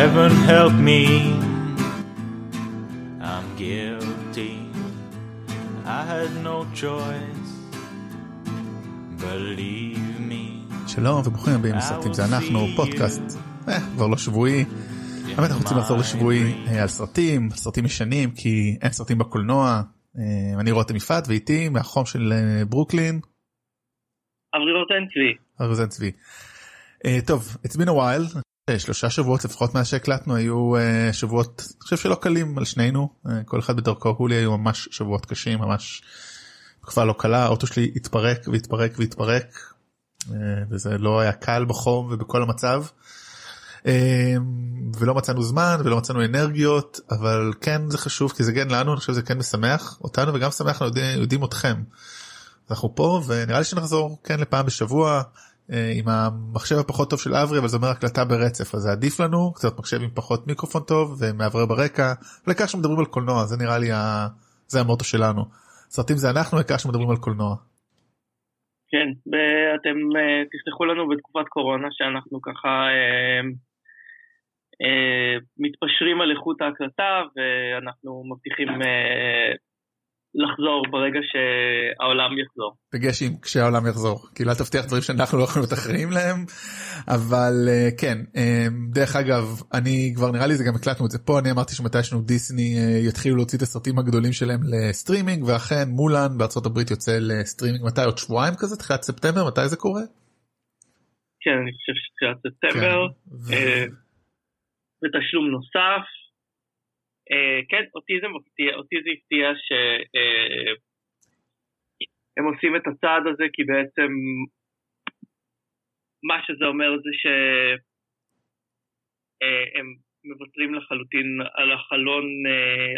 Heaven help me, I'm guilty. I had no choice, believe me. שלום וברוכים הבאים לסרטים זה אנחנו פודקאסט אה, כבר לא שבועי. באמת אנחנו רוצים לחזור לשבועי אה, על סרטים סרטים ישנים כי אין סרטים בקולנוע. אה, אני רותם יפעת ואיתי מהחום של אה, ברוקלין. אברי רוזן צבי. טוב it's been a while שלושה שבועות לפחות מאז שהקלטנו היו אה, שבועות אני חושב שלא קלים על שנינו אה, כל אחד בדרכו הולי היו ממש שבועות קשים ממש תקופה לא קלה האוטו שלי התפרק והתפרק והתפרק אה, וזה לא היה קל בחום ובכל המצב. אה, ולא מצאנו זמן ולא מצאנו אנרגיות אבל כן זה חשוב כי זה כן לנו אני חושב שזה כן משמח אותנו וגם משמח אנחנו יודעים, יודעים אתכם. אנחנו פה ונראה לי שנחזור כן לפעם בשבוע אה, עם המחשב הפחות טוב של אברי אבל זה אומר הקלטה ברצף אז זה עדיף לנו קצת מחשב עם פחות מיקרופון טוב ומאוורר ברקע לקח שמדברים על קולנוע זה נראה לי ה... זה המוטו שלנו. סרטים זה אנחנו העיקר שמדברים על קולנוע. כן, ואתם אה, תסלחו לנו בתקופת קורונה שאנחנו ככה אה, אה, מתפשרים על איכות ההקלטה ואנחנו מבטיחים אה, לחזור ברגע שהעולם יחזור. עם כשהעולם יחזור. כאילו אל תבטיח דברים שאנחנו לא יכולים להיות אחראים להם. אבל אה, כן אה, דרך אגב אני כבר נראה לי זה גם הקלטנו את זה פה אני אמרתי שמתישהו דיסני אה, יתחילו להוציא את הסרטים הגדולים שלהם לסטרימינג ואכן מולן בארצות הברית יוצא לסטרימינג. מתי? עוד שבועיים כזה? תחילת ספטמבר? מתי זה קורה? כן, אני חושב שתחילת ספטמבר, כן, ו- אה, בתשלום נוסף. אה, כן, אותי זה מפתיע, אותי זה הפתיע שהם עושים את הצעד הזה כי בעצם מה שזה אומר זה שהם מוותרים לחלוטין על החלון אה,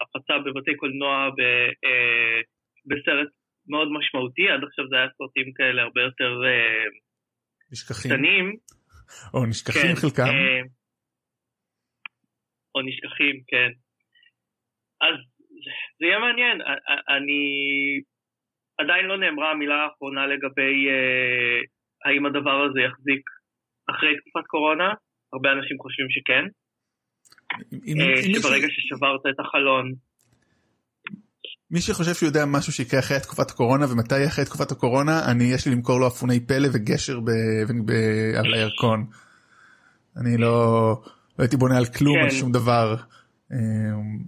ההפצה בבתי קולנוע ב- אה, בסרט מאוד משמעותי, עד עכשיו זה היה סרטים כאלה הרבה יותר אה, נשכחים. קטנים. או נשכחים כן, חלקם. אה, או נשכחים, כן. אז זה יהיה מעניין. אני... עדיין לא נאמרה המילה האחרונה לגבי אה, האם הדבר הזה יחזיק אחרי תקופת קורונה. הרבה אנשים חושבים שכן. אם- אה, אם מישהו- שברגע ששברת את החלון, מי שחושב שהוא יודע משהו שיקרה אחרי תקופת הקורונה ומתי יהיה אחרי תקופת הקורונה אני יש לי למכור לו אפוני פלא וגשר ב, ב, על הירקון. אני לא, לא הייתי בונה על כלום כן. על שום דבר. אמ,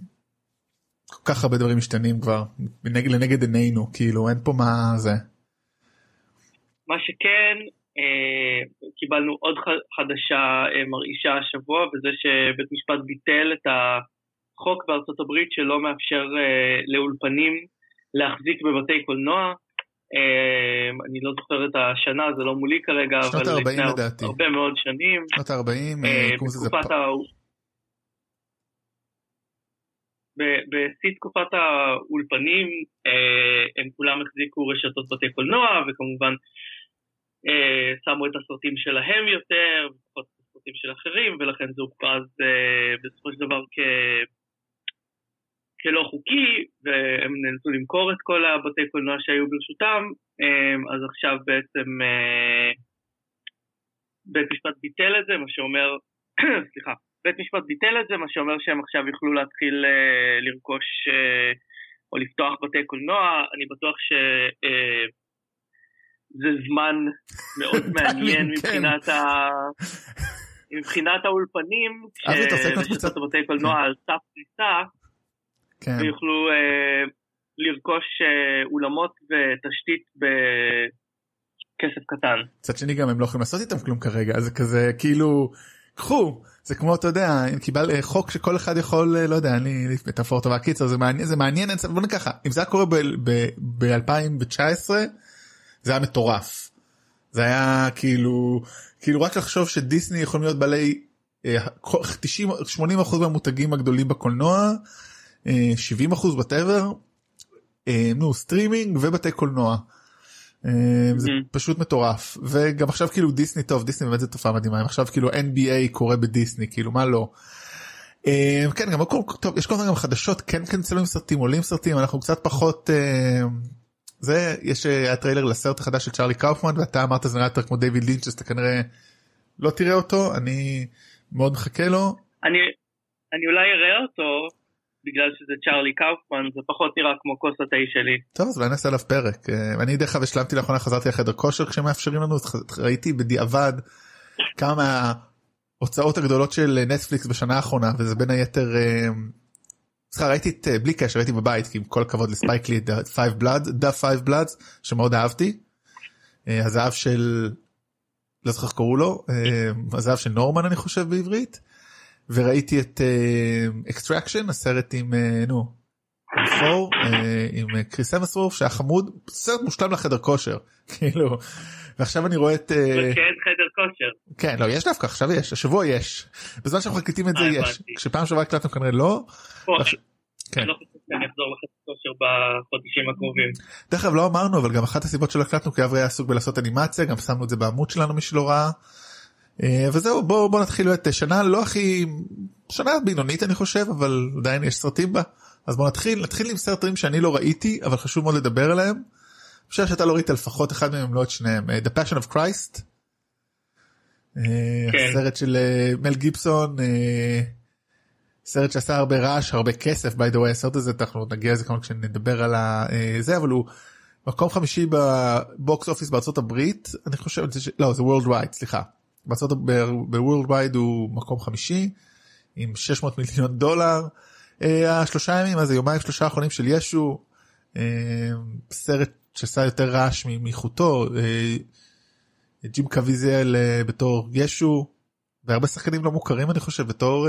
כל כך הרבה דברים משתנים כבר לנגד, לנגד עינינו כאילו אין פה מה זה. מה שכן, אה, קיבלנו עוד חדשה אה, מרעישה השבוע, וזה שבית משפט ביטל את החוק בארצות הברית שלא מאפשר אה, לאולפנים להחזיק בבתי קולנוע. אה, אני לא זוכר את השנה, זה לא מולי כרגע, אבל ה-40 לפני. הרבה מאוד שנים. שנות ה-40 אה, לזה בתקופת ה... בשיא תקופת האולפנים אה, הם כולם החזיקו רשתות בתי קולנוע וכמובן אה, שמו את הסרטים שלהם יותר ופחות את הסרטים של אחרים ולכן זה הוכרז אה, בסופו של דבר כ... כלא חוקי והם נאלצו למכור את כל הבתי קולנוע שהיו ברשותם אה, אז עכשיו בעצם אה, בית משפט ביטל את זה מה שאומר סליחה בית משפט ביטל את זה, מה שאומר שהם עכשיו יוכלו להתחיל אה, לרכוש אה, או לפתוח בתי קולנוע. אני בטוח שזה זמן מאוד מעניין כן. מבחינת, ה... מבחינת האולפנים, הבתי קולנוע על סף כניסה, כן. ויוכלו אה, לרכוש אה, אולמות ותשתית בכסף קטן. מצד שני גם הם לא יכולים לעשות איתם כלום כרגע זה כזה כאילו קחו זה כמו אתה יודע אם קיבל אה, חוק שכל אחד יכול אה, לא יודע אני מטאפור טובה קיצר זה מעניין זה מעניין בוא נגיד ככה אם זה היה קורה ב-2019 זה היה מטורף. זה היה כאילו כאילו רק לחשוב שדיסני יכולים להיות בעלי אה, 90 80 אחוז מהמותגים הגדולים בקולנוע אה, 70 אחוז בטבר נו סטרימינג ובתי קולנוע. אה, זה Mhm. פשוט מטורף וגם עכשיו כאילו דיסני טוב דיסני באמת זה תופעה מדהימה עכשיו כאילו NBA קורה בדיסני כאילו מה לא. אה, כן גם הכל טוב יש כל הזמן גם חדשות כן כן צלמים סרטים עולים סרטים אנחנו קצת פחות אה, זה יש אה, היה טריילר לסרט החדש של צ'ארלי קאופמן ואתה אמרת זה נראה יותר כמו דיוויד לינץ' אז אתה כנראה לא תראה אותו אני מאוד מחכה לו. אני, אני אולי אראה אותו בגלל שזה צ'ארלי קאופמן זה פחות נראה כמו כוס התה שלי. טוב אז אולי נעשה עליו פרק אה, אני דרך אגב השלמתי לאחרונה חזרתי לחדר כושר כשמאפשרים לנו ראיתי בדיעבד כמה מההוצאות הגדולות של נטפליקס בשנה האחרונה וזה בין היתר. סליחה אה, ראיתי את אה, בלי קשר הייתי בבית כי עם כל הכבוד לספייק לי את 5 Bloods Da 5 Bloods שמאוד אהבתי. הזהב של לא זוכר איך קראו לו הזהב של נורמן אני חושב בעברית. וראיתי את Extraction uh, הסרט עם uh, נו Thor, uh, עם כריס המסוורת' שהיה חמוד סרט מושלם לחדר כושר כאילו ועכשיו אני רואה את חדר כושר כן לא יש דווקא עכשיו יש השבוע יש בזמן שאנחנו מקליטים את זה יש כשפעם שעברה הקלטנו כנראה לא. כן. לא אני אחזור לחדר כושר בחודשים הקרובים. דרך אגב לא אמרנו אבל גם אחת הסיבות שלא הקלטנו כי אברי היה עסוק בלעשות אנימציה גם שמנו את זה בעמוד שלנו מי שלא ראה. אה, וזהו בוא בוא נתחיל את שנה לא הכי שנה בינונית אני חושב אבל עדיין יש סרטים בה אז בוא נתחיל נתחיל עם סרטים שאני לא ראיתי אבל חשוב מאוד לדבר עליהם. אני חושב שאתה לא ראית לפחות אחד מהם לא את שניהם אה, The Passion of Christ. אה, כן. סרט של מל גיבסון סרט שעשה הרבה רעש הרבה כסף by the way הסרט הזה אנחנו נגיע לזה כמובן כשנדבר על זה אבל הוא מקום חמישי בבוקס אופיס בארצות הברית אני חושב לא זה world wide סליחה בארצות בוורלד וייד הוא מקום חמישי עם 600 מיליון דולר. אה, השלושה ימים הזה יומיים שלושה האחרונים של ישו אה, סרט שעשה יותר רעש מאיכותו אה, ג'ים קוויזיאל בתור ישו והרבה שחקנים לא מוכרים אני חושב בתור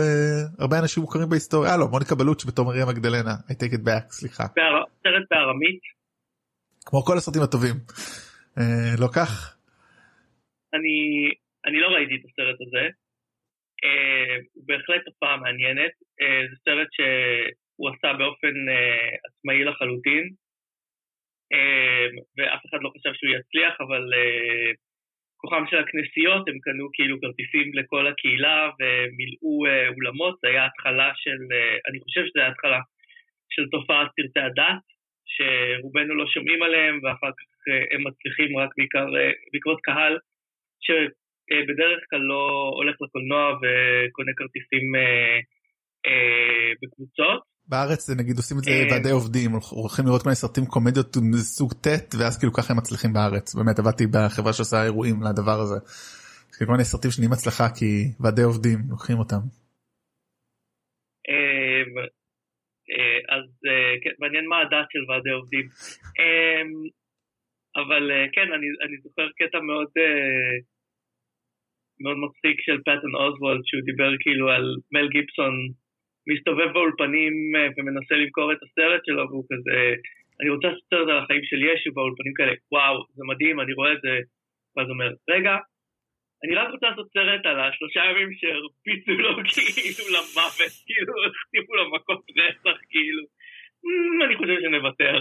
הרבה אנשים מוכרים בהיסטוריה לא מוניקה בלוץ' בתור מריה מגדלנה I take it back סליחה. סרט בארמית. כמו כל הסרטים הטובים. לא כך? אני אני לא ראיתי את הסרט הזה. אה, הוא בהחלט תופעה מעניינת. אה, זה סרט שהוא עשה באופן אה, עצמאי לחלוטין, ואף אחד לא חשב שהוא יצליח, אבל כוחם של הכנסיות, הם קנו כאילו כרטיסים לכל הקהילה ומילאו אולמות, זה היה התחלה של, אני חושב שזה היה התחלה של תופעת סרטי הדת, שרובנו לא שומעים עליהם ואחר כך הם מצליחים רק בעיקר בעקבות קהל אה, בדרך כלל לא הולך לקולנוע וקונה כרטיסים אה, אה, בקבוצות. בארץ נגיד עושים את זה ועדי עובדים הולכים לראות כל מיני סרטים קומדיות מסוג ט' ואז כאילו ככה הם מצליחים בארץ באמת עבדתי בחברה שעושה אירועים לדבר הזה. כל מיני סרטים שנהיים הצלחה כי ועדי עובדים לוקחים אותם. אז כן, מעניין מה הדת של ועדי עובדים. אבל כן, אני זוכר קטע מאוד מאוד מצחיק של פטן אוזוולד שהוא דיבר כאילו על מל גיבסון מסתובב באולפנים אה, ומנסה למכור את הסרט שלו והוא כזה אני רוצה לעשות סרט על החיים של ישו באולפנים כאלה וואו זה מדהים אני רואה את זה ואז אומר רגע אני רק רוצה לעשות סרט על השלושה ימים שהרביצו לו כאילו למוות כאילו החטיפו לו מכות רצח כאילו mm, אני חושב שנוותר.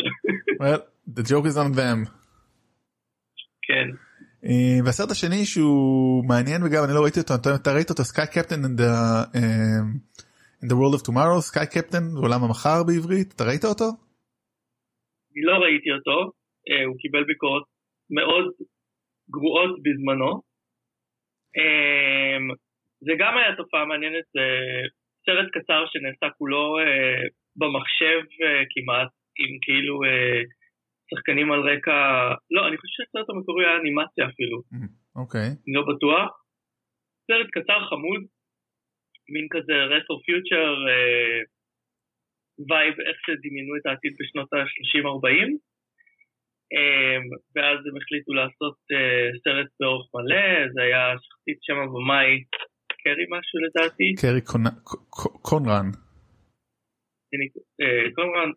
well, the joke is on them. כן. אה, והסרט השני שהוא מעניין וגם אני לא ראיתי אותו אתה ראית אותו סקאי קפטן in the, uh, in the world of tomorrow סקאי קפטן בעולם המחר בעברית אתה ראית אותו? אני לא ראיתי אותו uh, הוא קיבל ביקורות מאוד גרועות בזמנו זה גם היה תופעה מעניינת זה סרט קצר שנעשה כולו במחשב כמעט עם כאילו שחקנים על רקע, לא, אני חושב שהסרט המקורי היה אנימציה אפילו. אוקיי. אני לא בטוח. סרט קצר חמוד, מין כזה retro future vibe איך שדמיינו את העתיד בשנות ה-30-40. אמ, ואז הם החליטו לעשות אה, סרט באורך מלא, זה היה שכחתי את שם הבמאי קרי משהו לדעתי. קרי קונרן. אה, קונרן.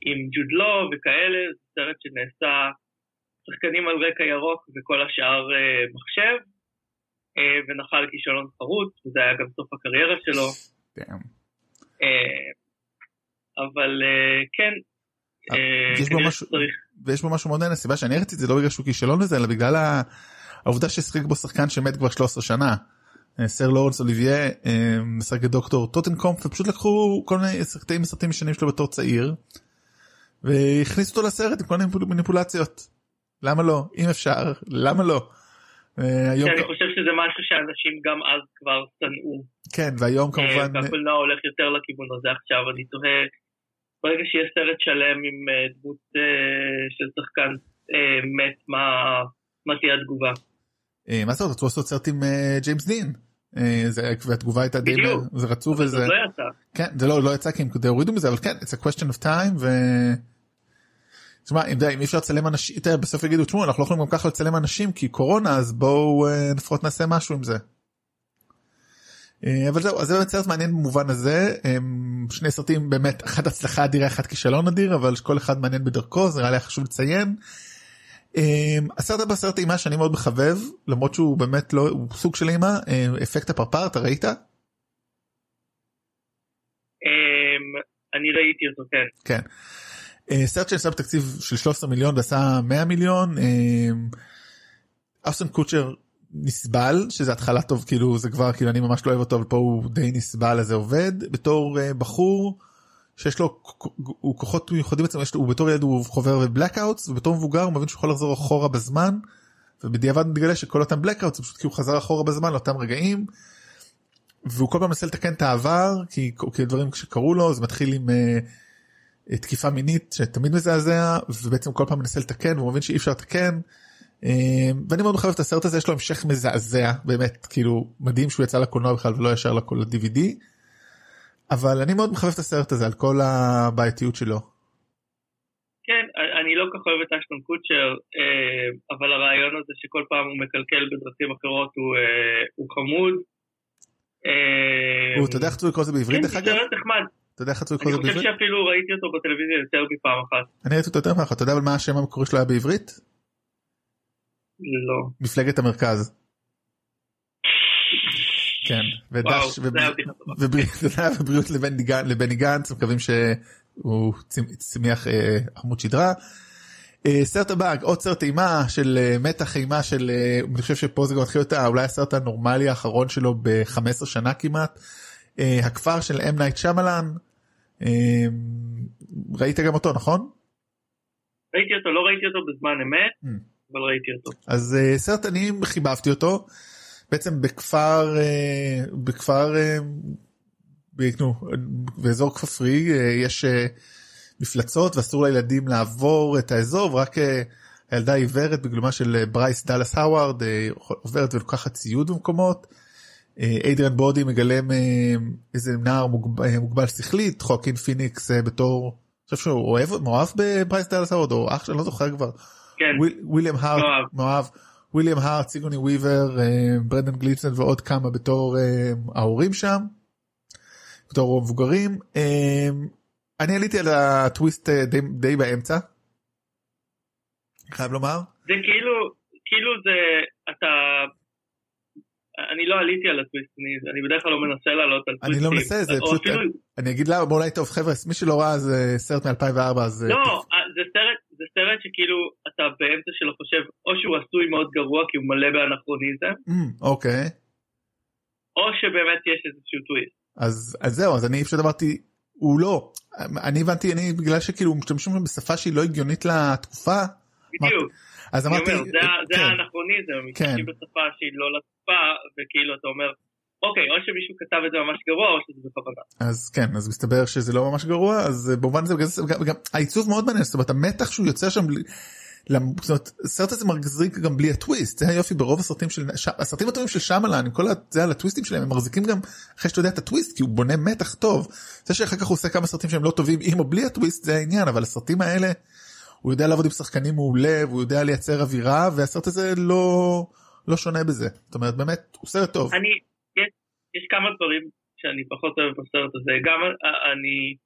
עם ג'וד לו וכאלה, זה סרט שנעשה שחקנים על רקע ירוק וכל השאר אה, מחשב, אה, ונחל כישלון חרוץ, וזה היה גם סוף הקריירה שלו. אה, אבל אה, כן, אה, יש בו משהו, צריך... ויש בו משהו מאוד מעניין, הסיבה שאני ראיתי את זה לא בגלל שהוא כישלון לזה, אלא בגלל העובדה ששיחק בו שחקן שמת כבר 13 שנה. אה, סר לורנס אוליביה אה, משחק את דוקטור טוטנקומפ ופשוט לקחו כל מיני סרטים מסרטים משנים שלו בתור צעיר והכניסו אותו לסרט עם כל מיני מניפולציות. למה לא? אם אפשר, למה לא? היום, אני חושב שזה משהו שאנשים גם אז כבר שנאו. כן, והיום אה, כמובן, והקולנוע הולך יותר לכיוון הזה עכשיו, אני תוהה, ברגע שיש סרט שלם עם אה, דמות אה, של שחקן מת, מה תהיה התגובה? מה זה עוד, רצו לעשות סרט עם ג'יימס דין. אה, זה- והתגובה הייתה די, בדיוק. זה רצו זה וזה, עוד לא יצא. כן, זה לא, לא יצא כי הם די הורידו מזה, אבל כן, it's a question of time, ו... תשמע, אם, אם אי אפשר לצלם אנשים, תראה, בסוף יגידו, תשמעו, אנחנו לא יכולים גם ככה לצלם אנשים כי קורונה, אז בואו אה, לפחות נעשה משהו עם זה. אה, אבל זהו, אז זה באמת סרט מעניין במובן הזה, שני סרטים באמת, אחד הצלחה אדירה, אחד כישלון אדיר, אבל כל אחד מעניין בדרכו, זה נראה לי חשוב לציין. אה, הסרט הבא סרט אימה שאני מאוד מחבב, למרות שהוא באמת לא, הוא סוג של אימה, אה, אפקט הפרפר, אתה ראית? אמ, אני ראיתי אותו, כן. כן. אה, סרט שנעשה בתקציב של 13 מיליון ועשה 100 מיליון. אשטון קוצ'ר נסבל שזה התחלה טוב כאילו זה כבר כאילו אני ממש לא אוהב אותו אבל פה הוא די נסבל אז זה עובד בתור אה, בחור שיש לו הוא כוחות מיוחדים בעצם יש לו הוא בתור ילד הוא עובר blackouts ובתור מבוגר הוא מבין שהוא יכול לחזור אחורה בזמן. ובדיעבד מתגלה שכל אותם blackouts פשוט כי הוא חזר אחורה בזמן לאותם רגעים. והוא כל פעם מנסה לתקן את העבר כי, כי דברים שקרו לו זה מתחיל עם uh, תקיפה מינית שתמיד מזעזע ובעצם כל פעם מנסה לתקן והוא מבין שאי אפשר לתקן. Uh, ואני מאוד מחבב את הסרט הזה יש לו המשך מזעזע באמת כאילו מדהים שהוא יצא לקולנוע בכלל ולא ישר לכל ה-DVD. אבל אני מאוד מחבב את הסרט הזה על כל הבעייתיות שלו. כן, אני לא כל כך אוהב את אשטון קוצ'ר, אה, אבל הרעיון הזה שכל פעם הוא מקלקל בדרכים אחרות הוא, אה, הוא חמוד. אה, הוא, אתה יודע איך רצו לקרוא לזה בעברית כן, דרך זה אגב? סרט נחמד. אתה יודע איך רצו לקרוא אני לזה חושב בעברית? שאפילו ראיתי אותו בטלוויזיה יותר מפעם אחת. אני ראיתי אותו יותר מאחר אתה יודע אבל מה השם המקורי שלו היה בעברית? לא. מפלגת המרכז. כן, ודש. ובריאות לבני גנ- לבני גנץ, מקווים שהוא צמ- צמיח אה, עמוד שדרה. אה, סרט הבא, עוד סרט אימה של אה, מתח אימה של, אני חושב שפה זה גם מתחיל אה, אולי הסרט הנורמלי האחרון שלו ב-15 שנה כמעט. הכפר של אם נייט שיאמלן. ראית גם אותו נכון? ראיתי אותו, לא ראיתי אותו בזמן אמת, אממ. אבל ראיתי אותו. אז סרט אני חיבבתי אותו בעצם בכפר אה, בכפר אה, נו, באזור כפרי אה, יש מפלצות ואסור לילדים לעבור את האזור ורק הילדה העיוורת בגילומה של ברייס דאלאס האווארד עוברת ולוקחת ציוד במקומות. איידריאן בודי מגלם איזה נער מוגב- אה, מוגבל שכלית חואקין פיניקס בתור. אני חושב שהוא אוהב מאוהב בברייס דאלאס האווארד או אח שלו לא זוכר כבר. כן, וויל- וויליאם הארט, מאוהב. וויליאם הארט, סיגוני וויבר, אה, ברנדן גליסון ועוד כמה בתור אה, ההורים שם, בתור מבוגרים. אה, אני עליתי על הטוויסט די, די באמצע, חייב לומר. זה כאילו, כאילו זה, אתה, אני לא עליתי על הטוויסט, אני, אני בדרך כלל לא מנסה לעלות על אני טוויסטים. לא מנסה, זה פשוט, אפילו, אני אגיד למה, אולי טוב חבר'ה, מי שלא ראה זה סרט מ-2004 אז... לא, זה סרט, סרט שכאילו אתה באמצע שלו חושב, או שהוא עשוי מאוד גרוע כי הוא מלא באנכרוניזם, אמ, אוקיי, או שבאמת יש איזשהו טוויסט. אז, אז זהו, אז אני פשוט אמרתי, הוא לא. אני הבנתי, אני בגלל שכאילו משתמשים בשפה שהיא לא הגיונית לתקופה, בדיוק, אז אמרתי, אומר, זה כן. האנכרוניזם, משתמשים בשפה שהיא לא לתקופה, וכאילו אתה אומר, אוקיי, או שמישהו כתב את זה ממש גרוע, או שזה בכוונה. אז כן אז מסתבר שזה לא ממש גרוע אז אה, במובן הזה גם, גם, גם העיצוב מאוד מעניין זאת אומרת המתח שהוא יוצא שם זאת אומרת, הסרט הזה מחזיק גם בלי הטוויסט זה היופי ברוב הסרטים של. הסרטים הטובים של שמלן עם כל. זה על הטוויסטים שלהם הם מחזיקים גם אחרי שאתה יודע את הטוויסט כי הוא בונה מתח טוב זה שאחר כך הוא עושה כמה סרטים שהם לא טובים עם או בלי הטוויסט זה העניין אבל הסרטים האלה הוא יודע לעבוד עם שחקנים מעולה והוא יודע לייצר אווירה והסרט הזה לא לא שונה בזה זאת אומרת באמת הוא סרט טוב אני, יש, כמה דברים שאני פחות אוהב בסרט הזה. גם ה- אני,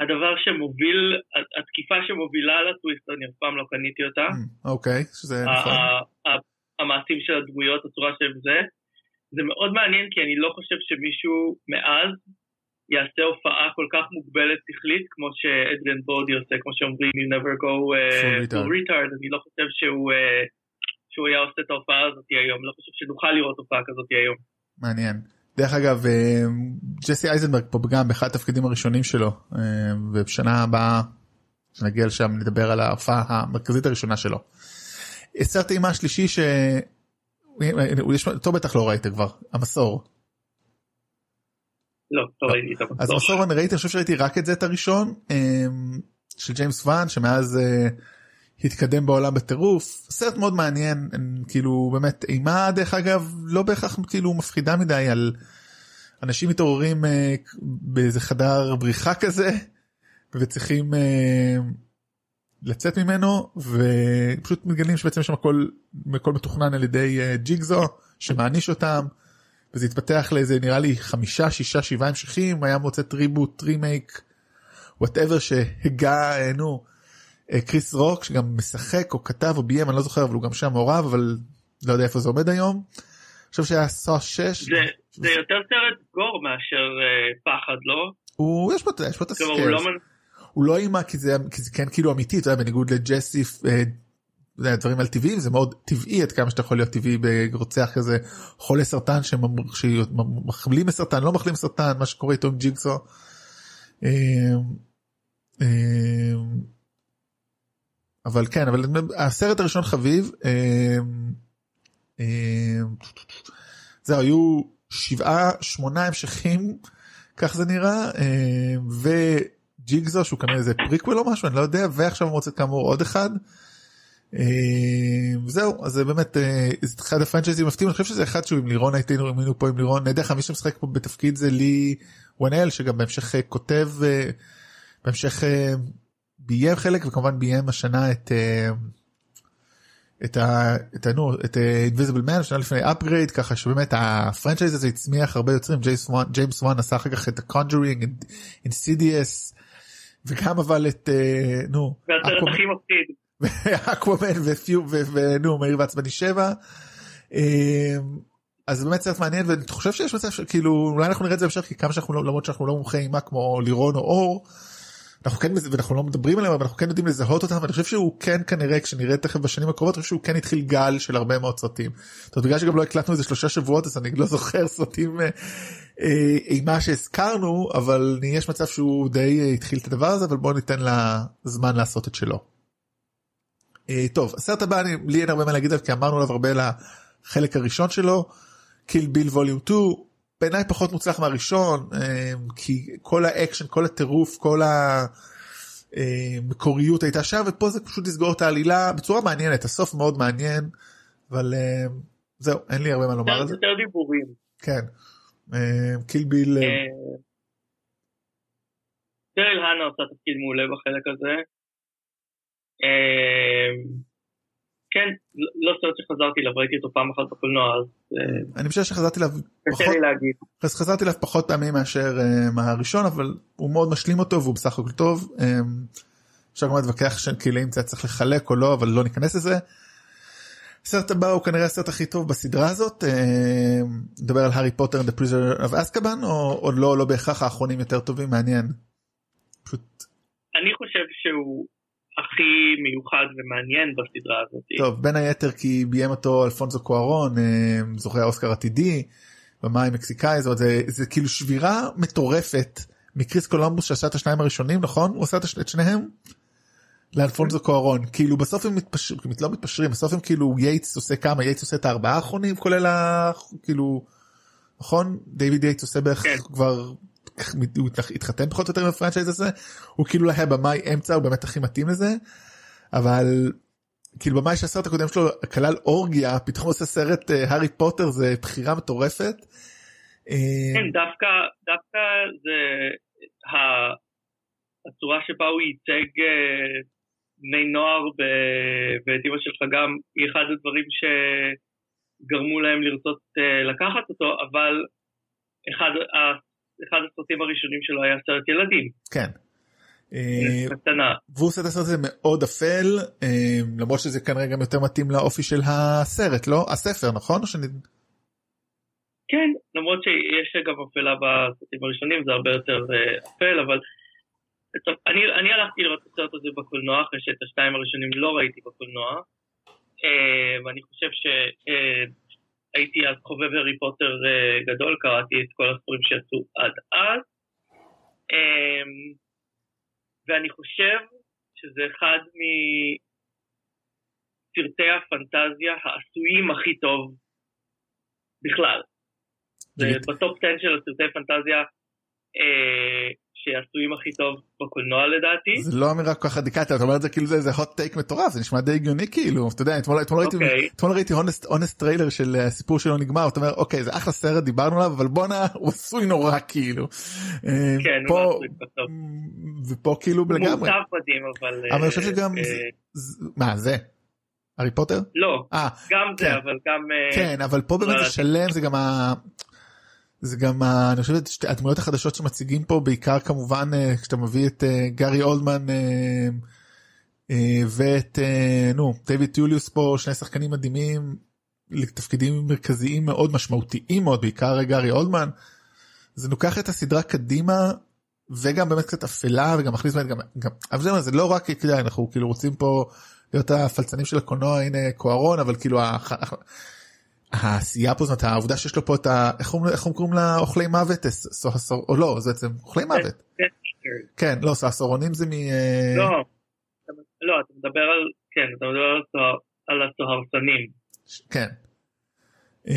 הדבר שמוביל, התקיפה שמובילה לטוויסט, אני אף פעם לא קניתי אותה. אמ, אוקיי שזה ה- נכון המעשים של הדמויות, הצורה שהם זה. זה מאוד מעניין כי אני לא חושב שמישהו מאז יעשה הופעה כל כך מוגבלת שכלית כמו שאדריאן בודי עושה, כמו שאומרים you never go uh, retard, אני לא חושב שהוא, uh, שהוא היה עושה את ההופעה הזאת היום, לא חושב שנוכל לראות הופעה כזאת היום. מעניין. דרך אגב אה, ג'סי אייזנברג פה גם באחד התפקידים הראשונים שלו אה, ובשנה הבאה שנגיע לשם נדבר על ההופעה המרכזית הראשונה שלו. סרט אימה שלישי יש- אותו בטח לא ראית כבר, המסור. לא, לא לא. ראיתי את המסור. אז המסור אני ראיתי, אני חושב שראיתי רק את זה את הראשון, של ג'יימס ואן, שמאז אה, התקדם בעולם בטירוף. סרט מאוד מעניין, כאילו באמת אימה דרך אגב לא בהכרח כאילו מפחידה מדי על אנשים מתעוררים אה, באיזה חדר בריחה כזה וצריכים אה, לצאת ממנו ופשוט מגלים שבעצם שם הכל, הכל מתוכנן על ידי אה, ג'יגזו שמעניש אותם. וזה התפתח לאיזה נראה לי חמישה שישה שבעה המשכים היה מוצאת reboot remake whatever שהגה אה, נו כריס רוק שגם משחק או כתב או ביים אני לא זוכר אבל הוא גם שם מעורב אבל לא יודע איפה זה עומד היום. אני חושב שהיה סוס 6 זה, זה יותר סרט גור מאשר אה, פחד, לא? הוא יש פה יש פה את כלומר, הוא הסקייל לא... מנ- הוא לא אימה כי זה כי זה כן כאילו אמיתי אתה יודע, בניגוד לג'סי אה, דברים על טבעיים זה מאוד טבעי עד כמה שאתה יכול להיות טבעי ברוצח כזה חולה סרטן שמחלים מסרטן לא מחלים מסרטן מה שקורה איתו עם ג'יגסו. אה, אה, אבל כן אבל הסרט הראשון חביב אה, אה, זהו היו שבעה שמונה המשכים כך זה נראה אה, וג'יגזו שהוא כנראה איזה פריקוול או משהו אני לא יודע ועכשיו הוא מוצא כאמור עוד אחד. אה, זהו אז זה באמת אה, זה אחד הפרנצ'ייזים מפתיעים אני חושב שזה אחד שהוא עם לירון היינו היינו פה עם לירון אני יודע לך מי שמשחק פה בתפקיד זה לי וונאל שגם בהמשך אה, כותב אה, בהמשך אה, ביים חלק וכמובן ביים השנה את. אה, את ה... את ה... נו, את Invisible Man שנה לפני Upgrade ככה שבאמת ה franchise הזה הצמיח הרבה יוצרים ג'יימס וואן ג'יימס וואן עשה אחר כך את ה Conjuring Insidious וגם אבל את אה, נו והסרט אקוואמן- הכי מפחיד. אקוואמן ופיו ונו מהיר ועצבני 7. אה, אז באמת סרט מעניין ואני חושב שיש מצב שכאילו אולי אנחנו נראה את זה בהמשך כי כמה שאנחנו לא למרות שאנחנו לא מומחי אימה כמו לירון או אור. אנחנו כן ואנחנו לא מדברים עליהם אבל אנחנו כן יודעים לזהות אותם ואני חושב שהוא כן כנראה כשנראה תכף בשנים הקרובות אני חושב שהוא כן התחיל גל של הרבה מאוד סרטים. זאת אומרת, בגלל שגם לא הקלטנו איזה שלושה שבועות אז אני לא זוכר סרטים אה, אה, אימה שהזכרנו אבל יש מצב שהוא די אה, התחיל את הדבר הזה אבל בואו ניתן לה זמן לעשות את שלו. אה, טוב הסרט הבא אני, לי אין הרבה מה להגיד עליו כי אמרנו עליו הרבה לחלק הראשון שלו קיל ביל ווליום 2 בעיניי פחות מוצלח מהראשון אה, כי כל האקשן כל הטירוף כל המקוריות הייתה שם ופה זה פשוט לסגור את העלילה בצורה מעניינת הסוף מאוד מעניין אבל אה, זהו אין לי הרבה מה לומר על זה יותר דיבורים. כן קיל ביל אה, דרל האנה עושה תפקיד מעולה בחלק הזה. אה, כן, לא- סרט שחזרתי אליו, ראיתי אותו פעם אחת בקולנוע, אז אה, אני חושב שחזרתי אליו קשה פחות לי להגיד. אז חזרתי אליו פחות פעמים מאשר uh, מהראשון אבל הוא מאוד משלים אותו והוא בסך הכל טוב. Um, אפשר גם להתווכח שכאילו אם זה צריך לחלק או לא אבל לא ניכנס לזה. הסרט הבא הוא כנראה הסרט הכי טוב בסדרה הזאת נדבר על הארי פוטר and the prisoner of azkaban או עוד לא לא בהכרח האחרונים יותר טובים מעניין. פשוט אני חושב שהוא הכי מיוחד ומעניין בסדרה הזאת. טוב בין היתר כי ביים אותו אלפונזו קוארון אה, זוכה האוסקר עתידי. במאי מקסיקאי זאת זה, זה כאילו שבירה מטורפת מקריס קולומבוס שעשה את השניים הראשונים נכון הוא עשה את שניהם. לאלפונזו קוארון כאילו בסוף הם מתפשרים לא מתפשרים בסוף הם כאילו יייטס עושה כמה יייטס עושה את הארבעה האחרונים כולל ה... כאילו נכון דיוויד יייטס עושה בערך כן. כבר הוא התח- התחתן פחות או יותר עם ה franchise הזה הוא כאילו היה במאי אמצע הוא באמת הכי מתאים לזה אבל כאילו במאי שהסרט הקודם שלו כלל אורגיה פתאום עושה סרט אה, הארי פוטר זה בחירה מטורפת. אה, כן, דווקא, דווקא זה הצורה שבה הוא ייצג אה, בני נוער ואת אמא שלך גם, היא אחד הדברים שגרמו להם לרצות לקחת אותו, אבל אחד, אחד הסרטים הראשונים שלו היה סרט ילדים, כן. אה, קטנה. והוא עושה את הסרט הזה מאוד אפל אה, למרות שזה כנראה גם יותר מתאים לאופי של הסרט לא הספר נכון שאני כן, למרות שיש גם אפלה בסרטים הראשונים, זה הרבה יותר אה, אפל, אבל... אני, אני הלכתי לראות את הסרט הזה בקולנוע, אחרי שאת השתיים הראשונים לא ראיתי בקולנוע, ואני חושב שהייתי אז חובב הארי פוטר אה, גדול, קראתי את כל הספרים שיצאו עד אז, אה, ואני חושב שזה אחד מסרטי הפנטזיה העשויים הכי טוב בכלל. זה. בטופ 10 של הסרטי פנטזיה אה, שעשויים הכי טוב בקולנוע לדעתי. זה לא אמירה כל כך רדיקלית אתה אומר את זה כאילו זה איזה hot take מטורף זה נשמע די הגיוני כאילו אתה יודע אתמול אתמול ראיתי אוקיי. אתמול ראיתי Honest Trailer של אה, הסיפור שלו נגמר אתה אומר אוקיי זה אחלה סרט דיברנו עליו אבל בואנה הוא עשוי נורא כאילו. אה, כן, הוא פה לא עשוי בסוף. ופה כאילו הוא לגמרי מורכב מדהים אבל... אבל אני חושב אה, שגם זה- זה- מה זה הארי פוטר לא, אה גם זה כן. אבל גם... כן אבל פה באמת לא זה שלם זה גם ה... זה גם. אני חושב שתי הדמויות החדשות שמציגים פה בעיקר כמובן אה, כשאתה מביא את אה, גארי אולדמן אה, ואת נו דיוויד טיוליוס פה שני שחקנים מדהימים לתפקידים מרכזיים מאוד משמעותיים מאוד בעיקר גארי אולדמן. זה לוקח את הסדרה קדימה וגם באמת קצת אפלה וגם מכניס באמת גם, גם אבל זה, זה לא רק כדאי אנחנו כאילו רוצים פה להיות הפלצנים של הקולנוע הנה קוארון אבל כאילו הח- העשייה פה זאת העובדה שיש לו פה את ה... איך איך קוראים לה אוכלי מוות? הס- סו- הסור- או לא זה בעצם אוכלי מוות. כן, כן לא הסורונים זה מ... אה, לא, אתה- לא, אתה מדבר על... כן, אתה מדבר על הסוהר- על הסוהרסנים. כן. אה.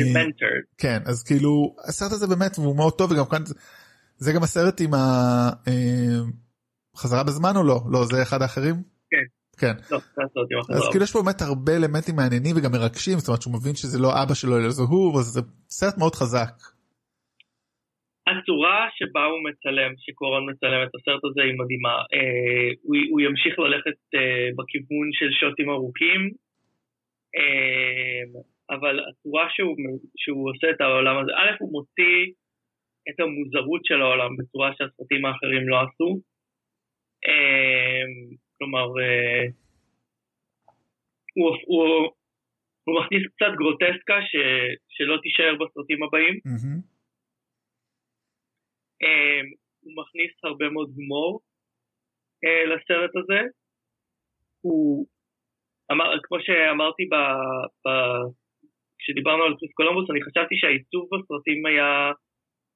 כן אז כאילו הסרט הזה באמת הוא מאוד טוב וגם כאן זה- זה גם הסרט עם החזרה בזמן או לא לא זה אחד האחרים כן. כן לא, אז. כאילו יש פה באמת הרבה אלמנטים מעניינים וגם מרגשים זאת אומרת שהוא מבין שזה לא אבא שלו אלא זה הוא וזה סרט מאוד חזק. הצורה שבה הוא מצלם, שקורון מצלם את הסרט הזה היא מדהימה. אה, הוא, הוא ימשיך ללכת אה, בכיוון של שוטים ארוכים, אה, אבל הצורה שהוא, שהוא עושה את העולם הזה, א', הוא מוציא את המוזרות של העולם בצורה שהסרטים האחרים לא עשו. כלומר, אה, הוא, הוא, הוא מכניס קצת גרוטסקה ש, שלא תישאר בסרטים הבאים. אמ, הוא מכניס הרבה מאוד הומור אה, לסרט הזה. הוא, אמר, כמו שאמרתי ב, ב, כשדיברנו על קריס קולומבוס, אני חשבתי שהעיצוב בסרטים היה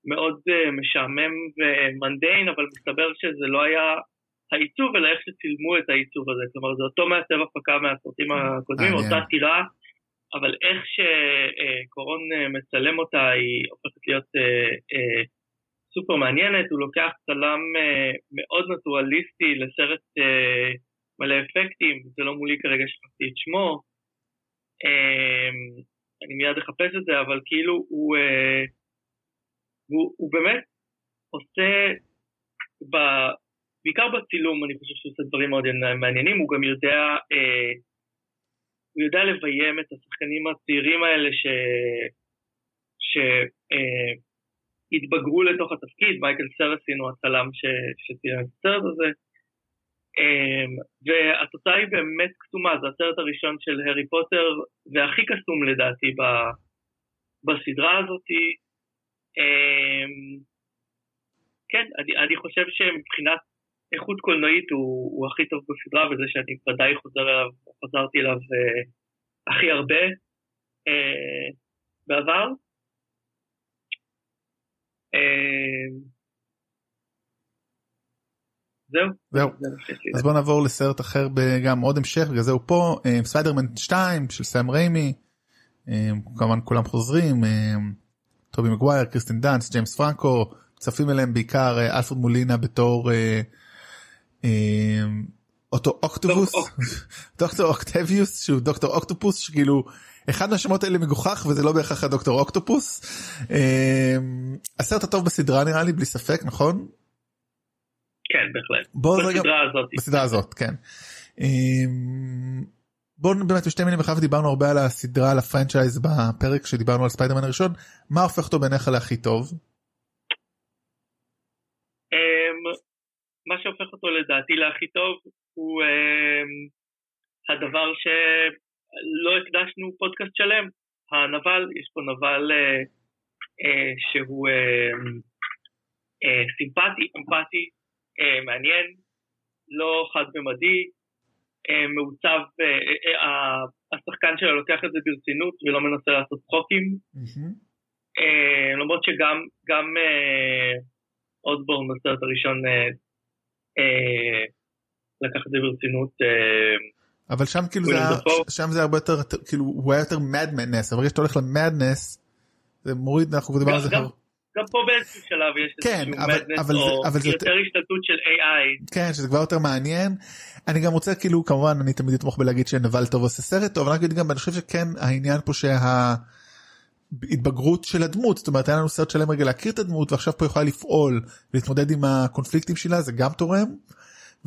מאוד משעמם ומנדיין, אבל מסתבר שזה לא היה העיצוב, אלא איך שצילמו את העיצוב הזה. כלומר, זה אותו מעצב הפקה מהסרטים הקודמים. אותה טירה, אבל איך שקורון אה, מצלם אותה, היא הופכת להיות אה, אה, סופר מעניינת, הוא לוקח צלם מאוד נטורליסטי לסרט מלא אפקטים, זה לא מולי כרגע שכחתי את שמו, אני מיד אחפש את זה, אבל כאילו הוא, הוא, הוא באמת עושה, ב, בעיקר בצילום אני חושב שהוא עושה דברים מאוד מעניינים, הוא גם יודע, אה, הוא יודע לביים את השחקנים הצעירים האלה ש... ש אה, התבגרו לתוך התפקיד, מייקל סרסין הוא הצלם ש- את הסרט הזה. אמ, והתוצאה היא באמת קסומה, זה הסרט הראשון של הארי פוטר, והכי קסום לדעתי ב- בסדרה הזאתי. אמ, כן, אני, אני חושב שמבחינת איכות קולנועית הוא, הוא הכי טוב בסדרה, וזה שאני ודאי חוזר אליו, חזרתי אליו אה, הכי הרבה אה, בעבר. אה, זהו. זהו. אז בוא נעבור לסרט אחר גם עוד המשך בגלל זה הוא פה אה, ספיידרמן 2 של סאם ריימי. אה, כמובן כולם חוזרים אה, טובי מגווייר קירסטן דאנסט ג'יימס פרנקו מצטרף אליהם בעיקר אלפרד מולינה בתור אותו אוקטופוס דוקטור אוקטביוס שהוא דוקטור אוקטופוס שכאילו אחד מהשמות האלה מגוחך וזה לא בהכרח הדוקטור אוקטופוס. אה, הסרט הטוב בסדרה נראה לי בלי ספק נכון? כן, בהחלט. בוא רגע בסדרה הזאת. בסדרה הזאת כן. אמ, בואו באמת בשתי מילים אחר דיברנו הרבה על הסדרה על ה franchise בפרק שדיברנו על ספיידרמן הראשון מה הופך אותו בעיניך להכי טוב מה שהופך אותו לדעתי להכי טוב הוא אמ, הדבר שלא הקדשנו פודקאסט שלם, הנבל, יש פה נבל אה, אה, שהוא אה, אה, סימפטי, אמפתי, אה, מעניין, לא חד-ממדי, אה, מעוצב, אה, אה, אה, השחקן שלו לוקח את זה ברצינות ולא מנסה לעשות צחוקים, אה, למרות שגם גם אה, אוסבורן בסרט הראשון אה, אה, לקח את זה ברצינות. אה, אבל שם כאילו זה היה-. שם זה הרבה יותר כאילו הוא היה יותר מדמנס אבל ברגע שאתה הולך למדנס זה מוריד אנחנו דיברנו על זה. גם- פה באיזשהו שלב יש כן, איזשהו מדנס אבל זה- או אבל זה יותר השתלטות של AI. כן שזה כבר יותר מעניין אני גם רוצה כאילו כמובן אני תמיד אתמוך בלהגיד שנבל טוב עושה סרט טוב אבל אני אגיד גם אני חושב שכן העניין פה שההתבגרות של הדמות זאת אומרת היה לנו סרט שלם רגע להכיר את הדמות ועכשיו פה יכולה לפעול ולהתמודד עם הקונפליקטים שלה זה גם תורם.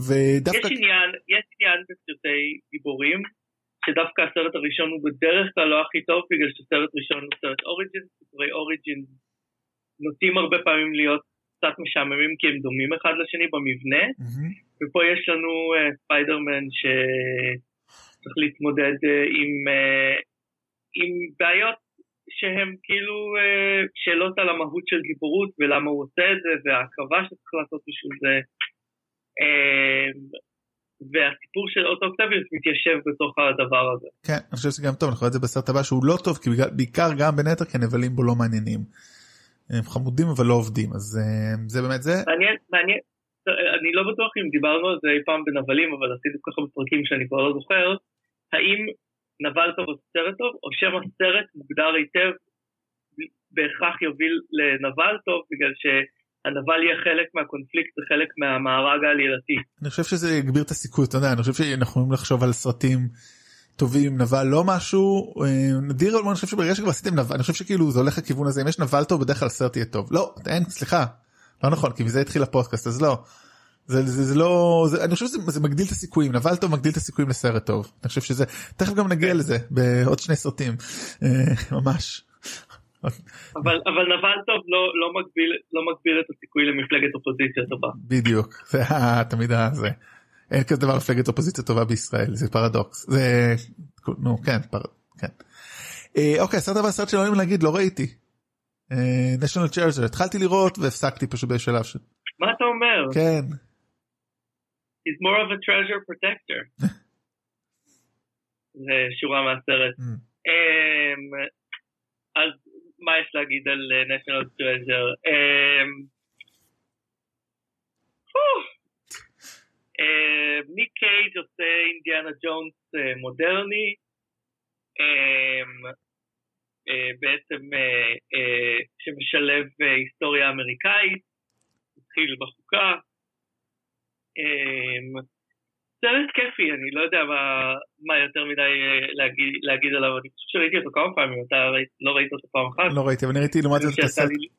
ודווקא יש עניין, יש עניין בסרטי גיבורים, שדווקא הסרט הראשון הוא בדרך כלל לא הכי טוב, בגלל שסרט ראשון הוא סרט אוריג'ין, סיפורי אוריג'ין נוטים הרבה פעמים להיות קצת משעממים כי הם דומים אחד לשני במבנה, מהמם. ופה יש לנו אה, ספיידרמן שצריך להתמודד אה, עם, אה, עם בעיות שהן כאילו אה, שאלות על המהות של גיבורות ולמה הוא עושה את זה וההקרבה שצריך לעשות בשביל זה. אה, והסיפור של אוטו אוקטביוס מתיישב בתוך הדבר הזה. כן אני חושב שזה גם טוב אנחנו רואים את זה בסרט הבא שהוא לא טוב כי בעיקר גם בין היתר כי הנבלים בו לא מעניינים. הם חמודים אבל לא עובדים אז אה, זה באמת זה מעניין, מעניין, אני לא בטוח אם דיברנו על זה אי פעם בנבלים, אבל עשיתי כל כך הרבה פרקים שאני כבר לא זוכר, האם נבל טוב או סרט טוב, או שם הסרט מוגדר היטב בהכרח יוביל לנבל טוב, בגלל שהנבל יהיה חלק מהקונפליקט וחלק מהמארג העלילתי. אני חושב שזה יגביר את הסיכוי אתה יודע אני חושב שאנחנו יכולים לחשוב על סרטים טובים נבל לא משהו אה, נדיר אבל אני חושב שברגע שכבר עשיתם נבל אני חושב שכאילו זה הולך לכיוון הזה אם יש נבל טוב בדרך כלל הסרט יהיה טוב לא אין סליחה לא נכון כי מזה התחיל הפודקאסט אז לא. זה, זה, זה לא זה, אני חושב שזה זה מגדיל את הסיכויים נבל טוב מגדיל את הסיכויים לסרט טוב אני חושב שזה תכף גם נגיע לזה בעוד שני סרטים אה, ממש. אבל, אבל נבל טוב לא, לא, מגביל, לא מגביל את הסיכוי למפלגת אופוזיציה טובה. בדיוק זה תמיד הזה. אין כזה דבר מפלגת אופוזיציה טובה בישראל זה פרדוקס זה נו כן. כן. אה, אוקיי הסרט הבא סרט שלא יודעים להגיד לא ראיתי. national treasure התחלתי לראות והפסקתי פשוט בשלב של מה אתה אומר? כן He's more of a treasure protector. זה שורה מהסרט. Mm. אמ, אז מה יש להגיד על אה, national treasure? פו. אמ, ניק קייג' עושה אינדיאנה ג'ונס אה, מודרני. אמ, אה, בעצם שמשלב היסטוריה אמריקאית, התחיל בחוקה. אמ, סרט כיפי, אני לא יודע מה, מה יותר מדי אה, להגיד, להגיד עליו, אני חושב שראיתי אותו כמה פעמים, אתה לא ראית אותו פעם אחת? לא ראיתי אבל אני ראיתי לעומת זאת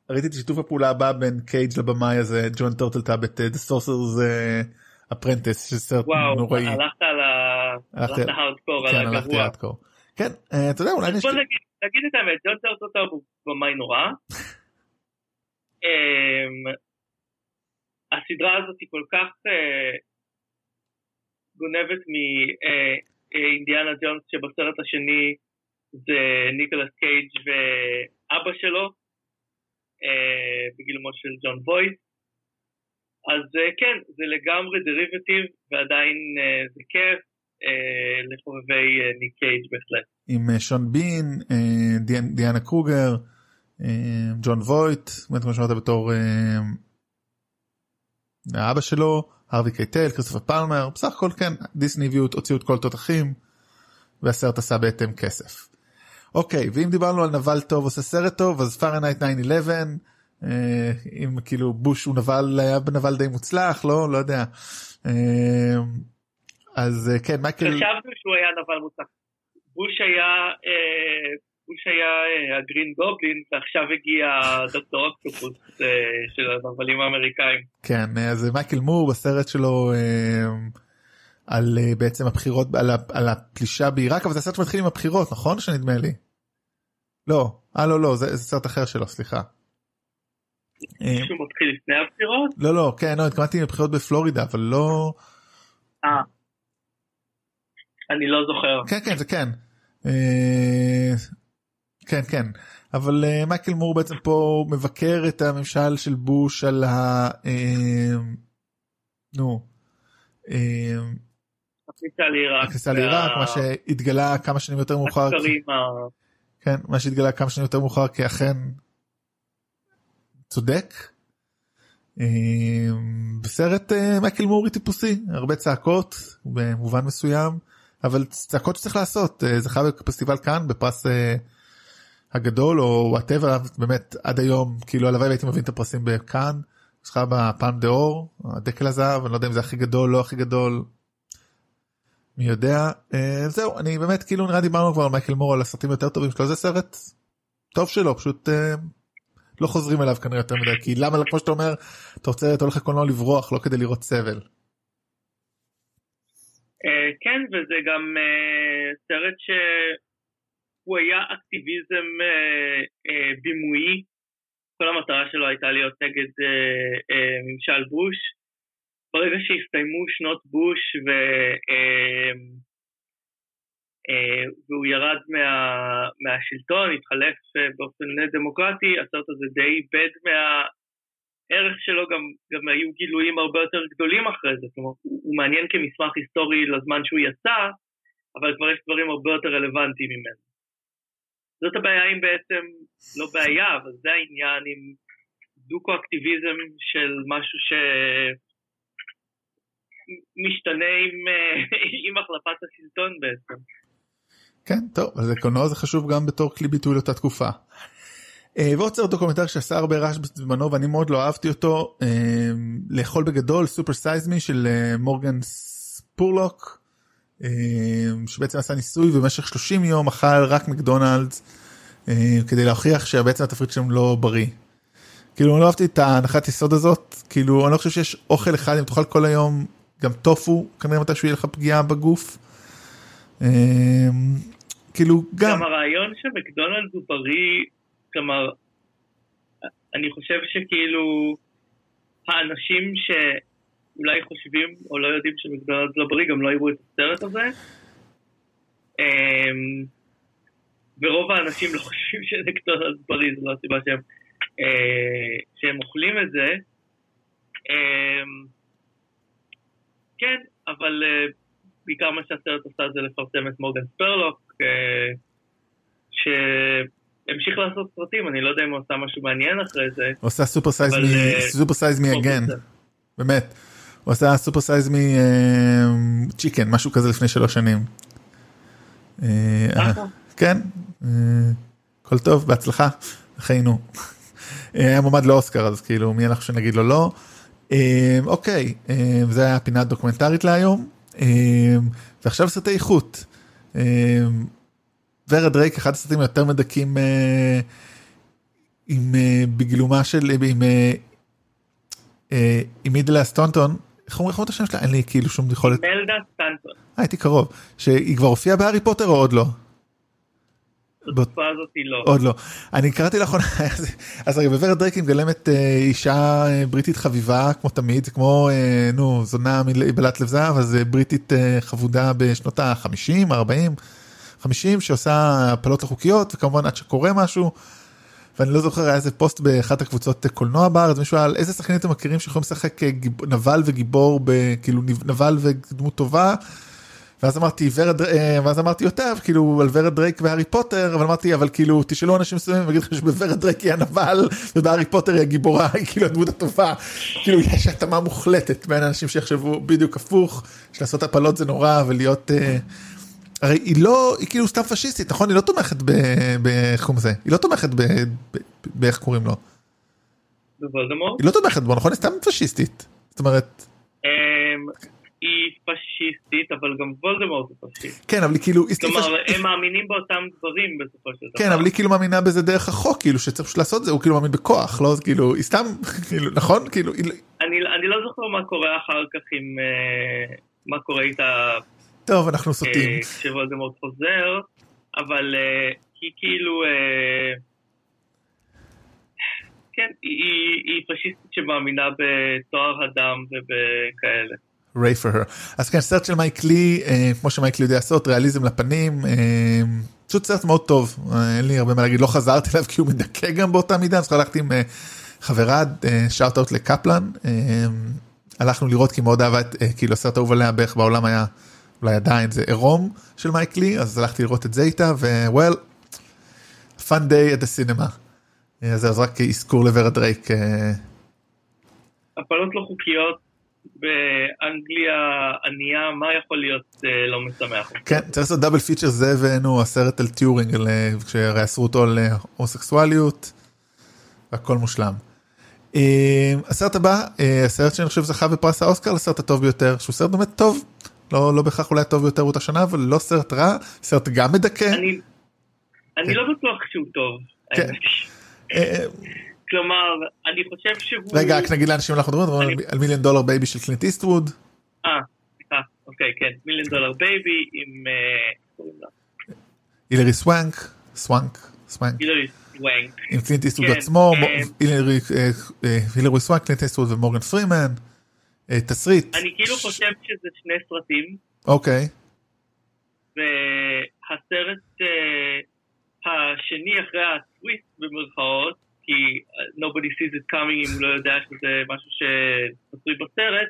ראיתי את שיתוף הפעולה הבא בין קייג' לבמאי הזה ג'ון טורטלטאב את אה, The Sorcerer's Apprentice שזה סרט וואו, נוראי. הלכת על ה... הלכתי- הלכת הארדקור, כן על הלכתי הגרוע. הארדקור. כן אה, אתה יודע אולי אני בוא נגיד, את האמת, ג'ון טורטלטאב הוא במאי נורא. הסדרה הזאת היא כל כך אה, גונבת מאינדיאנה ג'ונס שבסרט השני זה ניקולס קייג' ואבא שלו אה, בגילומו של ג'ון בויד. אז אה, כן, זה לגמרי derivative ועדיין אה, זה כיף אה, לחובבי אה, ניק קייג' בהחלט. עם אה, שון בין, אה, דיאנ- דיאן קרוגר, אה, ג'ון וויט, באמת כמו שאמרת בתור האבא שלו, הרווי קייטל, כריסטופר פלמר, בסך הכל כן, דיסני הביאו, הוציאו את כל התותחים, והסרט עשה בהתאם כסף. אוקיי, ואם דיברנו על נבל טוב עושה סרט טוב, אז פארנייט 9-11, אה, אם כאילו בוש הוא נבל, היה נבל די מוצלח, לא, לא יודע. אה, אז אה, כן, מייקל... חשבנו שהוא היה נבל מוצלח. בוש היה, אה, בוש היה אה, הגרין גובלין, ועכשיו הגיע דוקטור אוקטופוס אה, של הנבלים האמריקאים. כן אז מייקל מור בסרט שלו אה, על אה, בעצם הבחירות על, על הפלישה בעיראק אבל זה הסרט שמתחיל עם הבחירות נכון שנדמה לי. לא אה לא לא זה, זה סרט אחר שלו סליחה. אה, שהוא מתחיל לפני הבחירות. לא לא כן לא התכוונתי עם הבחירות בפלורידה אבל לא אה. אני לא זוכר. כן כן זה כן. כן כן אבל אה, מייקל מור בעצם פה מבקר את הממשל של בוש על ה... אה, נו. אה, הכניסה לעיראק. מה שהתגלה כמה שנים יותר מאוחר כן מה שהתגלה כמה שנים יותר מאוחר כאכן צודק. אה, בסרט מייקל מור טיפוסי הרבה צעקות במובן מסוים אבל צעקות שצריך לעשות זכה בפסטיבל קאן בפרס הגדול או whatever באמת עד היום כאילו הלוואי והייתי מבין את הפרסים בקאן. זכה בפעם דה אור דקל הזהב אני לא יודע אם זה הכי גדול לא הכי גדול. מי יודע אה, זהו אני באמת כאילו נראה דיברנו כבר על מייקל מור על הסרטים יותר טובים שלו זה סרט טוב שלו פשוט אה, לא חוזרים אליו כנראה יותר מדי כי למה כמו שאתה אומר אתה רוצה אתה הולך לקולנוע לברוח לא כדי לראות סבל. אה, כן, וזה גם אה, סרט שהוא היה אקטיביזם אה, בימויי, כל המטרה שלו הייתה להיות נגד ממשל בוש. ברגע שהסתיימו שנות בוש ו... והוא ירד מה, מהשלטון, התחלף באופן דמוקרטי, הסרט הזה די איבד מה, הערך שלו גם, גם היו גילויים הרבה יותר גדולים אחרי זה, כלומר הוא מעניין כמסמך היסטורי לזמן שהוא יצא, אבל כבר יש דברים הרבה יותר רלוונטיים ממנו. זאת הבעיה עם בעצם, לא בעיה, אבל זה העניין עם דוקו-אקטיביזם של משהו שמשתנה עם, עם החלפת השלטון בעצם. כן, טוב, אז קולנוע זה חשוב גם בתור כלי ביטוי לאותה תקופה. אה, ועוד סרט דוקומנטרי שעשה הרבה רעש בזמנו ואני מאוד לא אהבתי אותו אה, לאכול בגדול סופר סייז מי של אה, מורגן ספורלוק שבעצם עשה ניסוי ובמשך 30 יום אכל רק מקדונלדס כדי להוכיח שבעצם התפריט שלהם לא בריא. כאילו אני לא אהבתי את ההנחת יסוד הזאת כאילו אני לא חושב שיש אוכל אחד אם תאכל כל היום גם טופו כנראה מתישהו יהיה לך פגיעה בגוף. כאילו גם, גם הרעיון שמקדונלדס הוא בריא כלומר, אני חושב שכאילו האנשים שאולי חושבים או לא יודעים שמקדונלדס לא בריא גם לא יראו את הסרט הזה. אמ, ורוב האנשים לא חושבים שמקדונלדס בריא, זו לא הסיבה שהם, אה, שהם אוכלים את זה. אמ, כן, אבל אה, בעיקר מה שהסרט עשה זה לפרסם את מורגן ספרלוק, אה, ש... המשיך לעשות סרטים, אני לא יודע אם הוא עשה משהו מעניין אחרי זה. הוא עשה סופר סייז מי אגן, באמת. הוא עשה סופר סייז מי צ'יקן, משהו כזה לפני שלוש שנים. אה, אה, כן, אה, הכל טוב, בהצלחה, חיינו. היה מועמד לאוסקר, אז כאילו מי אנחנו שנגיד לו לא. אוקיי, זה היה פינה דוקומנטרית להיום. ועכשיו סרטי איכות. ורה דרייק אחד הסרטים היותר מדכאים עם בגילומה של עם עם אימלדה סטונטון איך אומרים את השם שלה אין לי כאילו שום יכולת. אימלדה סטונטון. אה, הייתי קרוב שהיא כבר הופיעה בהארי פוטר או עוד לא? בתקופה הזאת לא. עוד לא. אני קראתי לאחרונה, אז רגע, בוורה דרייק היא מגלמת אה, אישה אה, בריטית חביבה כמו תמיד, כמו, אה, נו, זונה בעלת לב זהב, אז בריטית חמודה בשנות ה-50, 40. 50 שעושה הפלות לא חוקיות וכמובן עד שקורה משהו. ואני לא זוכר היה איזה פוסט באחת הקבוצות קולנוע בארץ מישהו על איזה שחקנים אתם מכירים שיכולים לשחק אה, נבל וגיבור כאילו נבל ודמות טובה. ואז אמרתי ורה אה, ואז אמרתי יותר כאילו על ורה דרייק והארי פוטר אבל אמרתי אבל כאילו תשאלו אנשים מסוימים ויגידו לך שבוורה דרייק היא הנבל ובהארי פוטר היא הגיבורה היא כאילו הדמות הטובה כאילו יש התאמה מוחלטת בין אנשים שיחשבו בדיוק הפוך שלעשות הפלות זה נורא ולהיות. Uh, הרי היא לא, היא כאילו סתם פשיסטית, נכון? היא לא תומכת ב... איך קוראים לזה? היא לא תומכת ב... באיך קוראים לו? בוולדמורט? היא לא תומכת בו, נכון? היא סתם פשיסטית. זאת אומרת... אמ, היא פשיסטית, אבל גם וולדמורט הוא פשיסט. כן, אבל היא כאילו... כלומר, הם מאמינים באותם דברים בסופו של דבר. כן, אבל היא כאילו מאמינה בזה דרך החוק, כאילו, שצריך פשוט לעשות את זה, הוא כאילו מאמין בכוח, לא? כאילו, היא סתם, כאילו, נכון? כאילו... אני לא זוכר מה קורה אחר כך עם... אה, מה קורה איתה טוב, אנחנו סוטים. אה, כשוולדמורט חוזר, אבל אה, היא כאילו... אה, כן, היא פשיסטית שמאמינה בתואר הדם ובכאלה. ריי פור הר. אז כן, סרט של מייק לי, כמו שמייק לי יודע לעשות, ריאליזם לפנים, פשוט סרט מאוד טוב, אין לי הרבה מה להגיד, לא חזרתי אליו כי הוא מדכא גם באותה מידה, אז הלכתי עם חברה, shout out לקפלן, הלכנו לראות כי מאוד אהבה את, כאילו הסרט האהוב עליה בערך בעולם היה אולי עדיין זה עירום של מייק לי, אז הלכתי לראות את זה איתה, ו-well, fun day at the cinema. אז זה רק אזכור לוורה דרייק. הפלות לא חוקיות באנגליה ענייה, מה יכול להיות אה, לא משמח? כן, צריך לעשות double feature זה ונו הסרט על טיורינג, אה, כשהרי אסרו אותו על אה, הומוסקסואליות, הכל מושלם. אה, הסרט הבא, אה, הסרט שאני חושב זכה בפרס האוסקר לסרט הטוב ביותר, שהוא סרט באמת טוב, לא, לא בהכרח אולי הטוב ביותר באותה שנה, אבל לא סרט רע, סרט גם מדכא. אני, אני כן. לא בטוח שהוא טוב. כן. האמת. אה, כלומר, אני חושב שהוא... רגע, רק נגיד לאנשים אנחנו מדברים אני- על מיליון דולר בייבי של קלינט איסטווד. אה, סליחה, אוקיי, כן, מיליון דולר בייבי עם... אה? הילרי סוואנק, סוואנק, סוואנק. עם קלינט איסטווד כן, עצמו, אה, מו- הילרי אה, אה, סוואנק, קלינט איסטווד ומורגן פרימן, אה, תסריט, אני כאילו חושב שזה שני סרטים, אוקיי, והסרט אה, השני אחרי הטוויסט במרכאות, כי אה, nobody sees it coming אם הוא לא יודע שזה משהו שמצוי בסרט,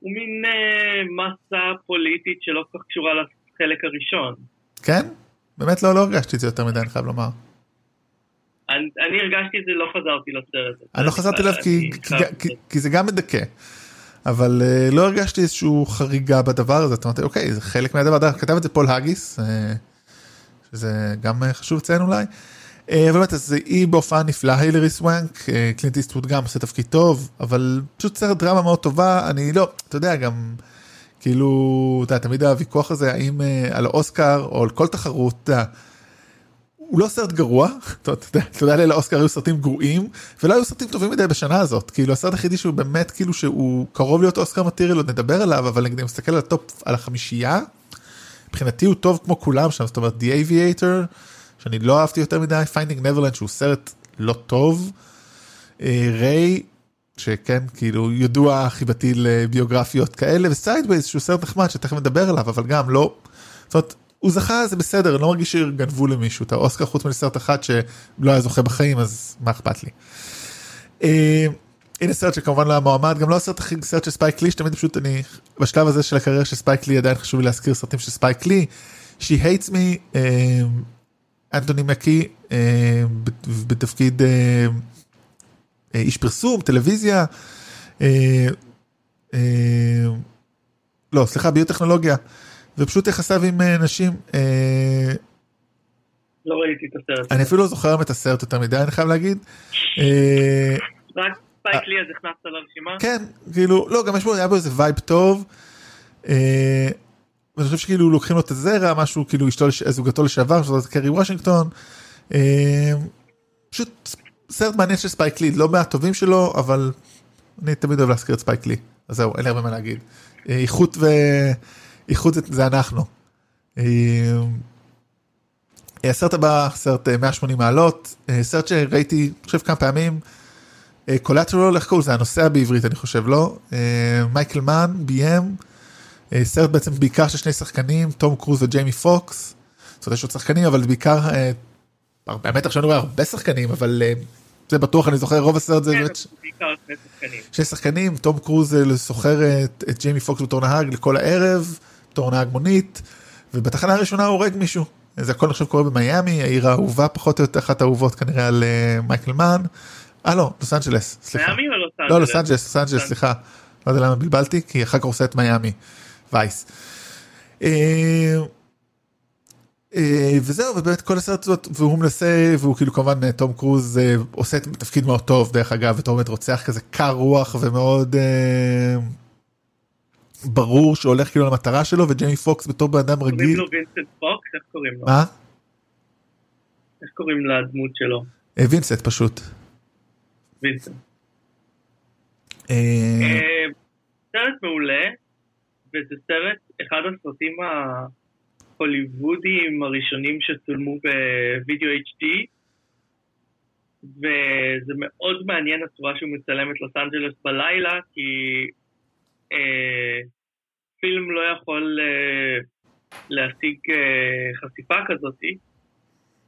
הוא מין אה, מסה פוליטית שלא כל כך קשורה לחלק הראשון. כן? באמת לא, לא הרגשתי את זה יותר מדי, אני חייב לומר. אני, אני הרגשתי את זה, לא חזרתי לסרט. אני לא חזרתי אליו כי- כי- כי- כי זה גם מדכא. אבל אה, לא הרגשתי איזושהי חריגה בדבר הזה, אומרת, אוקיי, זה חלק מהדבר, דרך, כתב את זה פול האגיס, אה, שזה גם אה, חשוב לציין אולי. אבל באמת, אז היא בהופעה נפלאה, הילרי סוואנק, אה, קלינט איסטווד גם עושה תפקיד טוב, אבל פשוט סרט דרמה מאוד טובה, אני לא, אתה יודע, גם, כאילו, אתה יודע, תמיד הוויכוח הזה, האם אה, על האוסקר או על כל תחרות, אתה יודע, הוא לא סרט גרוע, אתה יודע, יודע, לאוסקר היו סרטים גרועים, ולא היו סרטים טובים מדי בשנה הזאת, כאילו הסרט היחידי שהוא באמת כאילו שהוא קרוב להיות אוסקר material, עוד נדבר עליו, אבל נגיד אני מסתכל על הטופ, על החמישייה, מבחינתי הוא טוב כמו כולם שם, זאת אומרת The Aviator, שאני לא אהבתי יותר מדי, Finding Neverland שהוא סרט לא טוב, ריי, שכן, כאילו ידוע חיבתי לביוגרפיות כאלה, וסיידווייז שהוא סרט נחמד שתכף נדבר עליו, אבל גם לא, זאת אומרת, הוא זכה זה בסדר, אני לא מרגיש שגנבו למישהו את האוסקר חוץ מלסרט אחד שלא היה זוכה בחיים אז מה אכפת לי. אה, הנה סרט שכמובן לא היה מועמד, גם לא הסרט הכי סרט של ספייק לי, שתמיד פשוט אני, בשלב הזה של הקריירה של ספייק לי עדיין חשוב לי להזכיר סרטים של ספייק לי, She Hates Me, אה, אנטוני מקי אה, בת- בתפקיד איש פרסום, טלוויזיה, לא סליחה ביוטכנולוגיה, ופשוט יחסיו עם אה, נשים, אה, לא ראיתי את הסרט. אני אפילו לא זוכר את הסרט יותר מדי אני חייב להגיד. אה, רק ספייק לי אז הכנסת לרשימה? כן, כאילו, לא, גם יש בו, היה בו איזה vibe טוב. ואני חושב שכאילו לוקחים לו את הזרע, משהו כאילו אשתו, זוגתו לשעבר, שזאת קרי וושינגטון. פשוט סרט מעניין של ספייק לי, לא מהטובים שלו, אבל אני תמיד אוהב להזכיר את ספייק לי. אז זהו, אין לי הרבה מה להגיד. איכות ו... איכות זה, זה אנחנו. אה, אה, הסרט הבא, סרט אה, 180 מעלות, אה, סרט שראיתי, אני חושב כמה פעמים. Collateral, איך קוראים לזה? הנוסע בעברית אני חושב, לא? אה, מייקל מן ביים, אה, סרט בעצם בעיקר של שני שחקנים, תום קרוז וג'יימי פוקס. זאת אומרת יש עוד שחקנים אבל בעיקר, אה, באמת עכשיו אני רואה הרבה שחקנים אבל אה, זה בטוח אני זוכר רוב הסרט זה כן, באמת שני שחקנים. תום קרוז אה, סוחר את ג'יימי פוקס בתור נהג לכל הערב, בתור נהג מונית, ובתחנה הראשונה הוא הורג מישהו. זה הכל עכשיו קורה במיאמי, העיר האהובה פחות או יותר, אחת האהובות כנראה על אה, מייקל מן. אה לא, לוס אנג'לס, סליחה. מיאמי או לוס אנג'לס? לא, לוס אנג'לס, לוס אנג'לס, סליחה. לא יודע למה בלבלתי, כי אחר כך עושה את מיאמי, וייס. אה, אה, וזהו, ובאמת כל הסרט הזאת, והוא מנסה, והוא כאילו כמובן תום קרוז עושה את תפקיד מאוד טוב, דרך אגב, בתור באמת רוצח כזה קר רוח ומאוד ברור שהולך כאילו למטרה שלו, וג'יימי פוקס בתור בן אדם קוראים רגיל. לו וינסנט פוקס? איך קוראים לו? מה? איך קוראים לדמות שלו? אה, וינסט פשוט. וינסנט. אה, אה, סרט מעולה, וזה סרט, אחד הסרטים ההוליוודיים הראשונים שצולמו בווידאו HD, וזה מאוד מעניין הצורה שהוא מצלם את לוס אנג'לס בלילה, כי פילם לא יכול אה, להשיג אה, חשיפה כזאתי.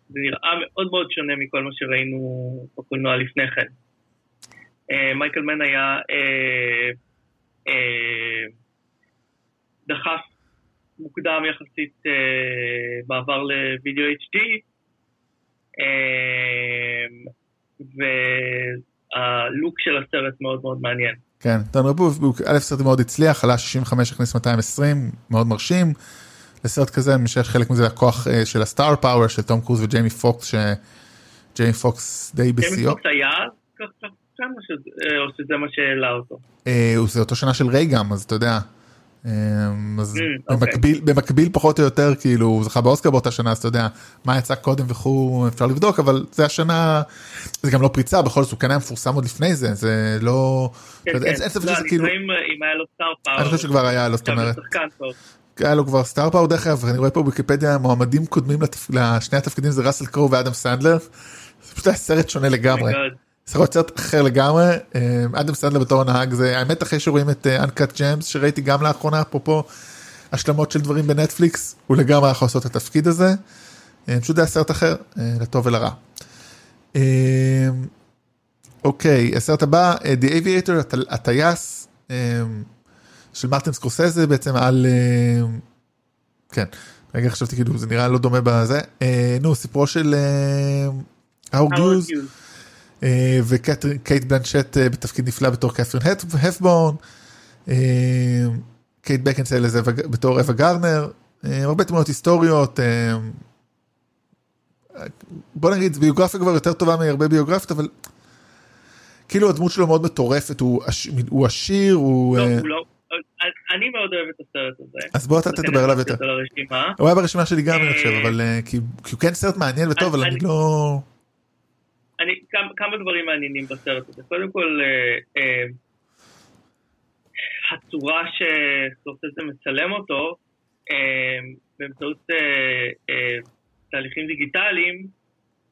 זה נראה מאוד מאוד שונה מכל מה שראינו בקולנוע לפני כן. אה, מייקל מן היה אה, אה, דחף מוקדם יחסית אה, בעבר לוידאו HD, אה, הלוק של הסרט מאוד מאוד מעניין. כן, דון רבוב, א' סרט מאוד הצליח, עלה 65, הכניס 220, מאוד מרשים. לסרט כזה, אני חושב שחלק מזה הכוח אה, של הסטאר פאוור של תום קרוז וג'יימי פוקס, שג'יימי פוקס די בשיאו. ג'יימי פוקס היה ככה, או שזה מה שהעלה אותו? אה, זה אותו שנה של Ray גם, אז אתה יודע. אה, אז Mm, במקביל, במקביל פחות או יותר כאילו הוא זכה באוסקר באותה שנה אז אתה יודע מה יצא קודם וכו' אפשר לבדוק אבל זה השנה זה גם לא פריצה בכל זאת הוא היה מפורסם עוד לפני זה זה לא. כן, כן. אין ספק לא, שזה כאילו אם היה לו star power. אני חושב שכבר היה לו זאת אומרת. היה לו כבר star power דרך אגב אני רואה פה בוויקיפדיה מועמדים קודמים. לשני התפקידים זה ראסל קרו ואדם סנדלר. זה פשוט היה סרט שונה לגמרי. Oh להיות סרט אחר לגמרי אה, אדם סנדלר בתור הנהג זה האמת אחרי שרואים את Uncut Gems שראיתי גם לאחרונה אפרופו השלמות של דברים בנטפליקס הוא לגמרי יכול לעשות את התפקיד הזה. אה, פשוט היה סרט אחר אה, לטוב ולרע. אה, אוקיי הסרט הבא אה, The Aviator הט- הטייס אה, של מרטין סקורסזה בעצם על אה, כן רגע חשבתי כאילו זה נראה לא דומה בזה אה, נו סיפרו של אה, האוורד גיוז. אה, וקייט בלנשט אה, בתפקיד נפלא בתור קת'רין הפ- הפבורן, אה, קייט אווה- בתור אווה גרנר, הרבה תמונות היסטוריות, בוא נגיד ביוגרפיה כבר יותר טובה מהרבה ביוגרפיות אבל כאילו הדמות שלו מאוד מטורפת, הוא עש- הוא עשיר, הוא... לא, הוא לא. אני מאוד אוהב את הסרט הזה. אז בוא אתה תדבר עליו הכנסתי יותר. הוא היה ברשימה שלי גם אני חושב, אבל כי הוא כן סרט מעניין וטוב, אבל אני- אני לא... אני, כמה, כמה דברים מעניינים בסרט הזה. קודם כל, אה, אה, הצורה שסורסזה מצלם אותו, אה, באמצעות אה, אה, תהליכים דיגיטליים,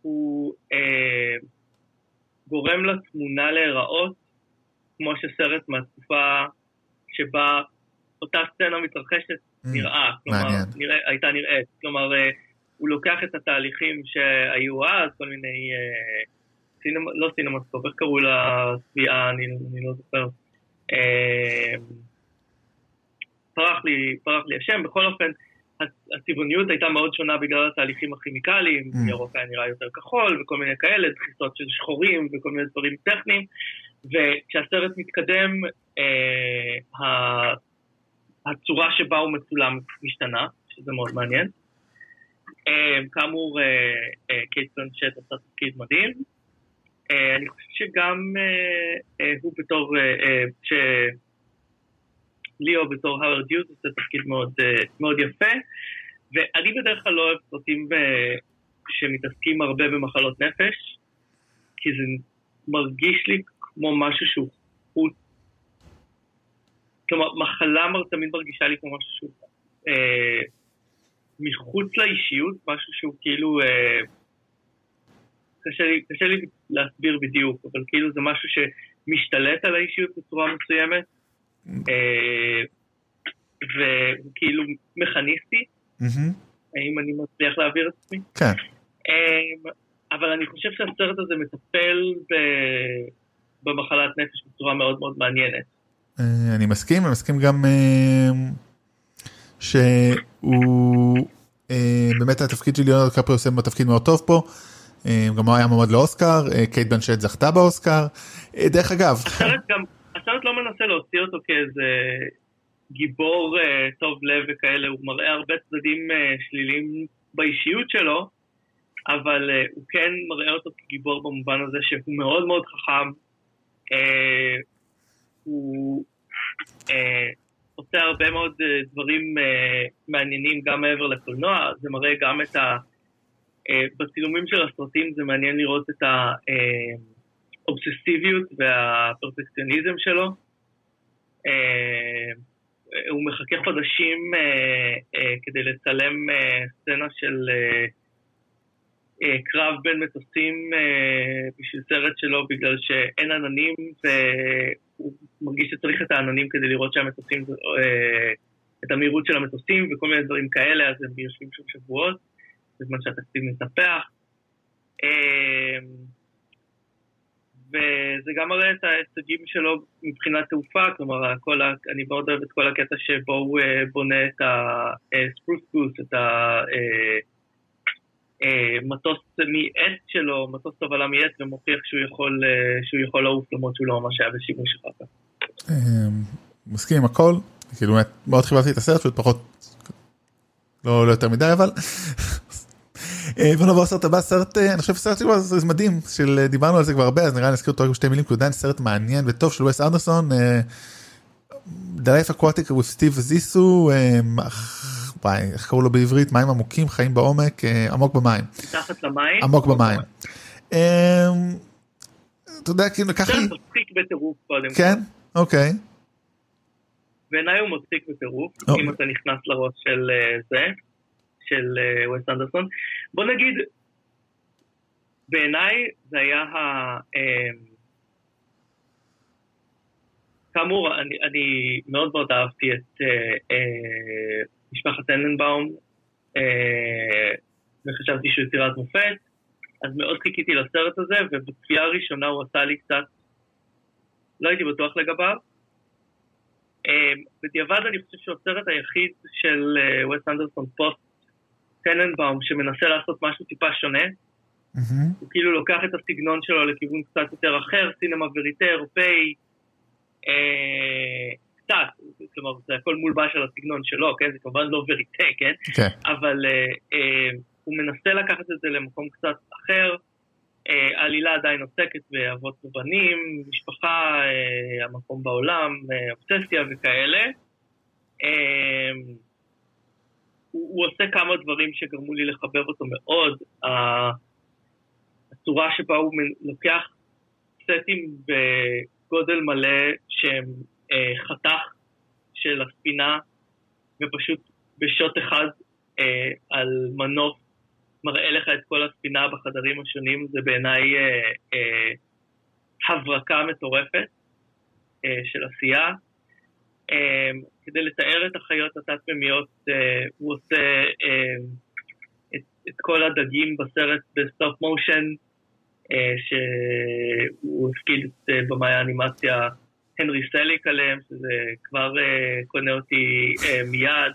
הוא אה, גורם לתמונה להיראות כמו שסרט מהתקופה שבה אותה סצנה מתרחשת נראה, כלומר. נראה, הייתה נראית. כלומר, אה, הוא לוקח את התהליכים שהיו אז, כל מיני, אה, לא סינמסקופ, איך קראו לתביעה, אני, אני לא זוכר. אה, פרח לי, פרח לי השם, בכל אופן, הצ- הצבעוניות הייתה מאוד שונה בגלל התהליכים הכימיקליים, Mm. ירוק היה נראה יותר כחול וכל מיני כאלה, דחיסות של שחורים וכל מיני דברים טכניים, וכשהסרט מתקדם, אה, הצורה שבה הוא מצולם משתנה, שזה מאוד מעניין. אה, כאמור, אה, אה, קייט בלנשט עשה תפקיד מדהים. אה, אני חושב שגם אה, אה, הוא בתור. ליאו בתור האוורד דיוט עושה תפקיד מאוד, מאוד יפה, ואני בדרך כלל לא אוהב סרטים שמתעסקים הרבה במחלות נפש, כי זה מרגיש לי כמו משהו שהוא חוץ, כלומר מחלה תמיד מרגישה לי כמו משהו שהוא אה, מחוץ לאישיות, משהו שהוא כאילו, אה, קשה לי, קשה לי להסביר בדיוק, אבל כאילו זה משהו שמשתלט על האישיות בצורה מסוימת. אה, והוא כאילו מכניסטי. האם אני מצליח להעביר את עצמי? כן. אה, אבל אני חושב שהסרט הזה מטפל ב- במחלת נפש בצורה מאוד מאוד מעניינת. אה, אני מסכים, אני מסכים גם שהוא באמת התפקיד של ליאונרד קפרי עושה תפקיד מאוד טוב פה. אה, גם הוא היה מועמד לאוסקר, אה, קייט בנשט זכתה באוסקר. אה, דרך אגב, הסרט גם, הסרט לא מנסה להוציא אותו כאיזה גיבור טוב לב וכאלה, הוא מראה הרבה צדדים שליליים באישיות שלו, אבל הוא כן מראה אותו כגיבור במובן הזה שהוא מאוד מאוד חכם, הוא עושה הרבה מאוד דברים מעניינים גם מעבר לקולנוע, זה מראה גם את ה... אה, בצילומים של הסרטים זה מעניין לראות את ה... אה, האובססיביות והפרפקציוניזם שלו. אה, הוא מחכה חודשים כדי לצלם סצנה של קרב בין מטוסים בשביל סרט שלו בגלל שאין עננים והוא מרגיש שצריך את העננים כדי לראות שהמטוסים, את המהירות של המטוסים וכל מיני דברים כאלה, אז הם יושבים שם שבועות בזמן שהתקציב מתנפח. אה, וזה גם מראה את ההישגים שלו מבחינת תעופה, כלומר, כל ה... אני מאוד אוהב את כל הקטע שבו הוא uh, בונה את הספרוס גוס, את מטוס מעץ שלו, מטוס תובלה מעץ, ומוכיח שהוא יכול, שהוא יכול לעוף למרות שהוא לא ממש היה בשימוש אחר כך. מסכים עם הכל, כאילו מאוד חיברתי את הסרט, פשוט פחות, לא, לא יותר מדי אבל. בוא נעבור לסרט הבא, סרט, אני חושב סרט זה מדהים, של דיברנו על זה כבר הרבה, אז נראה לי נזכיר אותו רק בשתי מילים, כי הוא עדיין סרט מעניין וטוב של וס אנדרסון. The Life Aquatic with Steve Zissou, וואי, איך קראו לו בעברית? מים עמוקים, חיים בעומק, עמוק במים. מתחת למים? עמוק במים. אתה יודע, כאילו, ככה... זה מצחיק בטירוף קודם. כן? אוקיי. בעיניי הוא מצחיק בטירוף, אם אתה נכנס לראש של זה, של וס אנדרסון. בוא נגיד, בעיניי זה היה ה... כאמור, אני, אני מאוד מאוד אהבתי את אה, אה, משפחת טננבאום, אה, וחשבתי שהוא יצירת מופת, אז מאוד חיכיתי לסרט הזה, ובצפייה הראשונה הוא עשה לי קצת, לא הייתי בטוח לגביו. אה, בדיעבד אני חושב שהוא הסרט היחיד של אה, וס אנדרסון פוסט טננבאום שמנסה לעשות משהו טיפה שונה. Mm-hmm. הוא כאילו לוקח את הסגנון שלו לכיוון קצת יותר אחר, סינמה וריטה אירופאי, קצת, כלומר זה הכל מולבש על הסגנון שלו, כן? זה כמובן לא וריטה, כן? כן. אבל הוא מנסה לקחת את זה למקום קצת אחר. העלילה עדיין עוסקת באבות ובנים, משפחה, המקום בעולם, אובססיה וכאלה. הוא, הוא עושה כמה דברים שגרמו לי לחבב אותו מאוד. הצורה שבה הוא לוקח סטים בגודל מלא שהם אה, חתך של הספינה, ופשוט בשוט אחד אה, על מנוף מראה לך את כל הספינה בחדרים השונים, זה בעיניי אה, אה, הברקה מטורפת אה, של עשייה. אה, כדי לתאר את החיות התת-מימיות, אה, הוא עושה אה, את, את כל הדגים בסרט ב stop motion, אה, שהוא הפקיד את במאי האנימציה הנרי סליק עליהם, שזה כבר קונה אותי מיד,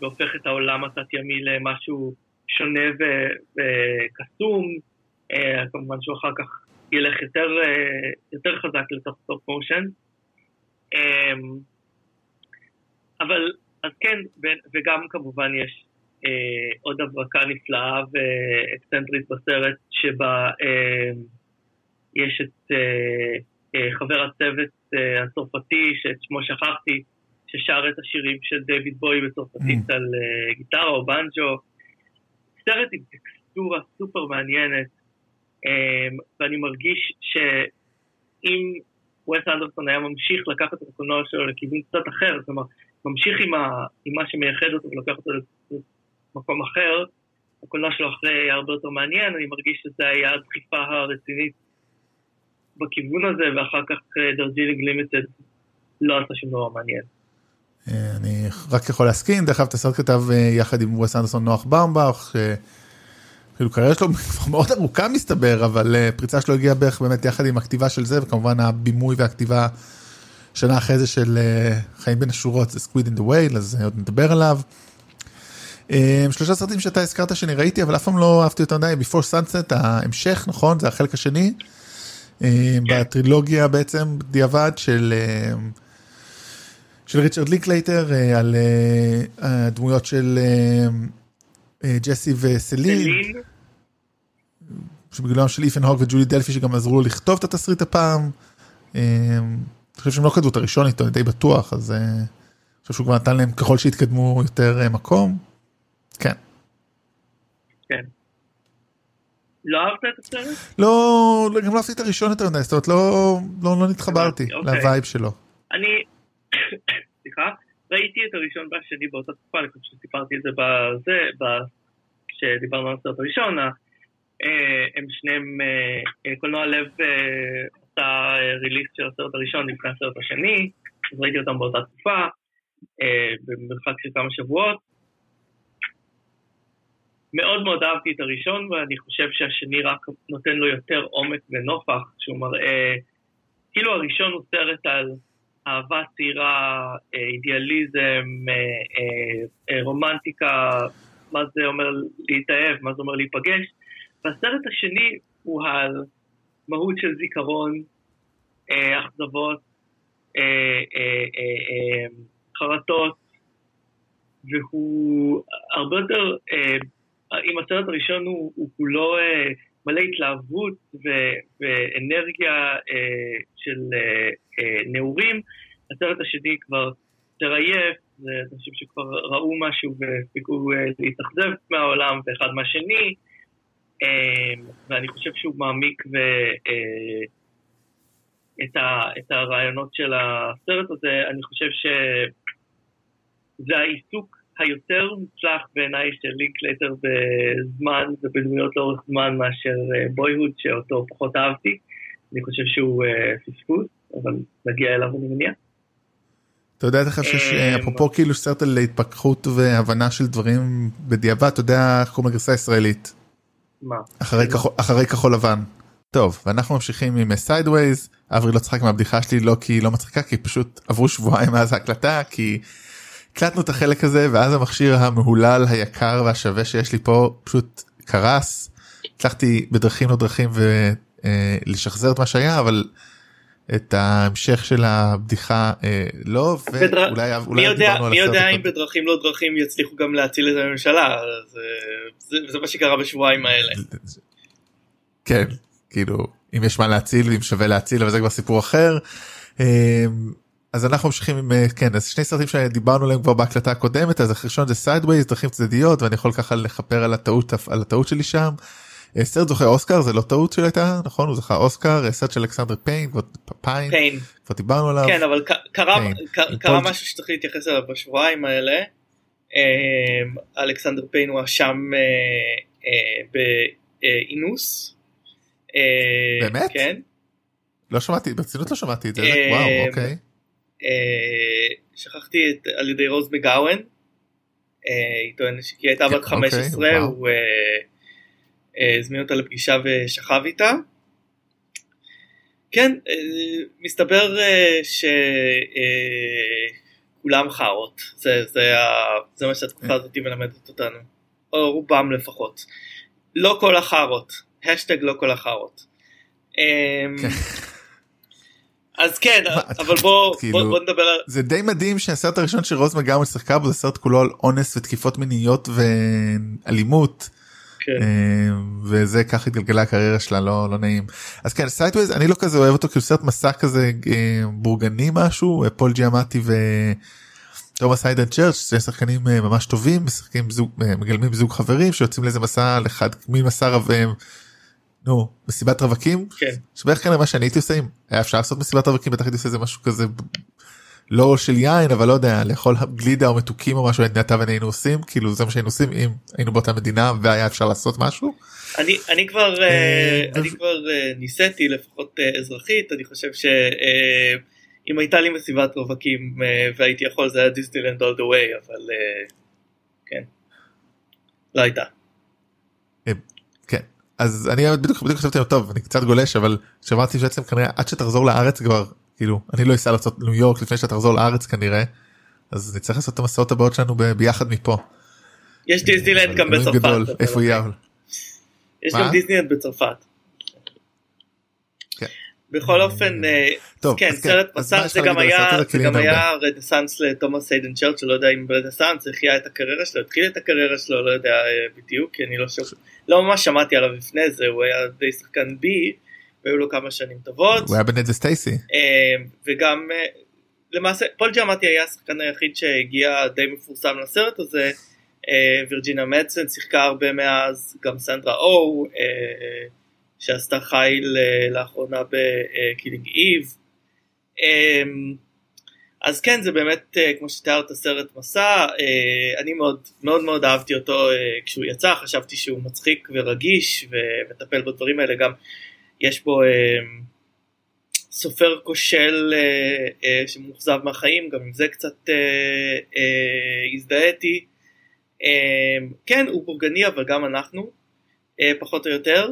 והופך את העולם התת-ימי למשהו שונה וקסום. כמובן שהוא אחר כך ילך יותר, יותר חזק לתוך stop motion. אבל, אז כן, וגם כמובן יש אה, עוד הברקה נפלאה ואקסצנטרית בסרט, שבה אה, יש את אה, אה, חבר הצוות אה, הצרפתי, שאת שמו שכחתי, ששר את השירים של דיוויד בוי בצרפתית mm. על אה, גיטרה או בנג'ו. סרט עם טקסטורה סופר מעניינת, אה, ואני מרגיש שאם וס אנדרסון היה ממשיך לקחת את הקולנוע שלו לכיוון קצת אחר, זאת אומרת, ממשיך עם, ה, עם מה שמייחד אותו ולוקח אותו למקום אחר, הקולנוע שלו אחרי היה הרבה יותר מעניין, אני מרגיש שזה היה הדחיפה הרצינית בכיוון הזה, ואחר כך Darjeeling Limited לא עשה שום דבר מעניין. אני רק יכול להסכים, דרך אגב את הסרט כתב יחד עם וס אנדרסון נוח באומבך, כאילו קריירה שלו כבר מאוד ארוכה מסתבר, אבל פריצה שלו הגיעה בערך באמת יחד עם הכתיבה של זה, וכמובן הבימוי והכתיבה שנה אחרי זה של חיים בין השורות, The Squid and the Whale, אז עוד נדבר עליו. שלושה סרטים שאתה הזכרת שאני ראיתי, אבל אף פעם לא אהבתי יותר מדי, Before Sunset, ההמשך, נכון? זה החלק השני. בטרילוגיה בעצם, בדיעבד של... של ריצ'רד לינקלייטר על הדמויות של ג'סי וסלין. שבגילומם של איתן הוק וג'ולי דלפי שגם עזרו לכתוב את התסריט הפעם. אני חושב שהם לא כתבו את הראשון איתו, אני די בטוח, אז אני חושב שהוא כבר נתן להם ככל שהתקדמו יותר מקום. כן. כן. לא אהבת את הסרט? לא, גם לא אהבתי את הראשון יותר מדי, זאת אומרת, לא, לא, לא נתחברתי אוקיי. לווייב שלו. אני, סליחה, ראיתי את הראשון והשני באותה תקופה, אני חושב שסיפרתי את זה בזה, כשדיברנו על הסרט הראשון, הם שניהם, קולנוע לב עשה ריליס של הסרט הראשון לפני הסרט השני, אז ראיתי אותם באותה תקופה, במרחק של כמה שבועות. מאוד מאוד אהבתי את הראשון, ואני חושב שהשני רק נותן לו יותר עומק ונופח, שהוא מראה, כאילו הראשון הוא סרט על אהבה צעירה, אידיאליזם, רומנטיקה, מה זה אומר להתאהב, מה זה אומר להיפגש. והסרט השני הוא על מהות של זיכרון, אה, אכזבות, אה, אה, חרטות, והוא הרבה יותר, אם הסרט הראשון הוא, הוא כולו מלא התלהבות ו, ואנרגיה של נעורים, הסרט השני כבר יותר עייף, אנשים שכבר ראו משהו והפסיקו אה, להתאכזב מהעולם ואחד מהשני, ואני חושב שהוא מעמיק ו... אה, את, ה, את הרעיונות של הסרט הזה, אני חושב שזה העיסוק היותר מוצלח בעיניי של לינקלייטר בזמן ובדמויות לאורך זמן מאשר ב Boyhood שאותו פחות אהבתי. אני חושב שהוא פספוס, אבל נגיע אליו אני מניח. אתה יודע איך שיש אפרופו כאילו סרט על התפכחות והבנה של דברים בדיעבד אתה יודע איך קוראים לגרסה הישראלית. מה? אחרי כחול לבן. טוב ואנחנו ממשיכים עם Sideways אברי לא צחק מהבדיחה שלי לא כי היא לא מצחיקה כי פשוט עברו שבועיים מאז ההקלטה כי הקלטנו את החלק הזה ואז המכשיר המהולל היקר והשווה שיש לי פה פשוט קרס. הצלחתי בדרכים לא דרכים ולשחזר את מה שהיה אבל את ההמשך של הבדיחה לא ואולי בדר... אולי מי יודע, מי יודע אם בדרכים לא דרכים יצליחו גם להציל את הממשלה זה, זה, זה מה שקרה בשבועיים האלה. כן כאילו אם יש מה להציל ואם שווה להציל אבל זה כבר סיפור אחר. אז אנחנו ממשיכים עם כן אז שני סרטים שדיברנו עליהם כבר בהקלטה הקודמת אז הראשון זה Sideways דרכים צדדיות ואני יכול ככה לכפר על הטעות על הטעות שלי שם. סרט זוכה אוסקר? זה לא טעות שהייתה נכון? הוא זכה אוסקר סרט של אלכסנדר פיין פיין. כבר דיברנו עליו. כן אבל קרה משהו שצריך להתייחס אליו בשבועיים האלה. אלכסנדר פיין הואשם באינוס. באמת? כן. לא שמעתי, ברצינות לא שמעתי את זה, וואו, אוקיי. שכחתי את, על ידי רוז מגאוון, היא טוענת שהיא הייתה בת 15, כן, אוקיי, הוא הזמין אותה לפגישה ושכב איתה. כן, מסתבר שכולם חארות, זה, זה, זה מה שהתקופה הזאת מלמדת אותנו, או רובם לפחות. לא כל החארות, השטג לא כל החארות. אמ, כן. אז כן אבל בוא כאילו, בוא נדבר על זה די מדהים שהסרט הראשון שרוז מגמרי שיחקה בו זה סרט כולו על אונס ותקיפות מיניות ואלימות. כן. אמ, וזה ככה התגלגלה הקריירה שלה לא לא נעים. אז כן Sideways אני לא כזה אוהב אותו כאילו סרט מסע כזה אה, בורגני משהו פול ג'יאמטי ו... תומאס היידן צ'רץ' זה שחקנים אה, ממש טובים משחקים זוג אה, מגלמים זוג חברים שיוצאים לאיזה מסע לחד מין מסע רב נו מסיבת רווקים. כן. שבערך כנראה מה שאני הייתי עושה אם היה אפשר לעשות מסיבת רווקים בטח הייתי עושה איזה משהו כזה לא של יין אבל לא יודע לאכול גלידה או מתוקים או משהו אתה ואני היינו עושים כאילו זה מה שהיינו עושים אם היינו באותה מדינה והיה אפשר לעשות משהו. אני אני כבר אה, אני כבר ניסיתי לפחות אזרחית אני חושב שאם הייתה לי מסיבת רווקים והייתי יכול זה היה דיסנילנד all the way אבל כן לא הייתה. אז אני בדיוק בדיוק חשבתי טוב אני קצת גולש אבל שמעתי בעצם כנראה עד שתחזור לארץ כבר כאילו אני לא אסע לעשות ניו יורק לפני שתחזור לארץ כנראה אז נצטרך לעשות את המסעות הבאות שלנו ביחד מפה. יש דיסנילנד גם בצרפת. איפה יהיה? יש גם דיסנילנד בצרפת. בכל אופן אה, טוב, כן סרט מסע זה גם היה רדסאנס לתומאס היידן צ'רץ' שלא יודע אם רדסאנס החיה את הקריירה שלו התחיל את הקריירה שלו לא יודע אה, בדיוק כי אני לא לא ממש שמעתי עליו לפני זה הוא היה די שחקן בי והיו לו כמה שנים טובות. הוא היה ב Ned and Stacey אה, וגם למעשה פול ג'מאטי היה השחקן היחיד שהגיע די מפורסם לסרט הזה. וירג'ינה מדסן שיחקה הרבה מאז גם סנדרה או שעשתה אה, לאחרונה ב Killing Eve. אז כן זה באמת אה, כמו שתיארת סרט מסע אה, אני מאוד מאוד מאוד אהבתי אותו כשהוא יצא. חשבתי שהוא מצחיק ורגיש ומטפל בדברים האלה. גם יש בו סופר כושל שמאוכזב מהחיים גם עם זה קצת הזדהיתי. כן הוא בורגני אבל גם אנחנו פחות או יותר.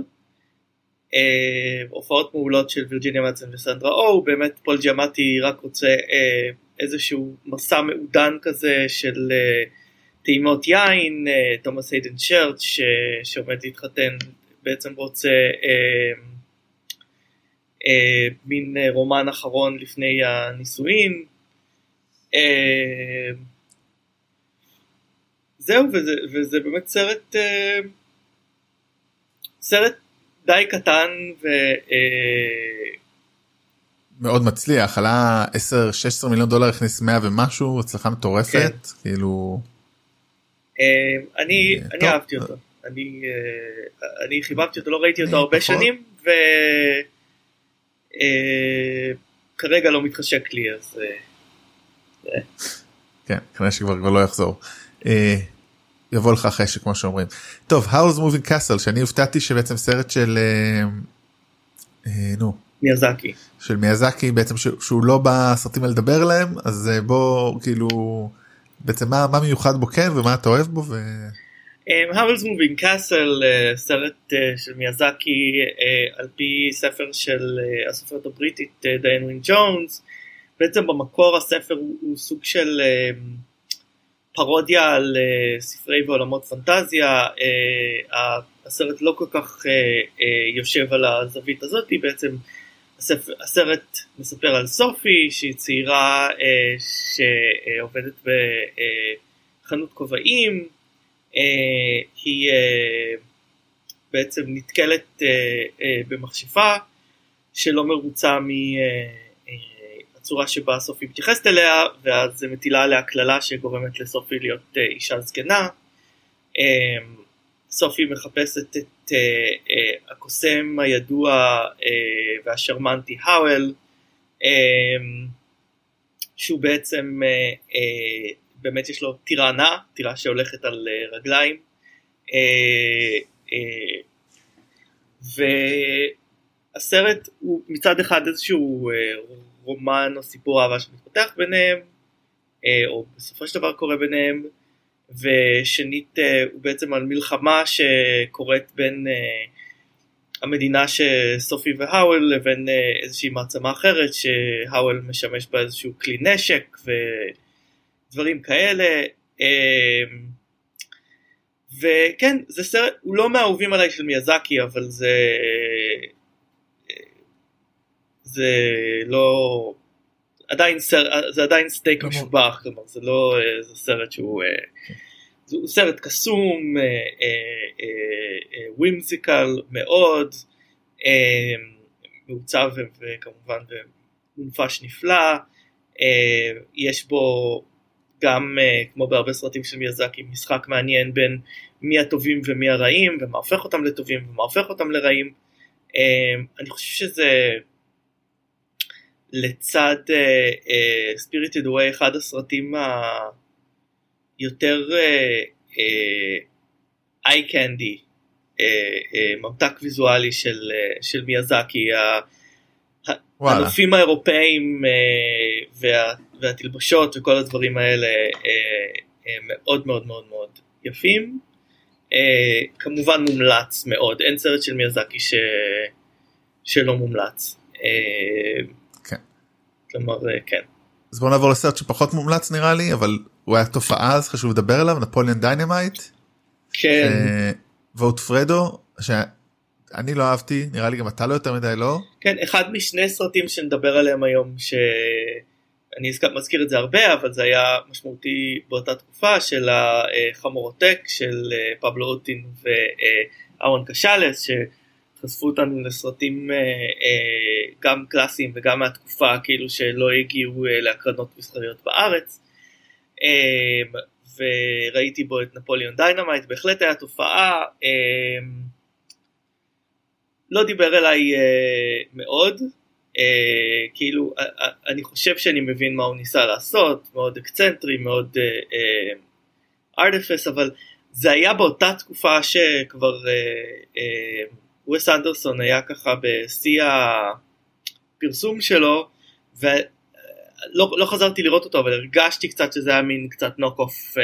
אה, הופעות מעולות של וירג'יניה מאצן וסנדרה או באמת פול ג'מאטי רק רוצה אה, איזשהו מסע מעודן כזה של אה, טעימות יין, אה, תומאס היידן שרט ש... שעומד להתחתן בעצם רוצה אה, אה, מין אה, רומן אחרון לפני הנישואין. אה, זהו, וזה, וזה באמת סרט, אה, סרט די קטן ו... אה, מאוד מצליח עלה 10-16 מיליון דולר הכניס 100 ומשהו הצלחה מטורפת כן. כאילו אה, אני, אה, אני. אהבתי אותו, אני, אה, אני חיבבתי אותו, לא ראיתי אותו הרבה. שנים, וכרגע לא מתחשק לי, אז אה, כן כנראה שכבר כבר לא יחזור. אה, יבוא לך אחרי שכמו שאומרים. טוב האוז מובינג קאסל שאני הופתעתי שבעצם סרט של אה, אה, נו מיאזקי. של מיאזקי בעצם שהוא לא בסרטים האלה לדבר עליהם אז אה, בוא כאילו בעצם מה מה מיוחד בו כן ומה אתה אוהב בו. ו... האבלס מובינג קאסל, סרט אה, של מיאזקי אה, על פי ספר של אה, הסופרת הבריטית דיין ווין ג'ונס. בעצם במקור הספר הוא, הוא סוג של אה, פרודיה על אה, ספרי ועולמות פנטזיה. אה, הסרט לא כל כך אה, אה, יושב על הזווית הזאת, בעצם הספר, הסרט מספר על סופי שהיא צעירה אה, שעובדת בחנות כובעים. אה, היא אה, בעצם נתקלת אה, במכשפה שלא מרוצה מהצורה שבה סופי מתייחסת אליה ואז זה מטילה עליה קללה שגורמת לסופי להיות אישה זקנה. סופי מחפשת את הקוסם הידוע והשרמנטי האוול שהוא בעצם באמת יש לו טירה ענה, טירה שהולכת על אה, רגליים. אה, אה, והסרט הוא מצד אחד איזשהו רומן או סיפור אהבה שמתפתח ביניהם, או בסופו של דבר קורה ביניהם, ושנית הוא בעצם על מלחמה שקורית בין המדינה שסופי והאוול לבין איזושהי מעצמה אחרת שהאוול משמש בה איזשהו כלי נשק ודברים כאלה. אה, וכן, זה סרט, הוא לא מהאהובים עליי של מיאזקי, אבל זה... זה לא... עדיין סרט, זה עדיין סטייק משובח, כלומר זה לא, אה, זה סרט שהוא... אה, זה סרט קסום, אה, ווימזיקל מאוד, אה, מעוצב וכמובן מונפש נפלא, אה, יש בו גם אה, כמו בהרבה סרטים של מיאזקי משחק מעניין בין מי הטובים ומי הרעים ומה הופך אותם לטובים ומה הופך אותם לרעים. אה, אני חושב שזה לצד ספיריטד uh, uh, אחד הסרטים היותר איי קנדי, ממתק ויזואלי של, uh, של מיאזקי. הנופים האירופאים uh, וה, והתלבשות וכל הדברים האלה uh, הם מאוד מאוד מאוד מאוד יפים. Uh, כמובן מומלץ מאוד, אין סרט של מיאזקי ש... שלא מומלץ. כן. כלומר, אה, כן. אז בוא נעבור לסרט שפחות מומלץ נראה לי אבל הוא היה תופעה אז חשוב לדבר עליו נפוליאון דיינמייט. כן, Vote for Pedro שאני לא אהבתי נראה לי גם אתה לא יותר מדי לא. כן, אחד משני סרטים שנדבר עליהם היום, שאני הזכ- מזכיר את זה הרבה, אבל זה היה משמעותי באותה תקופה של החמורטק של אה, פבלו אוטין ואהרון קשלס, שחשפו אותנו לסרטים אה, אה, גם קלאסיים וגם מהתקופה, כאילו שלא הגיעו אה, להקרנות מסחריות בארץ. אה, וראיתי בו את נפוליאון דיינמייט, בהחלט היה תופעה. אה, לא דיבר אליי מאוד, אה, כאילו אה, אה, אני חושב שאני מבין מה הוא ניסה לעשות, מאוד אקצנטרי, מאוד artifice, אה, אה, אבל זה היה באותה תקופה שכבר ווס אה, אה, אנדרסון היה ככה בשיא הפרסום שלו, ולא לא חזרתי לראות אותו, אבל הרגשתי קצת שזה היה מין קצת knock-off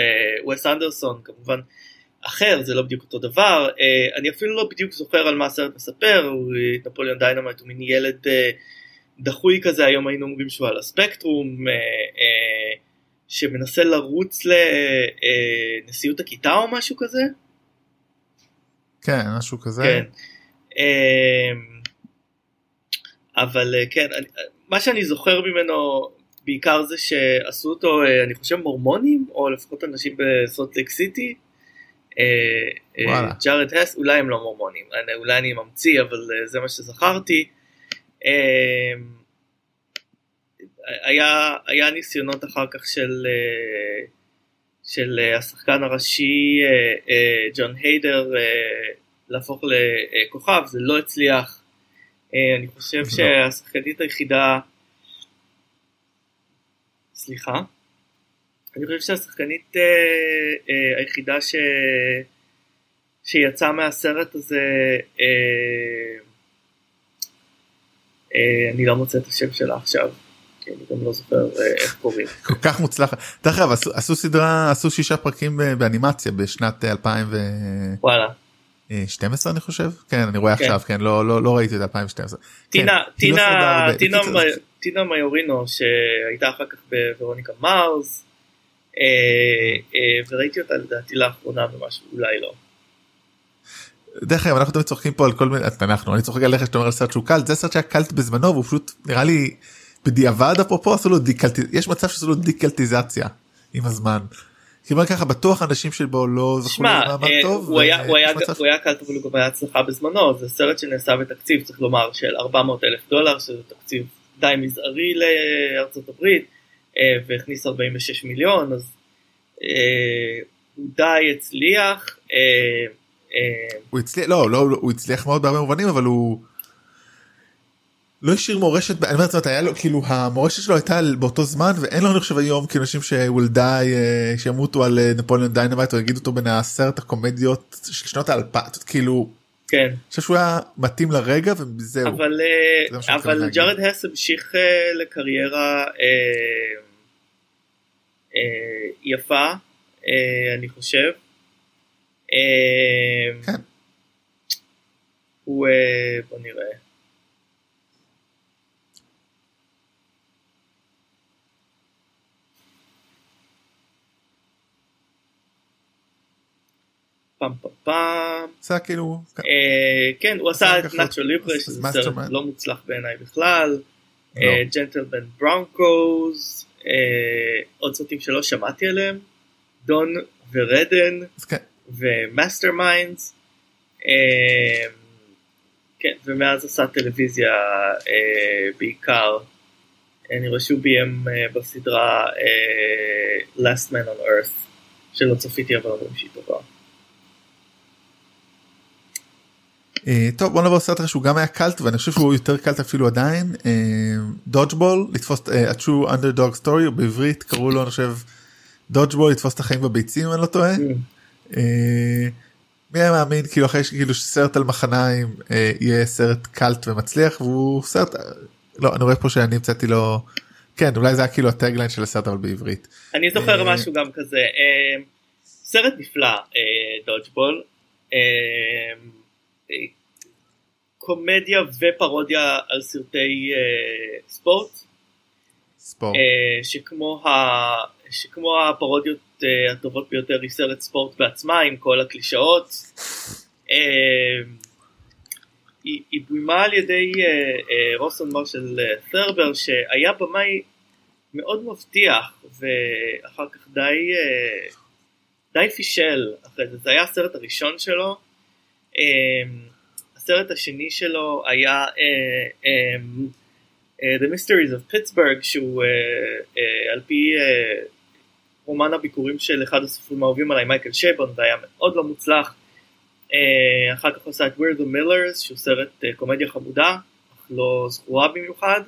ווס אנדרסון, כמובן. אחר, זה לא בדיוק אותו דבר, אה, אני אפילו לא בדיוק זוכר על מה הסרט מספר, הוא נפוליאון דיינמייט הוא מין ילד אה, דחוי כזה, היום היינו אומרים שהוא על הספקטרום, אה, אה, שמנסה לרוץ לנשיאות הכיתה או משהו כזה. כן משהו כזה. כן. אמ, אבל אה, כן, אני- מה שאני זוכר ממנו בעיקר זה שעשו אותו, אה, אני חושב מורמונים, או לפחות אנשים בסולט לייק סיטי. אה, אה. ג'ארד הס, אולי הם לא מורמונים, אולי אני ממציא, אבל אה, זה מה שזכרתי. אה, היה, היה ניסיונות אחר כך של, אה, של אה, השחקן הראשי אה, ג'ון היידר להפוך לכוכב, זה לא הצליח. אני חושב לא. שהשחקנית היחידה, סליחה, אני חושב שהשחקנית היחידה ש... שיצאה מהסרט הזה, אה, אני לא מוצא את השם שלה עכשיו, כי אני גם לא זוכר אה, איך קוראים. כל כך מוצלח. דרך אגב עשו, סדרה עשו שישה פרקים באנימציה בשנת 2012 וואלה. אני חושב כן אני רואה כן. עכשיו כן לא לא לא ראיתי את 2012. טינה, כן, לא טינה. טינה, מיורינו שהייתה אחר כך בוורוניקה מארס אה, אה, וראיתי אותה לדעתי לאחרונה במשהו אולי לא. דרך אגב אנחנו תמיד צוחקים פה על כל מיני אנחנו אני צוחק עליך שאתה אומר על סרט שהוא קלט זה סרט שהיה קלט בזמנו והוא פשוט נראה לי בדיעבד אפרופו עשו לו דיקלט יש מצב שעשו לו דיקלטיזציה עם הזמן. כי אומר ככה בטוח אנשים שבו לא זכו למעמד אה, טוב. היה- הוא היה קלט אבל הוא גם היה הצלחה בזמנו זה סרט שנעשה בתקציב צריך לומר של 400 אלף דולר שזה תקציב די מזערי לארצות הברית אה, והכניס 46 מיליון אז אה, הוא די הצליח. אה, אה, הוא הצליח לא לא הוא הצליח מאוד בהרבה מובנים אבל הוא. לא השאיר מורשת אני אומר זאת אומרת, היה לו כאילו המורשת שלו הייתה באותו זמן ואין לו אני חושב היום כאילו אנשים שהוא די שימותו על אה, נפוליאון דיינמייט או יגידו אותו בין העשרת הקומדיות של שנות האלפיים כאילו כן. אני חושב שהוא היה מתאים לרגע וזהו. אבל, אה, אבל. ג'ארד הס המשיך אה, לקריירה אה, אה, יפה, אה, אני חושב. אה, כן. הוא, אה, בוא נראה. פעם פעם פעם. זה היה כאילו אה, כן, הוא עשה את נאצ'ו ליברה, שזה סרט. לא מוצלח בעיניי בכלל. לא. ג'נטלמן ברונקוז, עוד סרטים שלא שמעתי עליהם, דון ורדן כן. ו Masterminds. כן, ומאז עשה טלוויזיה אה, בעיקר. אני רואה שהוא ביים אה, בסדרה אה, Last Man on Earth, שלא צפיתי אבל אומרים שהיא טובה. טוב בוא נעבור לסרט שהוא גם היה קאלט ואני חושב שהוא יותר קאלט אפילו עדיין Dodgeball לתפוס a true underdog story בעברית קראו לו אני חושב דודג'בול לתפוס את החיים בביצים אם אני לא טועה. אה, מי היה מאמין כאילו אחרי שכאילו סרט על מחניים אה, יהיה סרט קלט ומצליח והוא סרט אה, לא אני רואה פה שאני המצאתי לו כן אולי זה היה כאילו הטגליין של הסרט אבל בעברית. אני זוכר אה, משהו גם כזה, אה, סרט נפלא, דודג'בול, קומדיה ופרודיה על סרטי ספורט, ספורט. שכמו, ה, שכמו הפרודיות אה, הטובות ביותר היא סרט ספורט בעצמה עם כל הקלישאות. אה, היא, היא בוימה על ידי אה, אה, רוסון מרשל ת'רבר שהיה במאי מאוד מבטיח ואחר כך די, אה, די פישל אחרי זה, זה היה הסרט הראשון שלו. אה, הסרט השני שלו היה אה, אה, אה, The Mysteries of Pittsburgh שהוא אה, אה, על פי אה, רומן הביקורים של אחד הסופרים האהובים עליי מייקל שייבון והיה מאוד לא מוצלח. אה, אחר כך הוא עשה את We're the Millers שהוא סרט אה, קומדיה חמודה אך לא זכורה במיוחד.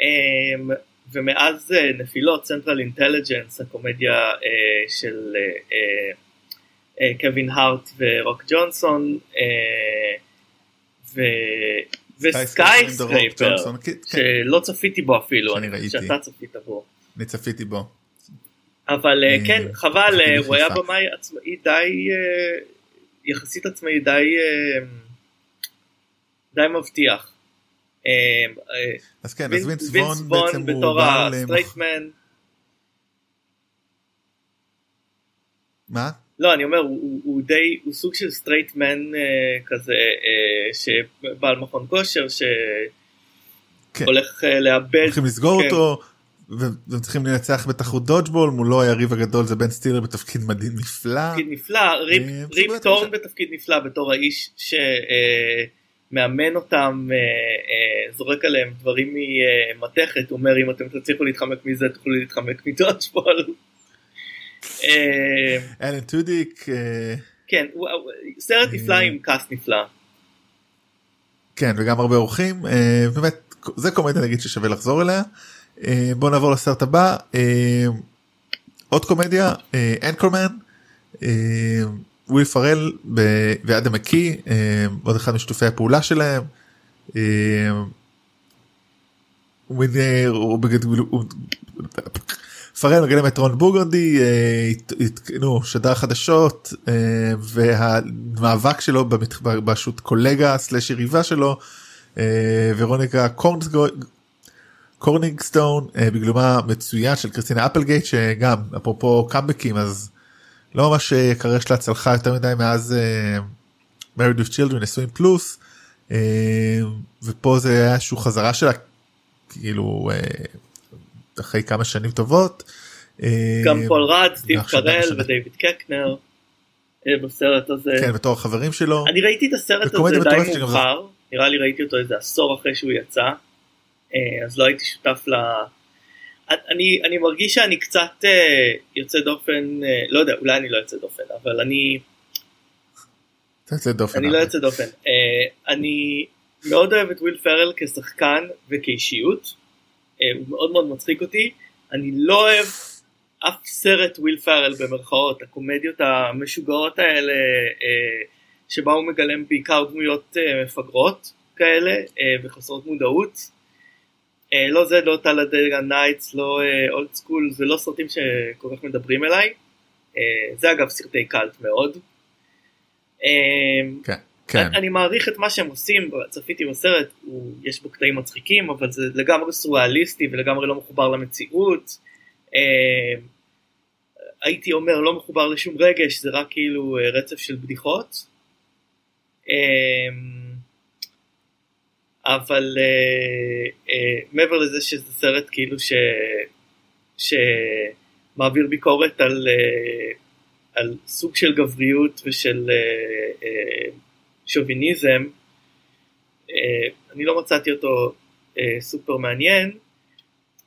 אה, ומאז נפילות Central Intelligence הקומדיה של קווין הארט ורוק ג'ונסון ו... ו Skyscraper ג'ונסון, כן, כן, שלא צפיתי בו אפילו, שאני אני ראיתי. שאתה צפית בו. אני צפיתי בו. אבל אה, אה, כן, חבל, אה, הוא היה. במאי עצמאי די, יחסית עצמאי די, די מבטיח. אז כן אז וינס וון בעצם הוא בתור ה straight man, מה? לא אני אומר הוא, הוא, די הוא סוג של straight man אה, כזה אה, שבעל מכון כושר כן. שהולך אה, לאבד הולכים לסגור כן. אותו והם צריכים לנצח בתחרות dodgeball מולו היריב הגדול זה בן סטילר בתפקיד מדהים נפלא. תפקיד נפלא ריפ, אה, ריפ טורן. בתפקיד נפלא בתור האיש שמאמן אותם אה, אה, זורק עליהם דברים ממתכת הוא אומר אם אתם תצליחו להתחמק מזה תוכלו להתחמק מ dodgeball. אה, אלן טודיק כן סרט נפלא עם קאסט נפלא. כן וגם הרבה אורחים באמת זה קומדיה נגיד ששווה לחזור אליה. אה, בוא נעבור לסרט הבא אה, עוד קומדיה Anchorman וויל פרל ואדם מקי אה, עוד אחד משותפי הפעולה שלהם. אה, פרל מגלם את רון אה, הת- נו, שדר חדשות אה, והמאבק שלו בשו"ת קולגה סלש יריבה שלו אה, ורוניקה קורנסגו- קורניגסטון אה, בגלומה מצוין של קריסטינה אפלגייט שגם אפרופו קאמבקים אז לא ממש אה, הקריירה שלה צלחה יותר מדי מאז מריד with children נשואים פלוס אה, ופה זה היה איזשהו חזרה שלה כאילו אה, אחרי כמה שנים טובות. אה, גם פול רד, סטיב קרל ודייוויד קקנר אה, בסרט הזה. כן בתור החברים שלו. אני ראיתי את הסרט הזה די מאוחר, נראה לי ראיתי אותו איזה עשור אחרי שהוא יצא, אה, אז לא הייתי שותף ל... אני, אני מרגיש שאני קצת אה, יוצא דופן, אה, לא יודע, אולי אני לא יוצא דופן, אבל אני, יוצא דופן. אני לא יוצא דופן. אה, אני מאוד אוהב את וויל פרל כשחקן וכאישיות, אה, הוא מאוד מאוד מצחיק אותי, אני לא אוהב אף סרט וויל פרל במרכאות, הקומדיות המשוגעות האלה, אה, שבה הוא מגלם בעיקר דמויות אה, מפגרות כאלה אה, וחסרות מודעות. אה, לא זה, לא Talladega Nights, לא Old School, זה לא סרטים שכל כך מדברים אליי. אה, זה אגב סרטי קאלט מאוד. אה, כן. כן. אני, מעריך את מה שהם עושים, צפיתי בסרט, הוא, יש בו קטעים מצחיקים, אבל זה לגמרי סוריאליסטי ולגמרי לא מחובר למציאות. אה, הייתי אומר לא מחובר לשום רגש, זה רק כאילו אה, רצף של בדיחות. אבל אה, אה, מעבר לזה שזה סרט כאילו ש... שמעביר ביקורת על, אה, על סוג של גבריות ושל אה, אה, שוביניזם, אה, אני לא מצאתי אותו אה, סופר מעניין.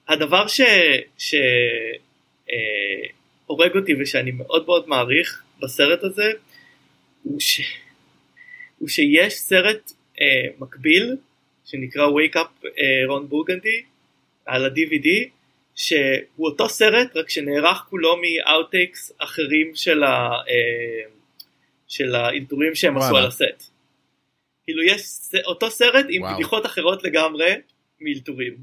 הדבר ש... ש אה, אותי ושאני מאוד מאוד מעריך בסרט הזה הוא, ש... הוא שיש סרט אה, מקביל שנקרא Wake Up אה, רון בורגנדי על ה-DVD שהוא אותו סרט רק שנערך כולו מאוטטייקס אחרים של, ה, אה, של האלתורים שהם עשו וואלה. על הסט. כאילו יש אותו סרט עם וואו. בדיחות אחרות לגמרי מאלתורים.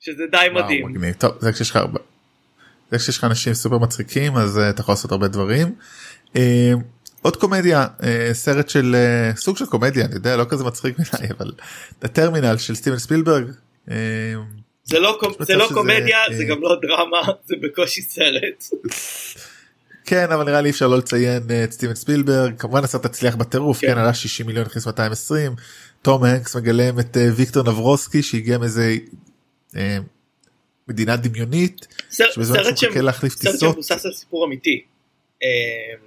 שזה די וואו, מדהים. מגניב. טוב זה כשיש לך הרבה. זה כשיש לך אנשים סופר מצחיקים אז אה, אתה יכול לעשות הרבה דברים. אה, עוד קומדיה אה, סרט של אה, סוג של קומדיה אני יודע לא כזה מצחיק מדי אבל הטרמינל של סטיבן ספילברג. אה, זה לא, זה לא שזה, קומדיה, זה גם לא דרמה, זה בקושי סרט. כן אבל נראה לי אפשר לא לציין את סטיבן ספילברג כמובן הסרט הצליח בטירוף כן. כן עלה 60 מיליון הכניס 220 תום הנקס מגלם את ויקטור נברוסקי שהגיע מאיזה אה, מדינה דמיונית סרט שמבוסס על סיפור אמיתי. אה,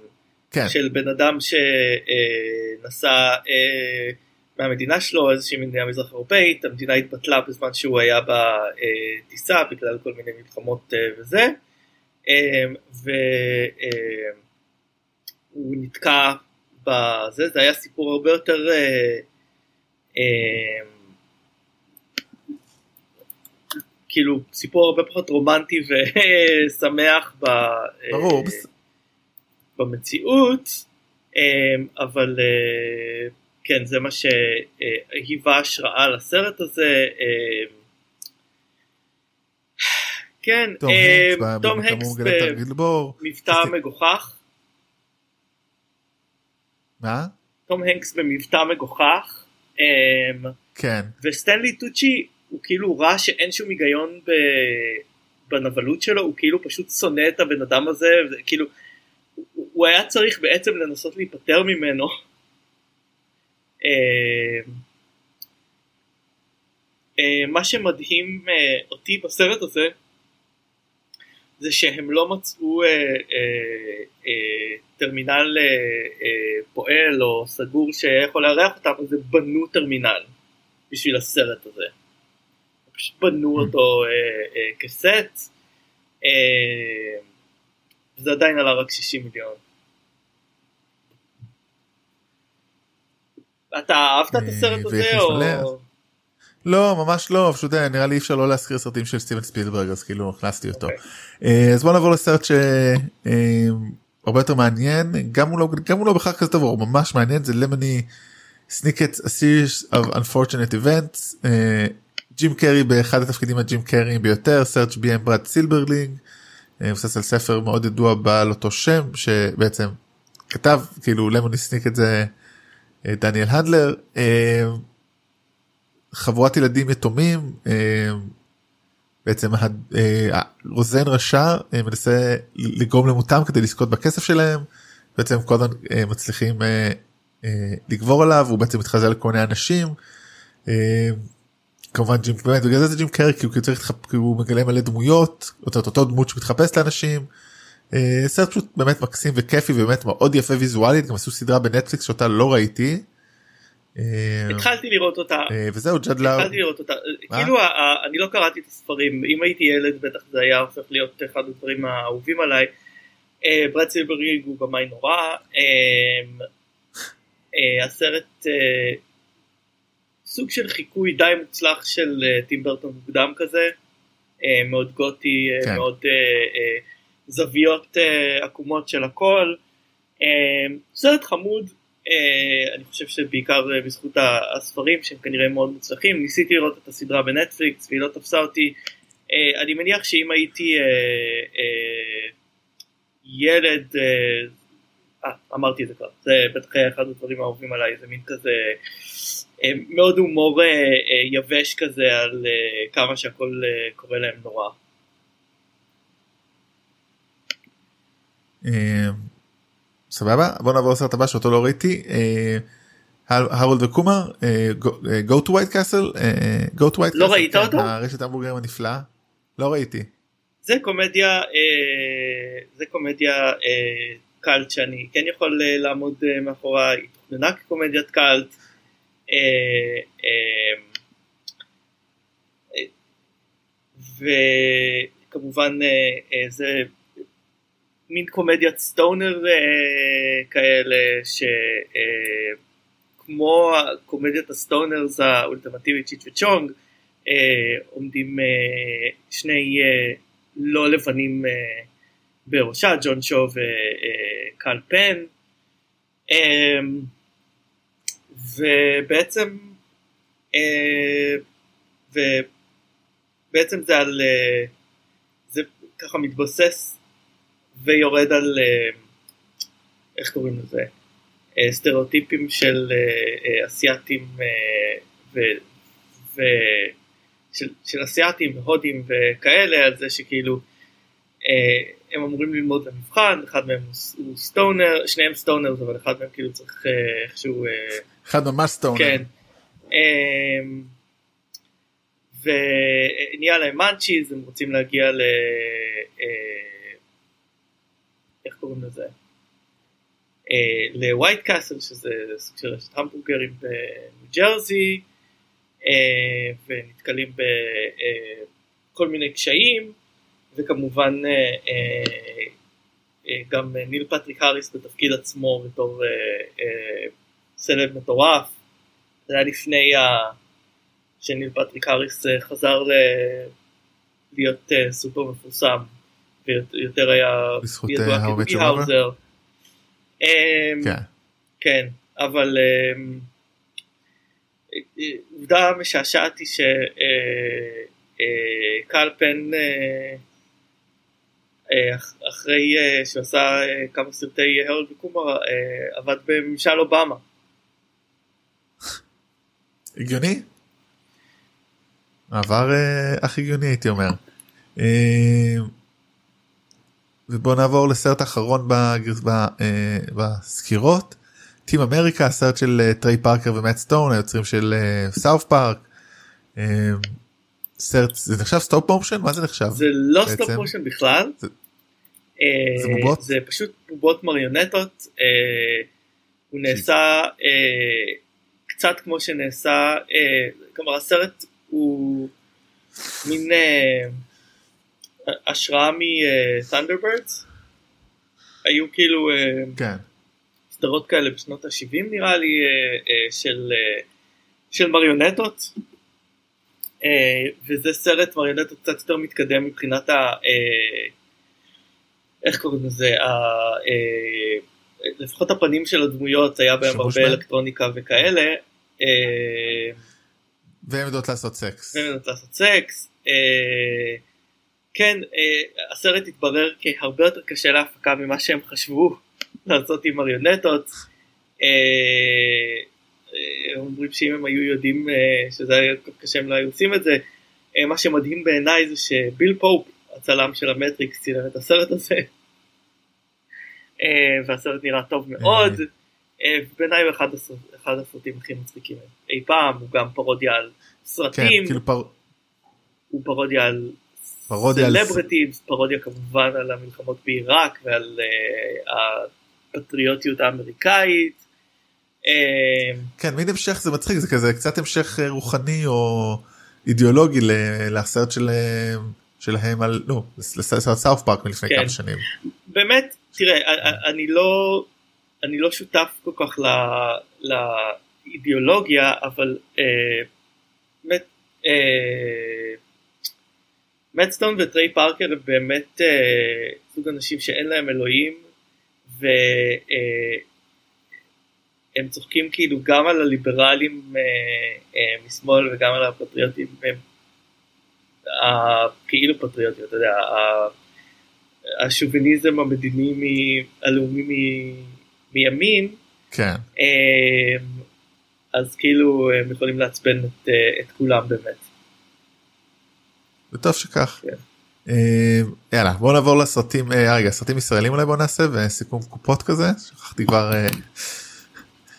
כן. של בן אדם שנסע מהמדינה שלו, איזושהי מדינה מזרח אירופאית, המדינה התבטלה בזמן שהוא היה בטיסה בגלל כל מיני מלחמות אה, וזה, אה, והוא נתקע בזה, זה היה סיפור הרבה יותר אה, אה, כאילו סיפור הרבה פחות רומנטי ושמח ב, ברור. אה, במציאות, אמ, אבל אה, כן, זה מה שהיווה השראה לסרט הזה. אמ, כן, תום אמ, הנקס תום הגלבור במבטא מגוחך, מה תום הנקס במבטא מגוחך, כן וסטנלי טוצ'י הוא כאילו רע שאין שום היגיון. בנבלות שלו, הוא כאילו פשוט שונא את הבן אדם הזה, כאילו, הוא היה צריך בעצם לנסות להיפטר ממנו. אה, אה, מה שמדהים אה, אותי בסרט הזה זה שהם לא מצאו אה, אה, אה, טרמינל אה, אה, פועל או סגור שיכול לארח אותם, אז הם בנו טרמינל בשביל הסרט הזה. פשוט בנו אותו אה, אה, כסט, אה, וזה עדיין עלה רק 60 מיליון. אתה אהבת את אה, הסרט הזה או... לא ממש לא פשוט אה, נראה לי אי אפשר לא להזכיר סרטים של סטיבן ספילברג אז כאילו הכנסתי אותו. אוקיי. אה, אז בוא נעבור לסרט שהרבה יותר מעניין גם הוא לא גם הוא לא בכלל כזה טוב הוא ממש מעניין זה למני סניקט a series of unfortunate events ג'ים קרי באחד התפקידים הג'ים קריים ביותר סרט שביים ברד סילברלינג מבוסס על ספר מאוד ידוע בעל אותו שם שבעצם כתב כאילו למני סניקט זה דניאל הנדלר. אה, חבורת ילדים יתומים אה, בעצם אה, רוזן רשע אה, מנסה לגרום למותם כדי לזכות בכסף שלהם בעצם כל הזמן אה, מצליחים אה, אה, לגבור עליו הוא בעצם מתחזה לכל מיני אנשים. אה, כמובן ג'ים באמת בגלל זה זה ג'ים קרי כי הוא צריך כי הוא מגלה מלא דמויות אותו אותו דמות שמתחפש לאנשים. אה, סרט פשוט באמת מקסים וכיפי ובאמת מאוד יפה ויזואלית גם עשו סדרה בנטפליקס שאותה לא ראיתי. אה, התחלתי לראות אותה, אה, וזהו ג'אד לאו התחלתי לראות אותה? כאילו אני לא קראתי את הספרים, אם הייתי ילד בטח זה היה הופך להיות אחד הדברים האהובים עליי. ברד סילברינג הוא במאי נורא, הסרט סוג של חיקוי די מוצלח של טים ברטון מוקדם כזה, מאוד גותי, כן. מאוד זוויות אה, עקומות של הכל. אה, סרט חמוד, אה, אני חושב שבעיקר אה, בזכות הספרים שהם כנראה מאוד מוצלחים, ניסיתי לראות את הסדרה בנטפליקס והיא לא תפסה אותי. אה, אני מניח שאם הייתי אה, אה, ילד, אה, אה, אמרתי את זה כבר, זה בטח היה אחד הדברים האהובים עליי, זה מין כזה אה, מאוד הומור אה, יבש כזה על אה, כמה שהכל אה, קורה להם נורא. סבבה? בוא נעבור לסרט הבא שאותו לא ראיתי. אה, הרולד וקומר אה, go to white castle אה, go to white לא castle, ראית כן, אותו? הרשת המבורגרים הנפלא לא ראיתי. זה קומדיה, אה, זה קומדיה אה, קאלט שאני כן יכול אה, לעמוד אה, מאחורה, היא תוכננה כקומדיית קאלט. אה, אה, אה, וכמובן אה, אה, זה מין קומדיית stoner אה, כאלה שכמו קומדיית ה stoners האולטימטיבית צ'יץ' וצ'ונג אה, עומדים אה, שני אה, לא לבנים אה, בראשה, ג'ון שו וקל פן. אה, ובעצם אה, ובעצם זה על אה, זה ככה מתבסס ויורד על אה, איך קוראים לזה אה, סטריאוטיפים של אה, אה, אסיאתים אה, ו, ו, של, של אסיאתים והודים וכאלה על זה שכאילו אה, הם אמורים ללמוד למבחן אחד מהם הוא, הוא סטונר שניהם סטונרס אבל אחד מהם כאילו צריך אה, איכשהו אה, אחד ממש סטונר כן. אמ, ונהיה להם מאנצ'יז, הם רוצים להגיע ל... אה, קוראים לזה? אה, לווייט קאסל, שזה סוג של רשת המבורגרים בניו ג'רזי, אה, ונתקלים בכל מיני קשיים, וכמובן אה, אה, אה, גם ניל פטריק האריס בתפקיד עצמו בתור אה, אה, סלב מטורף. זה היה לפני. שניל פטריק האריס אה, חזר. להיות אה, סופר מפורסם ויותר היה ידוע אה, Mother? האוזר. אמ, כן. כן, אבל אמ, עובדה משעשעת היא שקל פן אה, אה, אח- אחרי שהוא עשה כמה סרטי הרולד וקומר עבד בממשל אובמה. הגיוני? מעבר הכי הגיוני הייתי אומר. אה, ובוא נעבור לסרט בגרס- ב- אה, בסקירות. Team America הסרט של אה, טריי פארקר ומאט סטון היוצרים של South Park. סרט זה נחשב stop motion מה זה נחשב זה לא. stop motion בכלל. זה- אה, זה בובות? זה פשוט בובות מריונטות. אה, הוא נעשה אה, קצת כמו שנעשה, אה, כלומר הסרט הוא מין אה, השראה מ Thunderbirds. היו כאילו אה, כן סדרות כאלה בשנות ה-70 נראה לי אה, אה, של, אה, של מריונטות אה, וזה סרט מריונטות קצת יותר מתקדם מבחינת ה... אה, איך קוראים לזה? ה, אה, לפחות הפנים של הדמויות היה בהם הרבה בהם? אלקטרוניקה וכאלה. אה, והם יודעות לעשות סקס. והם יודעות לעשות סקס. אה, כן, אה, הסרט התברר כהרבה יותר קשה להפקה ממה שהם חשבו לעשות עם מריונטות. אה, אה, אומרים שאם הם היו יודעים שזה היה כל כך קשה הם לא היו עושים את זה. מה שמדהים בעיניי זה שביל פופ, הצלם של המטריקס, צילם את הסרט הזה. והסרט נראה טוב מאוד. בעיניי הוא אחד אחד הסרטים הכי מצחיקים אי פעם, הוא גם פרודיה על כן סרטים, כאילו פר... הוא פרודיה על פרודיה על- סלבריטיז, פרודיה כמובן על המלחמות בעיראק ועל אה, הפטריוטיות האמריקאית. אה, כן מין המשך זה מצחיק זה כזה קצת המשך אה, רוחני או אידיאולוגי לסרט שלהם שלהם על נו לסרט סאוף פארק מלפני כן. כמה שנים. באמת, תראה, אני לא, אני לא שותף כל כך ל- לאידיאולוגיה, אבל אה, באמת, אה, מאט סטון וטריי פארקר הם באמת אה, סוג אנשים שאין להם אלוהים, והם צוחקים כאילו גם על הליברלים אה, אה, משמאל וגם על הפטריוטים, הם, הכאילו פטריוטים, אתה יודע, ה- השוביניזם המדיני מ- הלאומי מ- מימין, כן. אה, אז כאילו הם יכולים לעצבן את, אה, את כולם באמת. וטוב שכך. כן. אה, יאללה בוא נעבור לסרטים אה, רגע סרטים ישראלים אולי בוא נעשה וסיכום קופות כזה שכחתי כבר אה,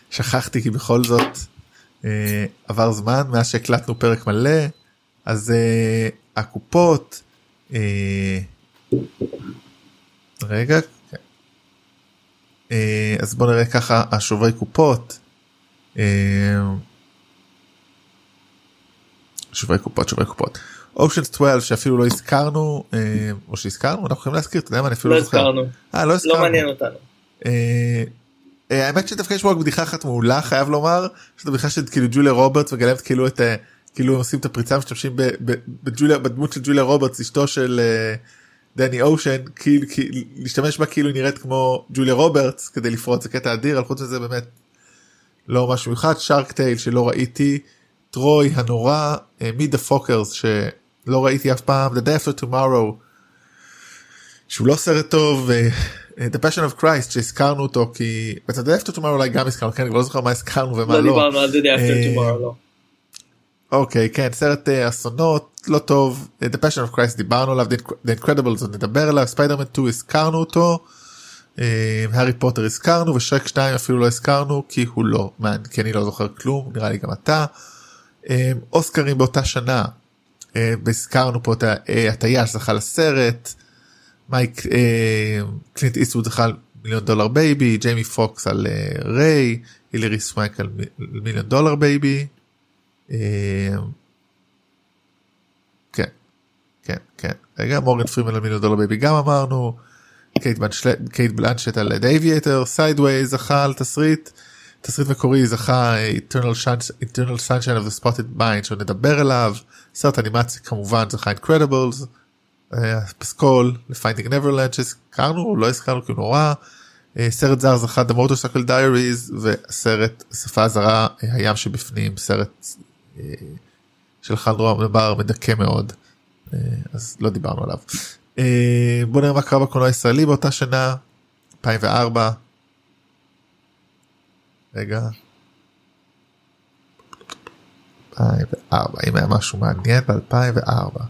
שכחתי כי בכל זאת עבר זמן מאז שהקלטנו פרק מלא אז הקופות רגע כן. אז בוא נראה ככה השוברי קופות. שוברי קופות שוברי קופות. Ocean's 12 שאפילו לא הזכרנו אה, או שהזכרנו אנחנו יכולים להזכיר אתה יודע מה אני אפילו לא לא. הזכרנו, אה, לא הזכרנו. לא מעניין אותנו. אה, האמת שדווקא יש פה רק בדיחה אחת מעולה חייב לומר שזו בדיחה של כאילו ג'וליה רוברטס מגלמת כאילו את כאילו עושים את הפריצה משתמשים בדמות של ג'וליה רוברטס אשתו של דני אושן כאילו להשתמש בה כאילו נראית כמו ג'וליה רוברטס כדי לפרוץ זה קטע אדיר אבל חוץ מזה באמת לא משהו מיוחד שרק טייל שלא ראיתי טרוי הנורא Meet the Fockers שלא ראיתי אף פעם The Day After Tomorrow שהוא לא סרט טוב אה, אה, The Passion of Christ שהזכרנו אותו כי את The Day After Tomorrow אולי גם הזכרנו כן אני לא זוכר מה הזכרנו ומה לא לא. דיברנו על זה אה, After Tomorrow, לא. אוקיי כן סרט אה, אסונות לא טוב אה, The Passion of Christ דיברנו עליו The Inc- The Incredibles עוד נדבר עליו ספיידרמן 2 הזכרנו אותו. אה, הארי פוטר הזכרנו ושרק 2 אפילו לא הזכרנו כי הוא לא מעניין כי אני לא זוכר כלום נראה לי גם אתה. אה, אוסקרים באותה שנה אה, הזכרנו פה את אה, הטייס זכה לסרט. מייק אה, קלינט איסטווד זכה על מיליון דולר בייבי ג'יימי פוקס על אה, ריי הילרי סווייק על מיליון דולר בייבי. אה, כן כן כן רגע מורגן פרימן על מיליון דולר בייבי גם אמרנו. קייט בלנשט על Aviator, סיידווייז זכה על תסריט. תסריט מקורי זכה אה, Eternal Shun- Eternal Sunshine of the Spotless Mind שעוד נדבר עליו. סרט אנימציה כמובן זכה Incredibles. אה, פסקול ל- Finding שהזכרנו או לא הזכרנו כי הוא נורא. אה, סרט זר זכה The Motorcycle Diaries וסרט שפה זרה הים שבפנים סרט של חנדרום דבר מדכא מאוד אז לא דיברנו עליו. בוא נראה מה קרה בקולנוע הישראלי באותה שנה 2004. רגע. 2004 אם היה משהו מעניין ב-2004.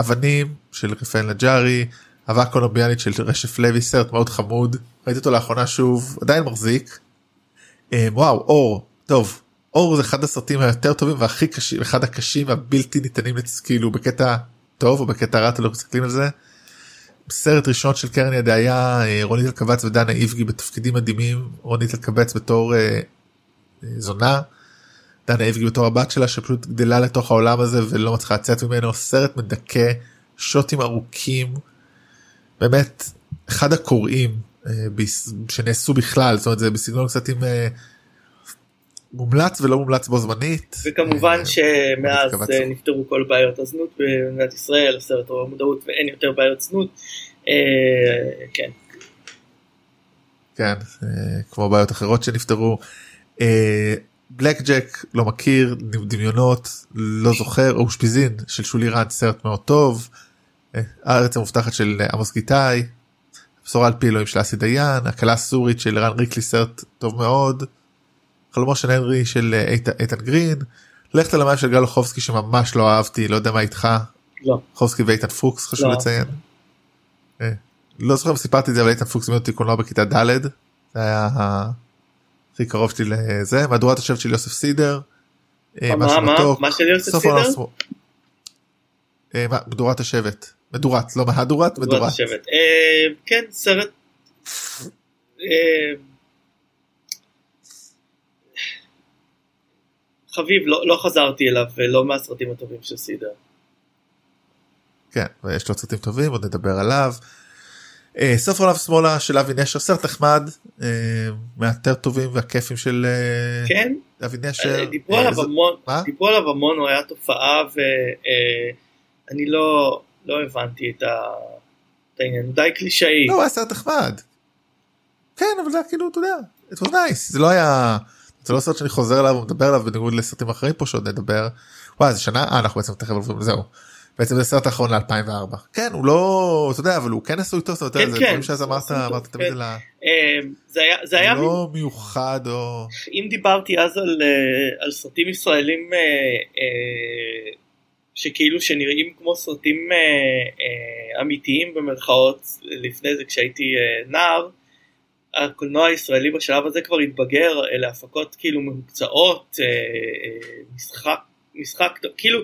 אבנים של רפאל נג'ארי, אהבה קולומביאנית של רשף לוי, סרט מאוד חמוד, ראיתי אותו לאחרונה שוב, עדיין מחזיק. אה, וואו, אור, טוב, אור זה אחד הסרטים היותר טובים והכי קשים, אחד הקשים והבלתי ניתנים כאילו בקטע טוב או בקטע רע, אתם לא מסתכלים על זה. סרט ראשון של קרן ידעיה, אה, רונית אלקבץ ודנה איבגי בתפקידים מדהימים, רונית אלקבץ בתור אה, אה, זונה, דנה איבגי בתור הבת שלה שפשוט גדלה לתוך העולם הזה ולא מצליחה לצאת ממנו, סרט מדכא, שוטים ארוכים, באמת אחד הקוראים אה, שנעשו בכלל, זאת אומרת זה בסגנון קצת עם אה, מומלץ ולא מומלץ בו זמנית. וכמובן אה, שמאז. אה, נפתרו כל בעיות הזנות במדינת ישראל, הסרט עורר מודעות ואין יותר בעיות זנות. אה, כן, כן, כמו בעיות אחרות שנפתרו. בלק ג'ק לא מכיר, דמיונות, לא זוכר, אושפיזין של שולי רנד, סרט מאוד טוב. הארץ המובטחת של עמוס גיטאי. הבשורה על פי אלוהים של אסי דיין, הכלה הסורית של ערן ריקליס, סרט טוב מאוד. חלומו של הנרי של אה, איתן, איתן גרין. לכת על המים של גל אוחובסקי שממש לא אהבתי, לא יודע מה איתך. לא. אוחובסקי ואיתן פוקס חשוב לא. לציין. אה, לא זוכר אם סיפרתי את זה אבל איתן פוקס לימד אותי קולנוע בכיתה ד' זה היה הכי קרוב שלי לזה מדורת השבט של יוסף סידר. אה, מה, מה. מה של יוסף סידר? מדורת השבט מדורת לא מהדורת מדורת. כן, סרט... חביב, לא, לא חזרתי אליו, ולא מהסרטים הטובים של סידר. כן ויש לו סרטים טובים עוד נדבר עליו. אה, סוף העולם שמאלה של אבי נשר סרט נחמד אה, מהיותר טובים והכיפים של אה, כן? אבי נשר. דיברו עליו המון? דיברו עליו המון, הוא היה תופעה ואני לא, לא הבנתי את העניין, הוא די קלישאי. לא, הוא היה סרט נחמד. כן, אבל זה היה כאילו, אתה יודע, it was nice. זה לא היה, זה לא סרט שאני חוזר אליו ומדבר עליו בניגוד לסרטים אחרים פה שעוד נדבר. וואי, זה שנה, אה, אנחנו בעצם תכף עוברים לזהו. בעצם זה הסרט האחרון ל-2004. כן, הוא לא, אתה יודע, אבל הוא כן עשוי טוב, זאת אומרת, כן, זה כן, דברים שאז אמרת, טוב, אמרת תמיד כן. על ה... אה, זה היה, לא מיוחד או... אם דיברתי אז על, אה, סרטים ישראלים אה, שכאילו שנראים כמו סרטים אמיתיים במרכאות לפני זה כשהייתי נער, הקולנוע הישראלי בשלב הזה כבר התבגר, אלה הפקות כאילו מהוקצעות, אה, אה, משחק, משחק, כאילו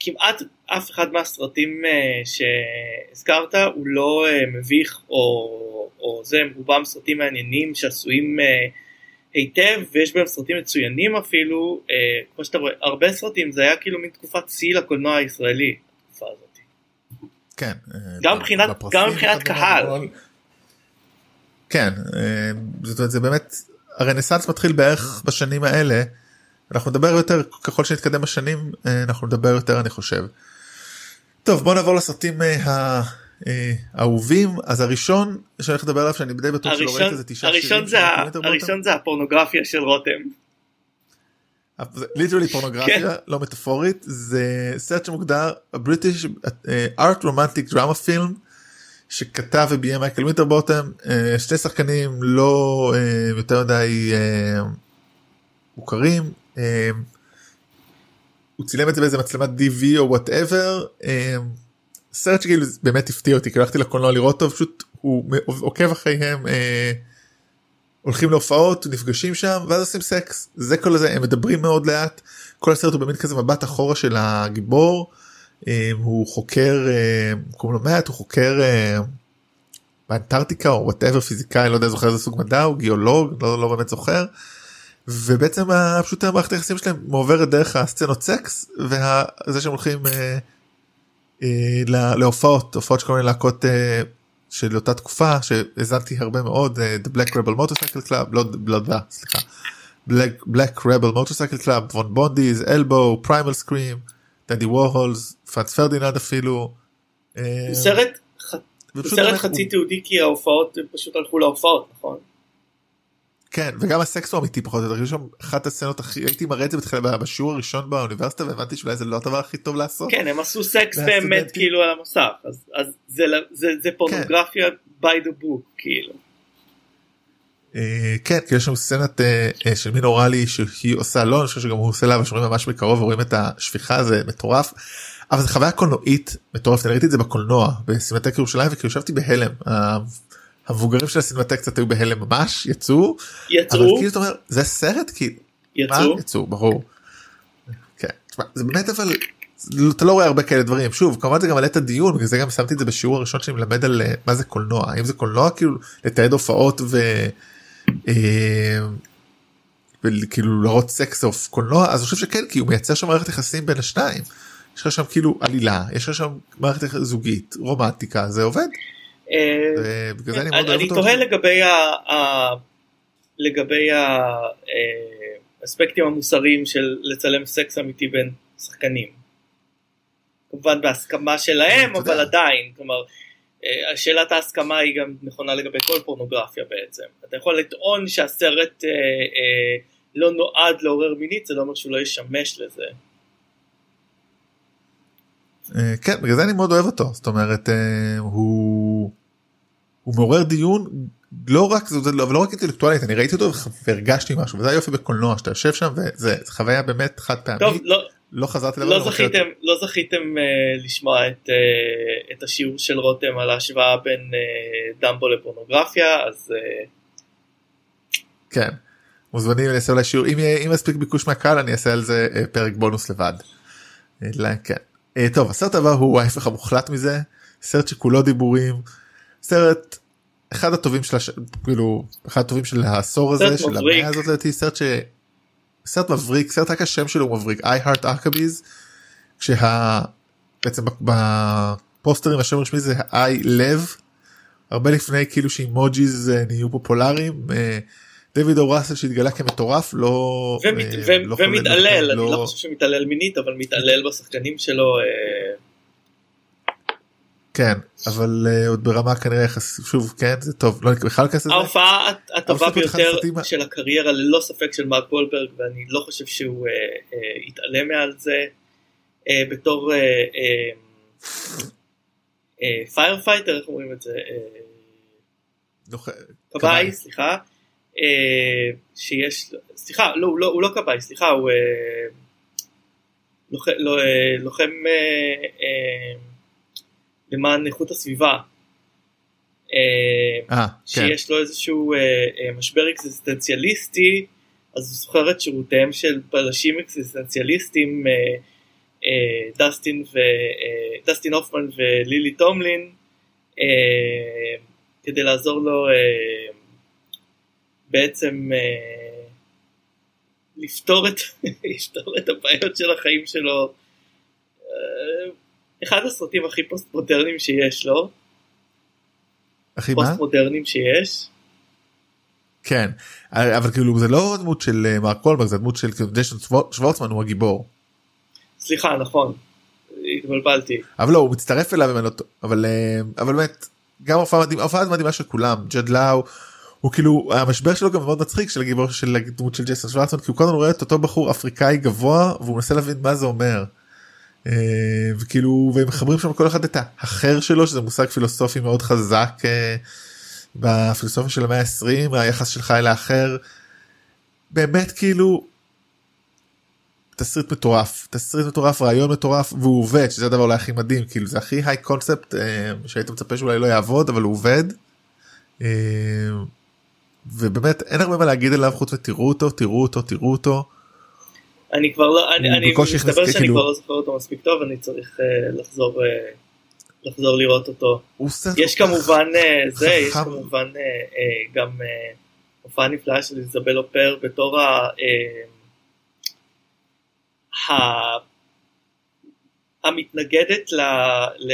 כמעט אף אחד מהסרטים אה, שהזכרת הוא לא אה, מביך או, או זה, הם רובם סרטים מעניינים שעשויים אה, היטב ויש בהם סרטים מצוינים אפילו, אה, כמו שאתה רואה, הרבה סרטים זה היה כאילו מין תקופת שיא לקולנוע הישראלי, התקופה הזאת. כן. אה, גם מבחינת- קהל. כן, אה, זאת אומרת, זה באמת, הרנסאנס מתחיל בערך בשנים האלה. אנחנו נדבר יותר, ככל שנתקדם בשנים, אה, אנחנו נדבר יותר אני חושב. טוב, בוא נעבור לסרטים אה, אה, האהובים. אז הראשון שאני הולך לדבר עליו, שאני די בטוח שלא ראית, זה תשעה הראשון, שירים. הראשון זה הפורנוגרפיה של רותם. literally פורנוגרפיה כן. לא מטאפורית זה סרט שמוגדר British art romantic drama film שכתב וביים מייקל ווינטרבוטום אה, שני שחקנים לא אה, יותר מדי אה, מוכרים הוא צילם את זה באיזה מצלמת DV או whatever סרט שכאילו באמת הפתיע אותי כי הלכתי לקולנוע לראות אותו פשוט הוא עוקב אחריהם. הולכים להופעות נפגשים שם ואז עושים סקס זה כל זה הם מדברים מאוד לאט כל הסרט הוא במין כזה מבט אחורה של הגיבור הוא חוקר אה, קוראים לו מאט הוא חוקר אה, באנטארקטיקה או whatever פיזיקאי לא יודע זוכר איזה סוג מדע הוא גיאולוג לא, לא באמת זוכר. ובעצם פשוט המערכת היחסים שלהם מועברת דרך הסצנות סקס וזה שהם הולכים אה, אה, לה- להופעות הופעות של כל מיני להקות אה, של אותה תקופה שהאזנתי הרבה מאוד אה, The Black Rebel Motorcycle Club לא לא לא, סליחה. Black, Black Rebel Motorcycle Club Von Bondies אלבו Primal Scream Dandy Warhols Franz Ferdinand אפילו. אה, סרט, סרט חצי תיעודי כי ההופעות הם פשוט הלכו להופעות, נכון? כן וגם הסקס הוא אמיתי פחות או יותר שם אחת הסצנות הכי הייתי מראה את זה בתחילה בשיעור הראשון באוניברסיטה והבנתי שאולי זה לא הדבר הכי טוב לעשות. כן, הם עשו סקס באמת כאילו על המסך, אז, אז זה, זה, זה פורנוגרפיה by the book, כאילו. אה, כן כי יש שם סצנת אה, אה, של מין אוראלי שהיא עושה לא אני חושב שגם הוא עושה לה ושומעים ממש מקרוב ורואים את השפיכה זה מטורף. אבל זו חוויה קולנועית מטורפת אני ראיתי את זה בקולנוע בסינמטק ירושלים וכאילו ישבתי בהלם. המבוגרים של הסינמטק קצת היו בהלם ממש יצאו אבל יצאו, כאילו אתה אומר זה סרט כאילו? יצאו, יצאו ברור. כן. תשמע, זה באמת אבל אתה לא רואה הרבה כאלה דברים שוב כמובן זה גם מעלה את הדיון בגלל זה גם שמתי את זה בשיעור הראשון שאני מלמד על מה זה קולנוע האם זה קולנוע כאילו לתעד הופעות ו... אה, וכאילו להראות סקס אוף קולנוע אז אני חושב שכן כי הוא מייצר שם מערכת יחסים בין השניים. יש לך שם כאילו עלילה יש לך שם מערכת זוגית רומנטיקה זה עובד אה, ובגלל זה אני מאוד אני אוהב אני אותו. תוהה לגבי ה- לגבי האספקטים המוסריים של לצלם סקס אמיתי בין שחקנים. כמובן בהסכמה שלהם אבל. עדיין כלומר אה, שאלת ההסכמה היא גם נכונה לגבי כל פורנוגרפיה בעצם. אתה יכול לטעון שהסרט אה, אה, לא נועד לעורר מינית זה לא אומר שהוא לא ישמש לזה. אה, כן בגלל זה אני מאוד אוהב אותו זאת אומרת אה, הוא הוא מעורר דיון לא רק זה לא, אבל לא רק אינטלקטואלית אני ראיתי אותו והרגשתי משהו וזה היופי בקולנוע שאתה יושב שם וזה זה חוויה באמת חד טוב פעמית לא, לא חזרתי לא זכיתם, לא זכיתם uh, לשמוע את, uh, את השיעור של רותם על ההשוואה בין uh, דמבו לפורנוגרפיה, אז uh, כן. מוזמנים אני אעשה אולי שיעור אם אם יספיק ביקוש מהקהל אני אעשה על זה פרק בונוס לבד. כן. טוב הסרט הבא הוא ההפך המוחלט מזה סרט שכולו דיבורים סרט אחד הטובים של הש... כאילו אחד הטובים של העשור הזה של. המאה הזאת לדעתי סרט ש... סרט מבריק סרט רק השם שלו מבריק I heart Arcabies כשה... בעצם בפוסטרים השם הרשמי זה I לב הרבה לפני כאילו שאימוג'יז אה, נהיו פופולריים. אה, דויד אורסל שהתגלה כמטורף לא ומת, אה, לא ומתעלל, דווקא, אני לא חושב שמתעלל מינית, אבל מתעלל בשחקנים שלו, כן אבל אה, עוד ברמה כנראה יחס שוב כן זה טוב לא בכלל כזה ההופעה הט- הטובה ביותר הסרטים ה- של הקריירה ללא ספק של מרק וולברג, ואני לא חושב שהוא אה, יתעלה מעל זה, בתור firefighter, איך אומרים את זה? כבאי. סליחה, אה, שיש, סליחה, לא, הוא לא, הוא לא כבאי, סליחה, הוא אה, לוחם, לא, אה, לוחם אה, אה, למען איכות הסביבה, אה, אה, כן. שיש לו איזשהו אה, אה, משבר אקזיסטנציאליסטי, אז הוא זוכר את שירותיהם של בלשים אקזיסטנציאליסטים, אה, אה, דסטין, ו, אה, דסטין הופמן ולילי טומלין, אה, כדי לעזור לו אה, בעצם אה, לפתור את, לפתור את הבעיות של החיים שלו. אה, אחד הסרטים הכי פוסט מודרניים שיש לו, אחי מה? פוסט מודרניים שיש. כן אבל כאילו זה לא דמות של אה, מרק קולברג זה דמות של כאילו, שוור- שוורצמן הוא הגיבור סליחה, נכון, התבלבלתי. אבל לא הוא מצטרף אליו לא טועה. אבל אה, אבל באמת גם הופעה מדהימה הופעה מדהימה של כולם ג'ד לאו הוא כאילו המשבר שלו גם מאוד מצחיק של הגיבור של הדמות של ג'ייסון שוורצמן כי הוא קודם רואה את אותו בחור אפריקאי גבוה והוא מנסה להבין מה זה אומר. אה, וכאילו והם מחברים שם כל אחד את האחר שלו שזה מושג פילוסופי מאוד חזק אה, בפילוסופיה של המאה ה-20 היחס שלך אל האחר. באמת כאילו תסריט מטורף תסריט מטורף רעיון מטורף והוא עובד שזה הדבר אולי הכי מדהים כאילו זה הכי היי קונספט שהיית מצפה שאולי לא יעבוד אבל הוא עובד. אה, ובאמת אין הרבה מה להגיד עליו חוץ ותראו אותו תראו אותו תראו אותו. אני כבר לא, אני, אני מסתבר שאני כאילו- כבר לא זוכר אותו מספיק טוב, אני צריך אה, לחזור, אה, לחזור לראות אותו. סרט יש כמובן אה, זה, יש. כמובן אה, אה, גם אה, הופעה נפלאה של איזבל אופר בתור ה... אה, ה- המתנגדת ל, ל,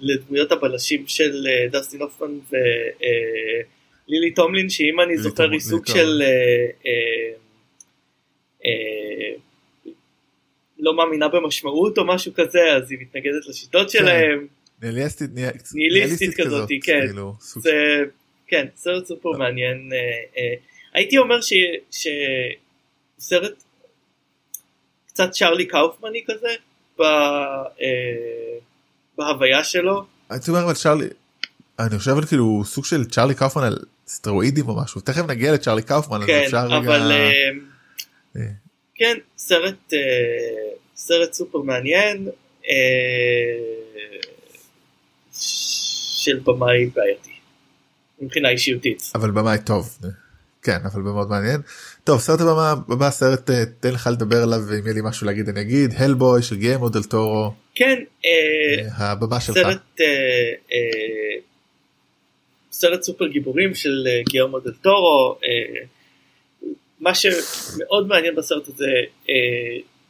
לדמויות הבלשים של אה, דסטין הופמן ולילי טומלין שהיא אם אני זוכר היא סוג של אה, אה, אה, לא מאמינה במשמעות או משהו כזה אז היא מתנגדת לשיטות כן. שלהם ניהליסטית ניהיליסטית כזאת, כן. כאילו, סוג זה כן סרט סופר. מעניין אה, אה, הייתי אומר שסרט קצת צ'ארלי קאופמני כזה ב- אה, בהוויה שלו הייתי אומר אבל צ'ארלי אני חושב על כאילו סוג של צ'ארלי קאופמן על סטרואידים או משהו תכף נגיע לצ'ארלי קאופמן אז כן אפשר רגע אה, אה. כן סרט אה, סרט סופר מעניין אה, של במאי בעייתי מבחינה אישיותית. אבל במאי טוב. כן אבל מאוד מעניין. טוב סרט הבא הבא סרט אה, תן לך לדבר עליו ואם יהיה לי משהו להגיד אני אגיד הלבוי של גיימו דל טורו. כן. אה, אה, הבמה שלך. סרט, אה, אה, סרט סופר גיבורים של אה, גיימו דל טורו. מה שמאוד מעניין בסרט הזה אה,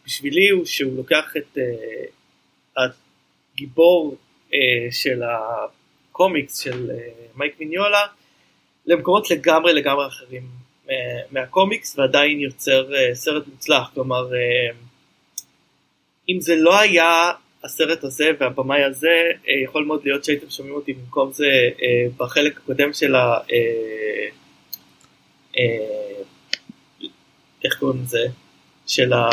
בשבילי הוא שהוא לוקח את אה, הגיבור אה, של הקומיקס של אה, מייק מיניולה למקומות לגמרי לגמרי אחרים אה, מהקומיקס ועדיין יוצר אה, סרט מוצלח. כלומר אה, אם זה לא היה הסרט הזה והבמאי הזה אה, יכול מאוד להיות שהייתם שומעים אותי במקום זה אה, בחלק הקודם של ה... אה, אה, איך קוראים לזה? של, ה,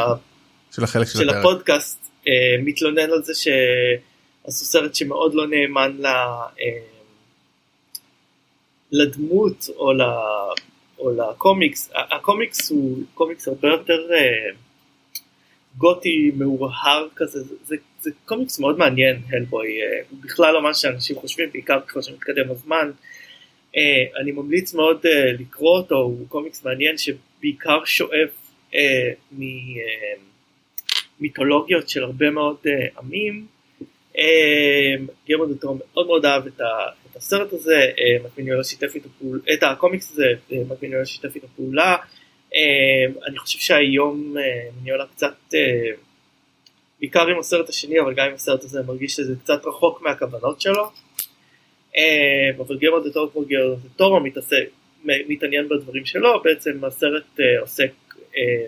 של החלק של, של. הפודקאסט אה, מתלונן על זה שעשו סרט שמאוד לא נאמן ל, אה, לדמות או, ל, או לקומיקס. הקומיקס הוא קומיקס הרבה יותר אה, גותי מאוהר כזה, זה, זה, זה קומיקס מאוד מעניין הלבוי, אה, הוא בכלל לא מה שאנשים חושבים, בעיקר ככל שמתקדם הזמן. Uh, אני ממליץ מאוד uh, לקרוא אותו, הוא קומיקס מעניין שבעיקר שואב uh, ממיתולוגיות של הרבה מאוד uh, עמים. Uh, גרמן דוטרו מאוד מאוד אהב את, ה, את הסרט הזה, uh, מקמיניולה שיתף איתו פעולה, את הקומיקס הזה, uh, מקמיניולה שיתף איתו פעולה. Uh, אני חושב שהיום uh, מיניולה קצת, uh, בעיקר עם הסרט השני, אבל גם עם הסרט הזה, מרגיש שזה קצת רחוק מהכוונות שלו. אה, אבל גרמן דה טורו כמו גרמן דה טורו מתעסק, מתעניין בדברים שלו, בעצם הסרט אה, עוסק אה,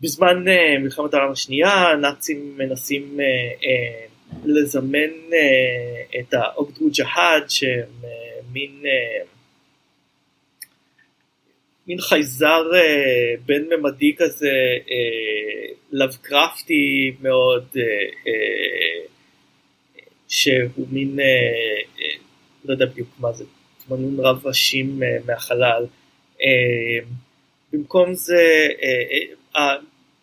בזמן אה, מלחמת העולם השנייה, הנאצים מנסים אה, אה, לזמן אה, את האוגדרו ג'האד שהם אה, מין אה, מין חייזר אה, בין ממדי כזה אה, לבקרפטי מאוד אה, אה, שהוא מין, אה, אה, לא יודע בדיוק מה זה, תמנון רב ראשים אה, מהחלל. אה, במקום זה, אה, אה,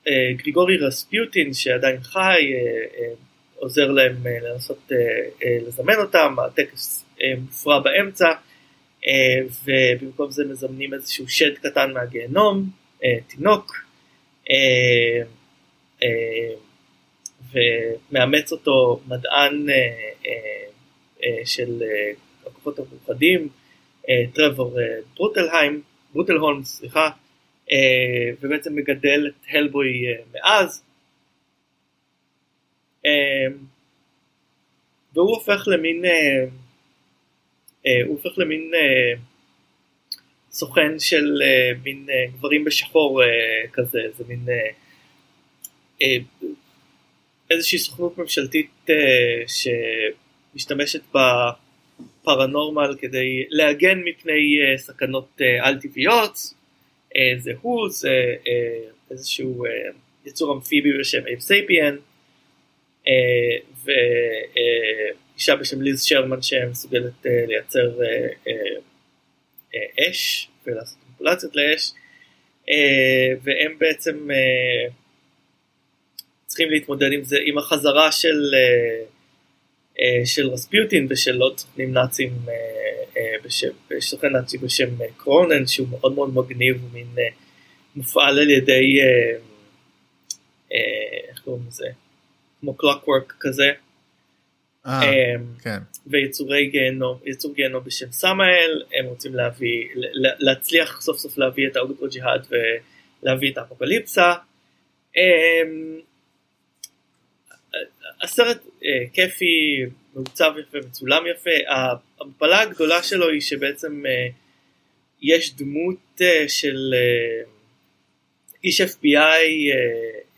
אה, גריגורי רספיוטין שעדיין חי, אה, אה, עוזר להם אה, לנסות אה, אה, לזמן אותם, הטקס אה, מופרע באמצע, אה, ובמקום זה מזמנים איזשהו שד קטן מהגיהנום, אה, תינוק. ומאמץ אותו מדען אה, אה, אה, של אה, הכוחות המאוחדים, אה, טרוור אה, ברוטלהיים, ברוטלהולם, סליחה, אה, ובעצם מגדל את הלבוי אה, מאז. אה, והוא הופך למין, אה, אה, הוא הופך למין אה, סוכן של אה, מין אה, גברים בשחור אה, כזה, זה מין אה, אה, איזושהי סוכנות ממשלתית אה, שמשתמשת בפרנורמל כדי להגן מפני אה, סכנות אה, על טבעיות, זה הוא, זה איזשהו יצור אמפיבי בשם אייב סייפיאן, ואישה בשם ליז שרמן שמסוגלת לייצר אש ולעשות מניפולציות לאש, והם בעצם צריכים להתמודד עם זה, עם החזרה של, אה, אה, של רספיוטין ושל עוד סוכנים נאצים אה, בשם, סוכן נאצי בשם קרונן שהוא מאוד מאוד מגניב, הוא מין מופעל על ידי, איך קוראים לזה, כמו קלוקוורק כזה, אה, כן. ויצורי גיהנום, יצור גיהנום בשם סמאל, הם רוצים להביא, להצליח סוף סוף להביא את האוגדו ג'יהאד ולהביא את האפוקליפסה. הסרט אה, כיפי, מעוצב יפה, מצולם יפה, המפלה הגדולה שלו היא שבעצם אה, יש דמות אה, של אה, איש FBI אה,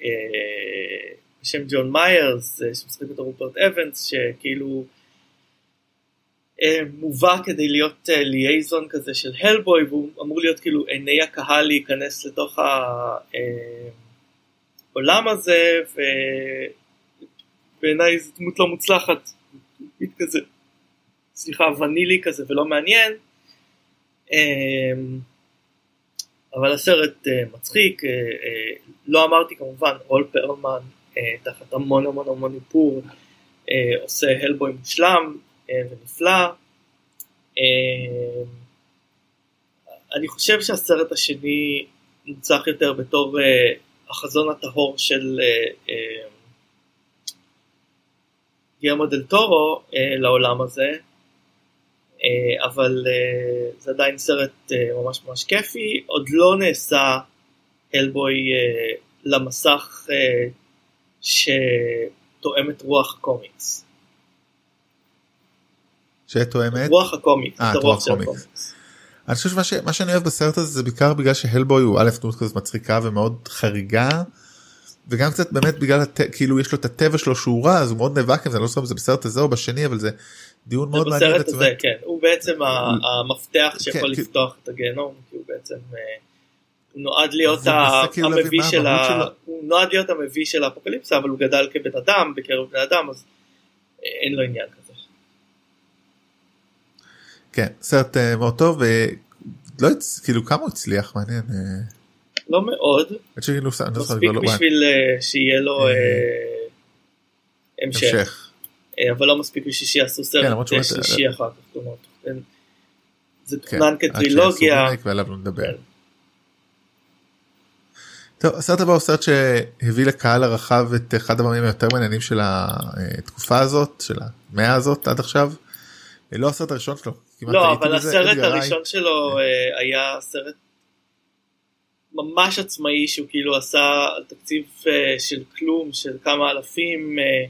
אה, בשם ג'ון מיירס, אה, שמשחק אותו רופרט אבנס, שכאילו אה, מובא כדי להיות אה, ליאזון כזה של הלבוי, והוא אמור להיות כאילו עיני הקהל להיכנס לתוך העולם הזה, ובעיניי זו דמות לא מוצלחת, דמות כזה, סליחה, ונילי כזה ולא מעניין. אה, אבל הסרט uh, מצחיק, uh, uh, לא אמרתי כמובן, רול פרלמן אה, תחת המון המון המון איפור, אה, עושה הלבוי מושלם אה, ונפלא. אה, אני חושב שהסרט השני מוצלח יותר בתור אה, החזון הטהור של אה, אה, גרמו דל טורו אה, לעולם הזה, אה, אבל אה, זה עדיין סרט אה, ממש ממש כיפי, עוד לא נעשה הלבוי אה, למסך אה, שתואם את רוח הקומיקס. שתואמת. רוח הקומיקס, אה, רוח. הקומיקס. אני חושב שמה ש- שאני אוהב בסרט הזה זה בעיקר בגלל שהלבוי הוא א' דמות כזאת מצחיקה ומאוד חריגה. וגם קצת באמת בגלל הת... כאילו יש לו את הטבע שלו שהוא רע אז הוא מאוד נאבק עם זה אני לא זוכר אם זה בסרט הזה או בשני אבל זה דיון מאוד זה מעניין. בסרט הזה, כן, הוא בעצם המפתח שיכול כן, לפתוח את הגיהנום, כי הוא בעצם אה, נועד להיות ה- כאילו המביא של ה... הוא נועד להיות המביא של האפוקליפסה, אבל הוא גדל כבן אדם, בקרב בני אדם, אז אה, אין לו עניין כזה. כן סרט אה, מאוד טוב ולא הצ... כאילו כמה הוא הצליח מעניין. לא מאוד, אני לא מספיק לא- בשביל אה, שיהיה לו אה, אה, המשך, אבל לא מספיק בשביל שיעשו כן, סרט אה, באמת- שלישי אחר כך. כן. זה כן, תוכנן כטרילוגיה. רימייק ועליו לא נדבר. כן. טוב הסרט הבא הוא סרט שהביא לקהל הרחב את אחד הדברים היותר מעניינים של התקופה הזאת של המאה הזאת עד עכשיו. לא הסרט הראשון שלו. לא, אבל הסרט. הראשון שלו היה סרט ממש עצמאי שהוא כאילו עשה תקציב אה, של כלום, של כמה אלפים, אה,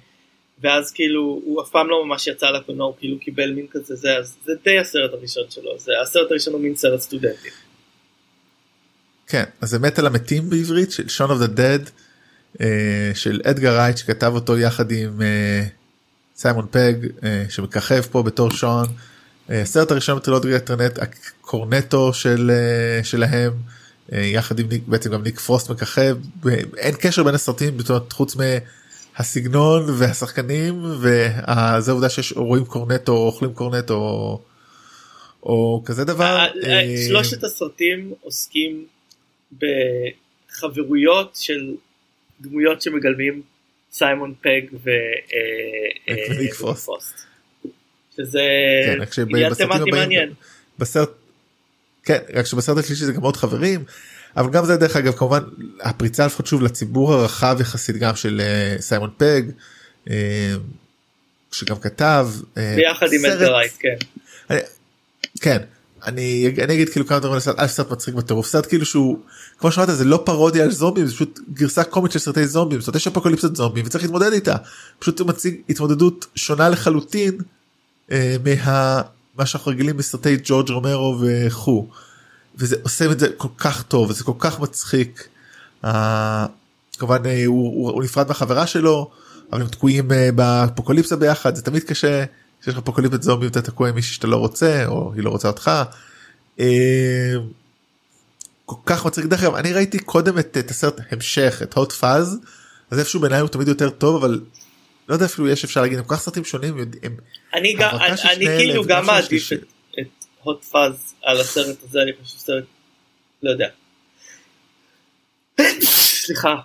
ואז כאילו הוא אף פעם לא ממש יצא לקולנוע, הוא כאילו קיבל מין כזה זה, אז זה די הסרט הראשון שלו, זה הסרט הראשון הוא מין סרט סטודנטי. כן אז זה מת על המתים בעברית של Shaun of the Dead של אדגר רייט שכתב אותו יחד עם אה, סיימון פג אה, שמככב פה בתור שון. הסרט הראשון בטרילוגיה הקורנטו של אה, שלהם יחד עם בעצם גם ניק פרוסט מככב אין קשר בין הסרטים חוץ מהסגנון והשחקנים וזה העובדה שיש רואים קורנטו או אוכלים קורנטו או, או כזה דבר. אה, ה- שלושת הסרטים עוסקים בחברויות של דמויות שמגלמים סיימון פג אה, אה, וניק פרוסט. שזה כן, עניין תמטי מעניין. בסרט כן רק שבסרט השלישי זה גם עוד חברים אבל גם זה דרך אגב כמובן הפריצה לפחות שוב לציבור הרחב יחסית גם של אה, סיימון פג אה, שגם כתב אה, ביחד עם סרט- אדגר רייט, כן. כן אני אני אגיד כאילו כמה דברים על הסרט, סרט מצחיק בטירוף סרט כאילו שהוא כמו שאמרת זה לא פרודיה על זומבים זה פשוט גרסה קומית של סרטי זומבים זאת אומרת יש אפוקליפסת זומבים וצריך להתמודד איתה פשוט הוא מציג התמודדות שונה לחלוטין אה, מה מה שאנחנו רגילים בסרטי ג'ורג' רומרו וכו' וזה עושה את זה כל כך טוב וזה כל כך מצחיק. אה, כמובן אה, הוא, הוא, הוא נפרד מהחברה שלו אבל הם תקועים אה, באפוקליפסה ביחד זה תמיד קשה כשיש לך אפוקליפסת זומבים אתה תקוע עם מישהי שאתה לא רוצה או היא לא רוצה אותך. אה, כל כך מצחיק דרך אגב אני ראיתי קודם את, את הסרט המשך את הוט פאז אז איפשהו בעיניי הוא תמיד יותר טוב אבל לא יודע אפילו יש אפשר להגיד הם כל כך סרטים שונים הם, הם, אני גם, של אני כאילו גם של מעדיף. את, הוט פאז על הסרט הזה, אני חושב סרט, לא יודע. סליחה,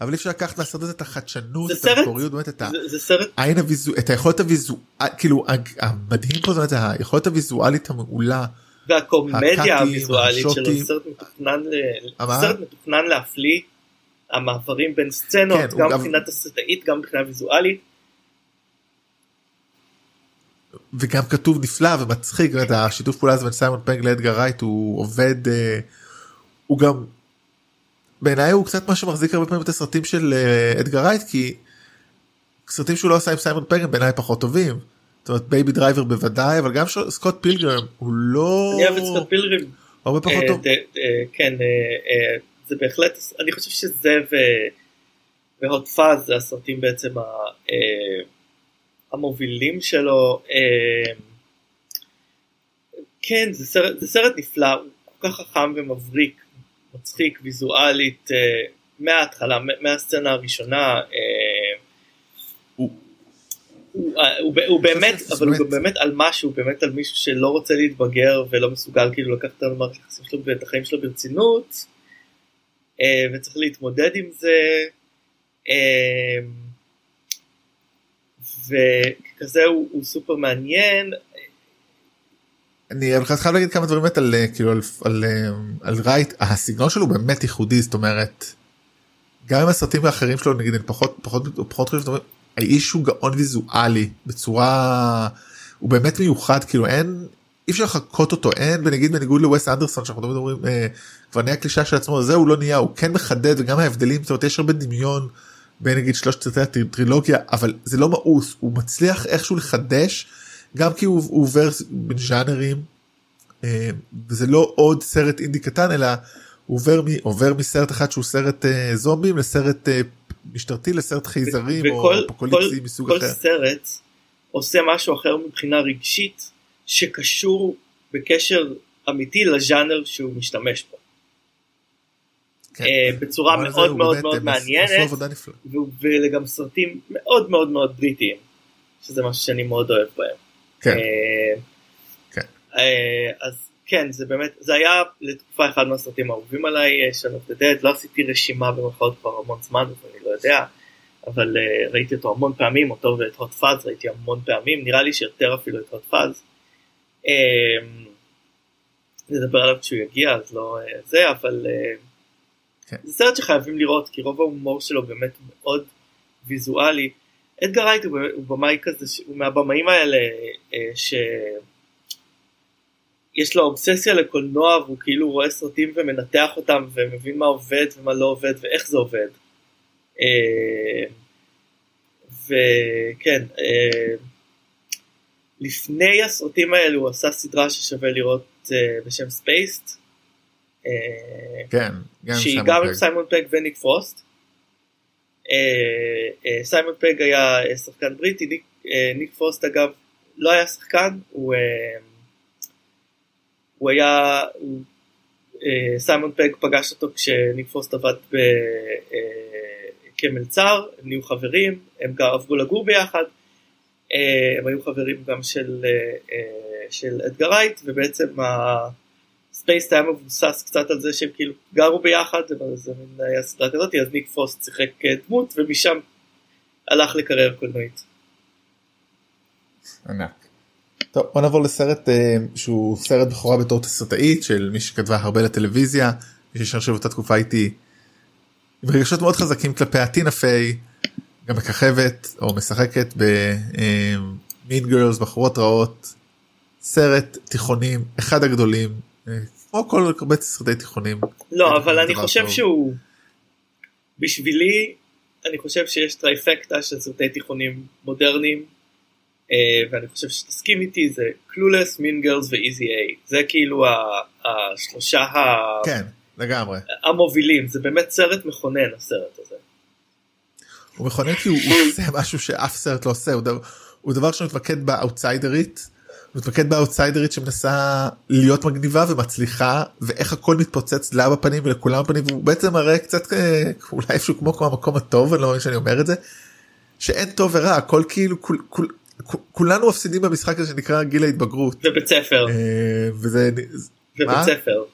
אבל אי אפשר לקחת הזה את החדשנות זה את המקוריות באמת את זה, זה העין הוויזו את היכולת הוויזואלית כאילו הג- המדהים פה זאת אומרת, היכולת הוויזואלית המעולה והקומדיה הוויזואלית שלו, השוטים. סרט מתוכנן, ל- מה? סרט מתוכנן להפליא, המעברים בין סצנות, כן, גם מבחינה תסריטאית, גם מבחינה ויזואלית, וגם כתוב נפלא ומצחיק באמת, השיתוף פעולה הזה בין סיימון פג לאדגר רייט הוא עובד אה, הוא גם בעיניי הוא קצת מה שמחזיק הרבה פעמים את הסרטים של אה, אדגר רייט כי סרטים שהוא לא עשה עם סיימון פג הם בעיניי פחות טובים. זאת אומרת Baby Driver בוודאי אבל גם סקוט פילגרם הוא לא אני אוהב את סקוט פילגרים, הרבה פחות אה, טוב. כן, זה בהחלט, אני חושב שזה והוט פאז זה הסרטים בעצם המובילים שלו. אה, כן, זה סרט, זה סרט נפלא, הוא כל כך חכם ומבריק, מצחיק ויזואלית אה, מההתחלה, מה- מהסצנה הראשונה. אה, הוא- הוא, אה, הוא, הוא באמת, אבל הוא באמת- על משהו, באמת על מישהו שלא רוצה להתבגר ולא מסוגל כאילו לקחת את המערכת היחסים שלו ואת החיים שלו ברצינות, אה, וצריך להתמודד עם זה, אמ, וכזה הוא, הוא סופר מעניין. אני חייב להגיד כמה דברים באמת על אה, כאילו על, על, אה, על רייט הסגנון שלו באמת ייחודי זאת אומרת. גם עם הסרטים האחרים שלו נגיד אני פחות פחות פחות חושב האיש הוא גאון ויזואלי בצורה הוא באמת מיוחד כאילו אין אי אפשר לחקות אותו אין ונגיד בניגוד לווס אנדרסון שאנחנו תמיד אומרים אה, כבר נהיה קלישה של עצמו זה הוא לא נהיה הוא כן מחדד וגם ההבדלים זאת אומרת יש הרבה דמיון בין נגיד שלושת סרטי הטרילוגיה אבל זה לא מאוס הוא מצליח איכשהו לחדש גם כי הוא, הוא עובר בין ז'אנרים אה, וזה לא עוד סרט אינדי קטן אלא הוא עובר, מ, עובר מסרט אחד שהוא סרט אה, זומבים לסרט אה, משטרתי לסרט חייזרים או אפוקוליפסי מסוג כל אחר. כל סרט עושה משהו אחר מבחינה רגשית שקשור בקשר אמיתי לז'אנר שהוא משתמש בו. כן. אה, בצורה מאוד מאוד מאוד מעניינת ואלה גם סרטים מאוד מאוד מאוד בריטיים שזה משהו שאני מאוד אוהב בהם. כן. אה, כן. אה, אז כן זה באמת זה היה לתקופה אחד מהסרטים האהובים עליי דה דד לא עשיתי רשימה במרכאות כבר המון זמן אז אני לא יודע אבל ראיתי אותו המון פעמים אותו ואת הוט פאז ראיתי המון פעמים נראה לי שיותר אפילו את הוט פאז. נדבר עליו כשהוא יגיע אז לא זה אבל כן. זה סרט שחייבים לראות כי רוב ההומור שלו באמת מאוד ויזואלי. אדגר רייט הוא הוא במאי כזה הוא מהבמאים האלה אה, שיש לו אובססיה לקולנוע והוא כאילו רואה סרטים ומנתח אותם ומבין מה עובד ומה לא עובד ואיך זה עובד. אה, וכן אה, לפני הסרטים האלו הוא עשה סדרה ששווה לראות בשם Spaced. אה, כן. גם שהיא גם עם. סיימון פג וניק פרוסט. אה, אה, סיימון פג היה שחקן בריטי, ניק, ניק פרוסט אגב לא היה שחקן, הוא, הוא היה, הוא, סיימון פג פגש אותו כשניק פרוסט עבד ב, כמלצר, הם נהיו חברים, הם גם עברו לגור ביחד, הם היו חברים גם של, של אדגר רייט, ובעצם ה Spaced היה מבוסס קצת על זה שהם כאילו גרו ביחד, זה מין היה סדרה כזאת, אז ניק פרוסט שיחק אה, דמות, ומשם הלך לקריירה קולנועית. ענק. טוב בוא נעבור לסרט אה, שהוא סרט בכורה בתור תסרטאית של מי שכתבה הרבה לטלוויזיה מי שישב באותה תקופה איתי. עם רגשות מאוד חזקים כלפי טינה פיי גם מככבת או משחקת ב Mean Girls בחורות רעות סרט תיכונים אחד הגדולים אה, כמו כל הרבה סרטי תיכונים. לא, אבל אני חושב טוב. שהוא, בשבילי, אני חושב שיש trifecta של סרטי תיכונים מודרניים, אה, ואני חושב שתסכים איתי, זה קלולס, מין גרלס ואיזי איי. זה כאילו השלושה ה- כן לגמרי. המובילים, זה באמת סרט מכונן הסרט הזה. הוא מכונן כי הוא, הוא עושה משהו שאף סרט לא עושה הוא דבר, הוא דבר שמתמקד באאוטסיידרית. הוא מתמקד באאוטסיידרית שמנסה להיות מגניבה ומצליחה ואיך הכל מתפוצץ לה בפנים ולכולם בפנים והוא בעצם מראה קצת אה, אולי איפשהו כמו כמו המקום הטוב אני לא מבין שאני אומר את זה. שאין טוב ורע הכל כאילו כול, כול, כול, כולנו מפסידים במשחק הזה שנקרא גיל ההתבגרות. ובית ספר, אה, וזה ובית מה? ספר.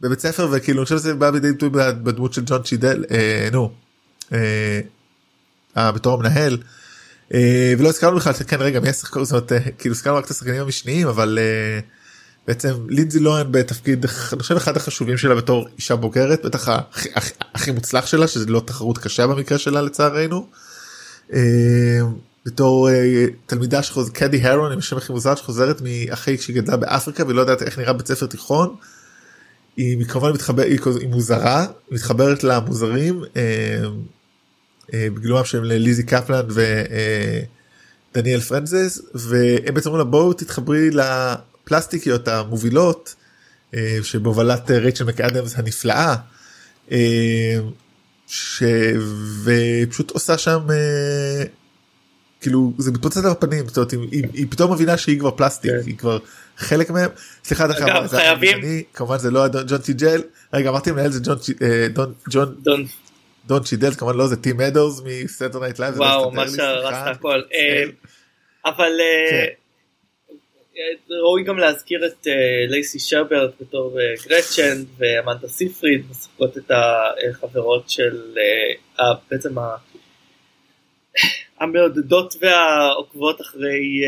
בבית ספר וכאילו אני חושב שזה בא לידי ביטוי בדמות של ג'ון צ'ידל אה, נו אה, אה, בתור המנהל ולא הזכרנו בכלל שכן רגע מי השחקן זאת אומרת אה, כאילו הזכרנו רק את השחקנים המשניים אבל אה, בעצם לינזי לוהן בתפקיד אני חושב אחד החשובים שלה בתור אישה בוגרת בטח הכי, הכי, הכי מוצלח שלה שזה לא תחרות קשה במקרה שלה לצערנו. אה, בתור אה, תלמידה שחוז קדי הרון עם השם הכי מוזר שחוזרת מאחרי שהיא גדלה באפריקה ולא יודעת איך נראה בית ספר תיכון. היא כמובן מתחברת היא, מוזרה מתחברת למוזרים אה, בגילומם של ליזי קפלן ודניאל פרנזס והם בעצם אומרים לה בואו תתחברי לפלסטיקיות המובילות אה, שבהובלת רייצ'ל מקאדמס הנפלאה אה, ש... ופשוט עושה שם כאילו זה מתפוצץ על הפנים זאת אומרת, היא, היא, פתאום מבינה שהיא כבר פלסטיק כן. היא כבר חלק מהם סליחה דרך אגב, חייבים- אני, כמובן זה לא ג'ון טיג'ל רגע אמרתי מנהל זה ג'ון דון ג'ון דון, צ'ידל כמובן לא זה טים אדרס מסטר נייט לייב וואו, מה שהרסת הכל. אה, אבל אה, כן. ראוי גם להזכיר את אה, לייסי שרברט בתור גרצ'ן ואמנדה סיפריד משחקות את החברות של בעצם המעודדות והעוקבות אחרי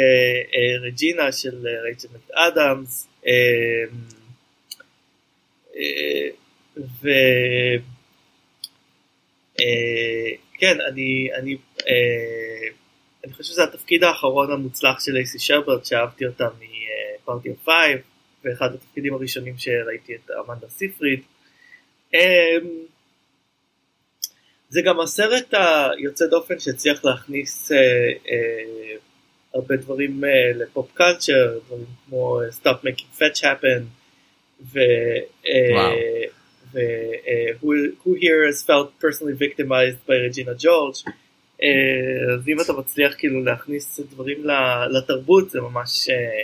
רג'ינה של רייצ'ל ו... אה, כן, אני, אני, אה, אני חושב שזה התפקיד האחרון המוצלח של לייסי שרברט, שאהבתי אותה מ Party of Five, ואחד התפקידים הראשונים שראיתי את אמנדה סיפריד. אה, זה גם הסרט היוצא דופן שהצליח להכניס אה, אה, הרבה דברים אה, ל pop culture, דברים כמו אה, Stop Making Fetch Happen, ו... אה, וואו. ו- אה, who, who here has felt personally victimized by Regina George. אה, אז אם אתה מצליח כאילו להכניס דברים לתרבות זה ממש אה,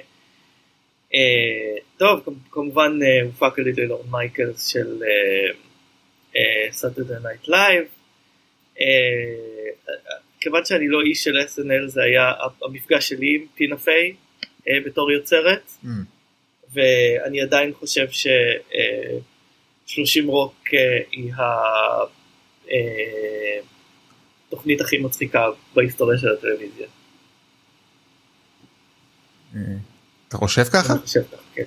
אה, טוב, כמ- כמובן אה, הופק על ידי לורן מייקלס של Saturday Night Live. כיוון שאני לא איש של SNL זה היה המפגש שלי עם טינה פיי אה, בתור יוצרת. Mm. ואני עדיין חושב ש... אה, 30 רוק אה, היא התוכנית הכי מצחיקה בהיסטוריה של הטלוויזיה. אה, אתה חושב ככה? אני חושב ככה, כן.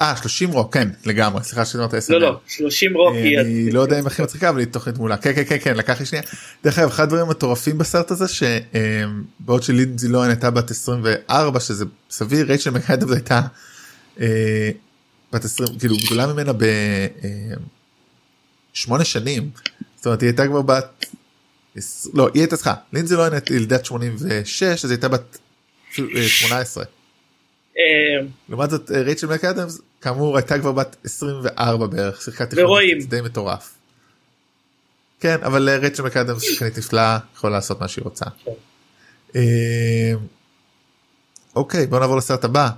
אה 30 רוק כן לגמרי סליחה שאמרת 10 לא, לא, 30 רוק היא... אני לא יודע אם הכי מצחיקה אבל היא תוכנית מעולה כן כן כן כן לקח לי שנייה. דרך אגב אחד הדברים המטורפים בסרט הזה שבעוד שלינזי לוהן הייתה בת 24 שזה סביר רייצ'ל מקאדמס הייתה אה, בת 20 כאילו גדולה ממנה בשמונה שנים זאת אומרת היא הייתה כבר בת לא היא הייתה סליחה לינזי לוהן הייתה ילדת 86 אז היא הייתה בת אה, 18. אה, לעומת זאת אה, רייצ'ל מקאדמס כאמור הייתה כבר בת 24 בערך שיחקה. תיכונית די מטורף. כן אבל אה, רייצ'ל מקאדמס שחקנית נפלאה יכולה לעשות מה שהיא רוצה. כן. אה, אוקיי בוא נעבור לסרט הבא.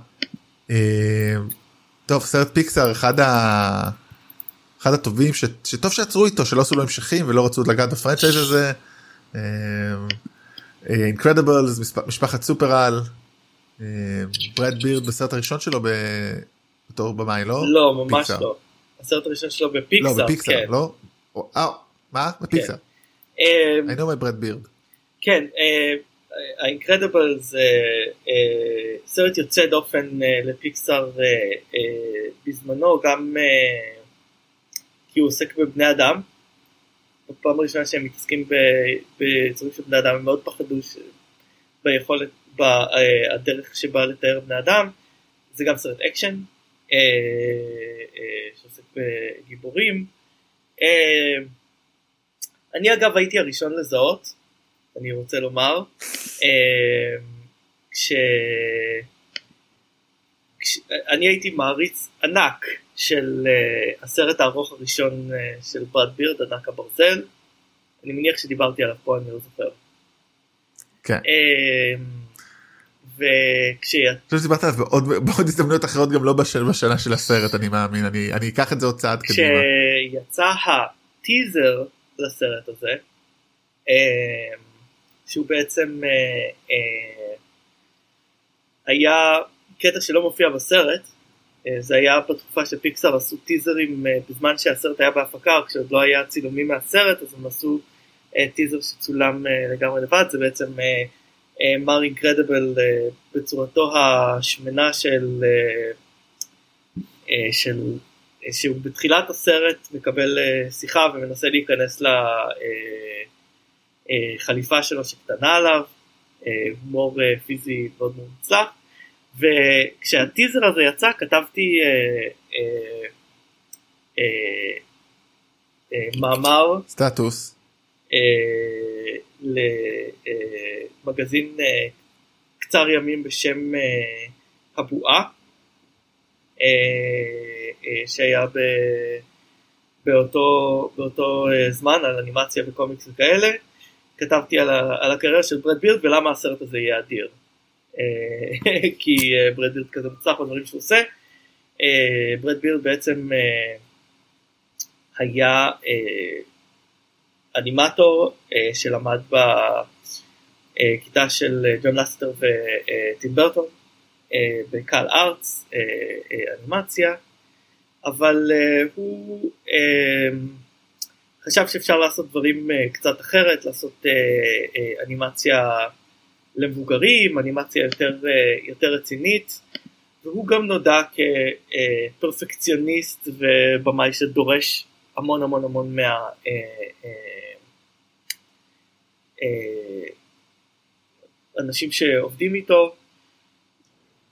אה, טוב סרט פיקסאר אחד ה... אחד הטובים ש... שטוב שעצרו איתו שלא עשו לו המשכים ולא רצו לגעת ב franchise הזה. Incredibles משפחת סופר-על. אה, ברד בירד בסרט הראשון שלו. בתור במאי לא? לא, ממש פיקסאר. לא. הסרט הראשון שלו לא בפיקסאר, בפיקסאר כן. לא? או- אה, מה? בפיקסאר. אה, I know my ברד בירד. כן, ה Incredibles זה אה, סרט יוצא דופן אה, לפיקסאר אה, בזמנו, גם כי הוא עוסק בבני אדם. בפעם הראשונה שהם מתעסקים ב- ביצורים של בני אדם, הם מאוד פחדו. ביכולת, בדרך שבה לתאר בני אדם. זה גם סרט אקשן שעוסק בגיבורים. אני אגב הייתי הראשון לזהות, אני רוצה לומר, אה, כש... כש... אני הייתי מעריץ ענק של אה, הסרט הארוך הראשון אה, של ברד בירד, ענק הברזל. אני מניח שדיברתי עליו פה, אני לא זוכר. כן. וכש... אני חושב שדיברת עליו בעוד בעוד הזדמנויות אחרות גם לא בשל בשנה של הסרט אני מאמין אני אני אקח את זה עוד צעד קדימה. כשיצא הטיזר לסרט הזה, שהוא בעצם אה, אה, היה קטע שלא מופיע בסרט, אה, זה היה בתקופה שפיקסאר עשו טיזרים בזמן שהסרט היה בהפקה, כשעוד לא היה צילומים מהסרט, אז הם עשו טיזר שצולם לגמרי לבד, זה בעצם מר אינקרדיבל בצורתו השמנה של, של שהוא בתחילת הסרט מקבל שיחה ומנסה להיכנס לחליפה שלו שקטנה עליו, אה, הומור אה, פיזי מאוד מאוד מוצלח, וכשהטיזר הזה יצא כתבתי אה, אה, אה, אה, מאמר סטטוס. אה, למגזין אה, קצר ימים בשם אה, הבועה, אה, אה, שהיה ב, באותו, באותו אה, זמן על אנימציה וקומיקס וכאלה. כתבתי על, ה, על הקריירה של ברד בירד ולמה הסרט הזה יהיה אדיר. אה, כי אה, ברד בירד כזה מוצלח בדברים שהוא עושה. אה, ברד בירד בעצם היה אנימטור שלמד ב... אה, כיתה של ג'ון לסטר וטים ברטון בקהל אה, אנימציה, אבל הוא חשב שאפשר לעשות דברים אה, קצת אחרת, לעשות אה, אה, אנימציה למבוגרים, אנימציה יותר, יותר רצינית, והוא גם נודע כפרפקציוניסט ובמאי שדורש המון המון המון מה... אנשים שעובדים איתו.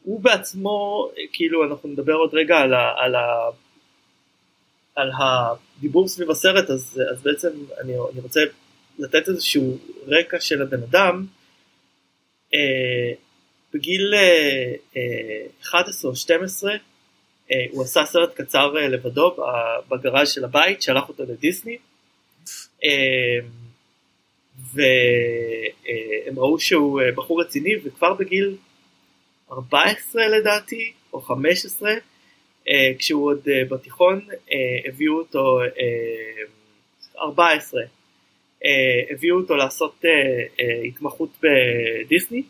הוא בעצמו, כאילו אנחנו נדבר עוד רגע על, ה, על, ה, על הדיבור סביב הסרט, אז, אז בעצם אני, אני רוצה לתת איזשהו רקע של הבן אדם. אה, בגיל אה, אה, 11 או 12 אה, הוא עשה סרט קצר אה, לבדו בגראז' של הבית, שלח אותו לדיסני. אה, והם ראו שהוא אה, בחור רציני וכבר בגיל 14 לדעתי או 15 אה, כשהוא עוד אה, בתיכון הביאו אותו 14 הביאו אותו לעשות התמחות בדיסני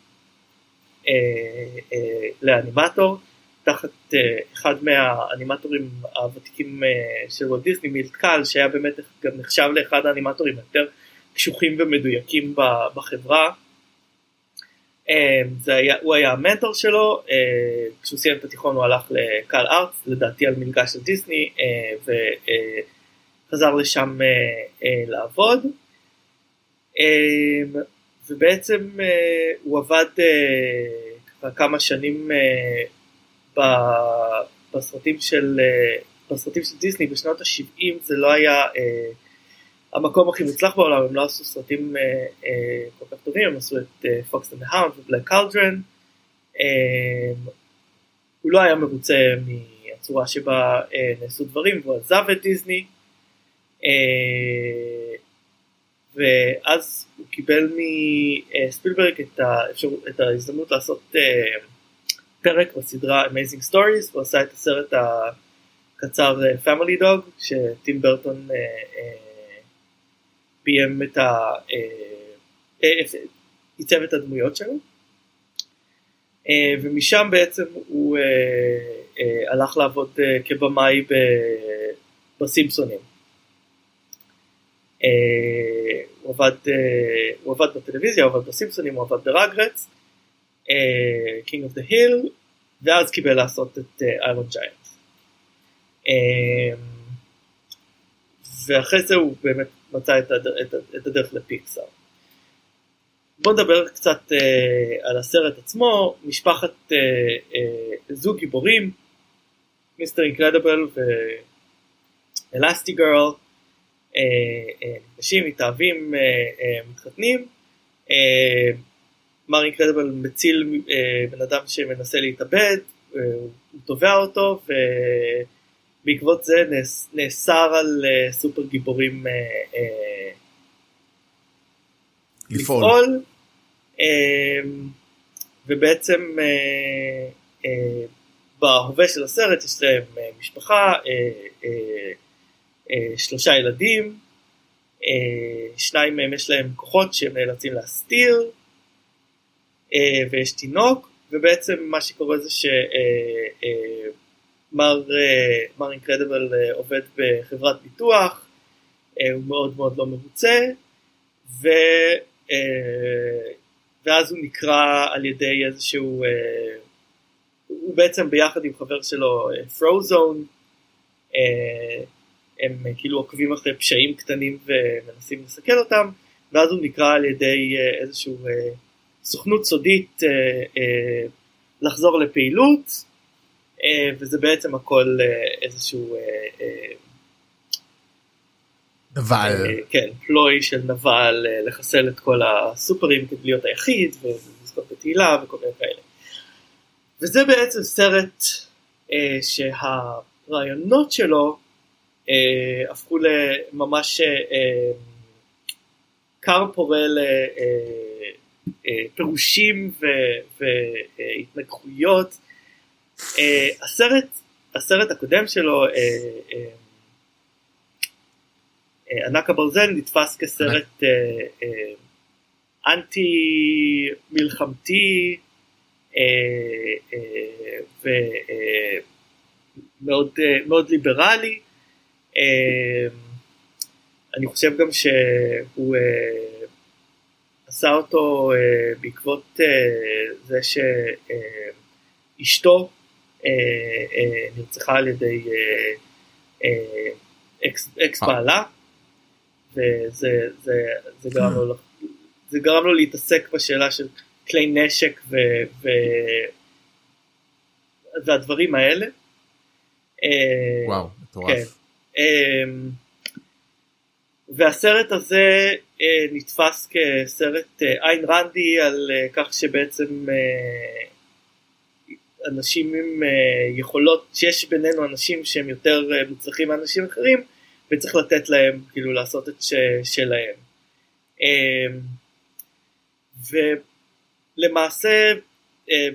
לאנימטור תחת אחד מהאנימטורים הוותיקים של וולט דיסני מילטקל שהיה באמת גם נחשב לאחד האנימטורים יותר קשוחים ומדויקים בחברה. אה, זה היה, הוא היה המנטור שלו, אה, כשהוא סיים את התיכון הוא הלך לקהל ארט, לדעתי על מלגה של דיסני, אה, וחזר לשם לעבוד. ובעצם הוא עבד כמה שנים בסרטים של, בסרטים של דיסני בשנות ה-70 זה לא היה המקום הכי מוצלח בעולם, הם לא עשו סרטים אה, אה, כל כך טובים, הם עשו את Fox and the Hound ו Black Cauldron. הוא לא היה מרוצה מהצורה שבה אה, נעשו דברים והוא עזב את דיסני. אה, ואז הוא קיבל מספילברג את, האפשר, את ההזדמנות לעשות אה, פרק בסדרה Amazing Stories, הוא עשה את הסרט הקצר אה, Family Dog, שטים ברטון אה, אה, ביים את ה... עיצב את הדמויות שלו. ומשם בעצם הוא הלך לעבוד כבמאי בסימפסונים. הוא עבד, הוא עבד בטלוויזיה, הוא עבד בסימפסונים, הוא עבד ברגרץ, King of the Hill, ואז קיבל לעשות את איירון ג'יינט. ואחרי זה הוא באמת מצא את, הד... את, את הדרך לפיקסאר. בוא נדבר קצת אה, על הסרט עצמו, משפחת אה, אה, זוג גיבורים, מיסטר אינקרדיבל ואלסטי גרל, נפגשים, מתאהבים, אה, אה, מתחתנים, אה, מר אינקרדיבל מציל אה, בן אדם שמנסה להתאבד, אה, הוא תובע אותו, ו... בעקבות זה נאסר על uh, סופר גיבורים uh, uh, לפעול, לפעול uh, ובעצם uh, uh, בהווה של הסרט יש להם uh, משפחה, uh, uh, uh, שלושה ילדים, uh, שניים מהם יש להם כוחות שהם נאלצים להסתיר uh, ויש תינוק ובעצם מה שקורה זה ש... Uh, uh, מר, אה, מר אינקרדיבל אה, עובד בחברת ביטוח, אה, הוא מאוד מאוד לא מרוצה, ו, ואז הוא נקרא על ידי איזשהו, הוא בעצם ביחד עם חבר שלו פרוזון, הם כאילו עוקבים אחרי פשעים קטנים ומנסים לסכל אותם, ואז הוא נקרא על ידי איזשהו סוכנות סודית לחזור לפעילות, וזה בעצם הכל אה, איזשהו אה, נבל. כן, פלוי של נבל לחסל את כל הסופרים כדי להיות היחיד ולזכות בתהילה וכל מיני כאלה. וזה בעצם סרט שהרעיונות שלו הפכו לממש כר פורה לפירושים והתנגחויות. Uh, הסרט, הסרט הקודם שלו, uh, uh, uh, ענק הברזל, נתפס כסרט uh, uh, אנטי מלחמתי ומאוד ליברלי. אני חושב גם שהוא עשה אותו בעקבות זה שאשתו נרצחה על ידי אקס, אקס בעלה וזה זה, זה גרם לו להתעסק בשאלה של כלי נשק והדברים האלה. וואו, מטורף. כן. והסרט הזה אה, נתפס כסרט אה, עין רנדי על אה, כך שבעצם אנשים עם יכולות, שיש בינינו אנשים שהם יותר מוצלחים מאנשים אחרים וצריך לתת להם כאילו לעשות את ש, שלהם. אמ, ולמעשה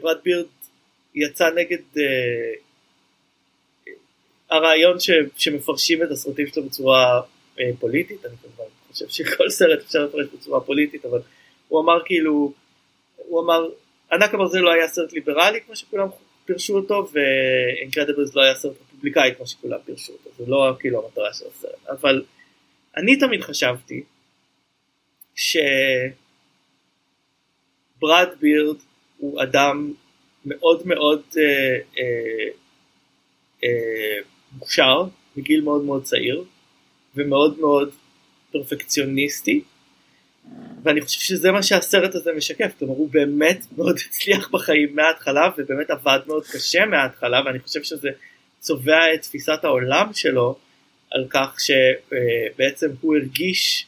ברד בירד יצא נגד הרעיון ש, שמפרשים את הסרטים שלו בצורה אה, פוליטית, אני כמובן חושב שכל סרט אפשר לפרש בצורה פוליטית, אבל הוא אמר כאילו, הוא אמר, ענק הברזל לא היה סרט ליברלי כמו שכולם פירשו אותו, ואינקרדיבלס לא היה סרט רפובליקאי כמו שכולם פירשו אותו, זה לא כאילו המטרה של הסרט, אבל אני תמיד חשבתי שברד בירד הוא אדם מאוד מאוד אה, אה, אה, מוכשר מגיל מאוד מאוד צעיר ומאוד מאוד פרפקציוניסטי ואני חושב שזה מה שהסרט הזה משקף, כלומר הוא באמת מאוד הצליח בחיים מההתחלה ובאמת עבד מאוד קשה מההתחלה ואני חושב שזה צובע את תפיסת העולם שלו על כך שבעצם הוא הרגיש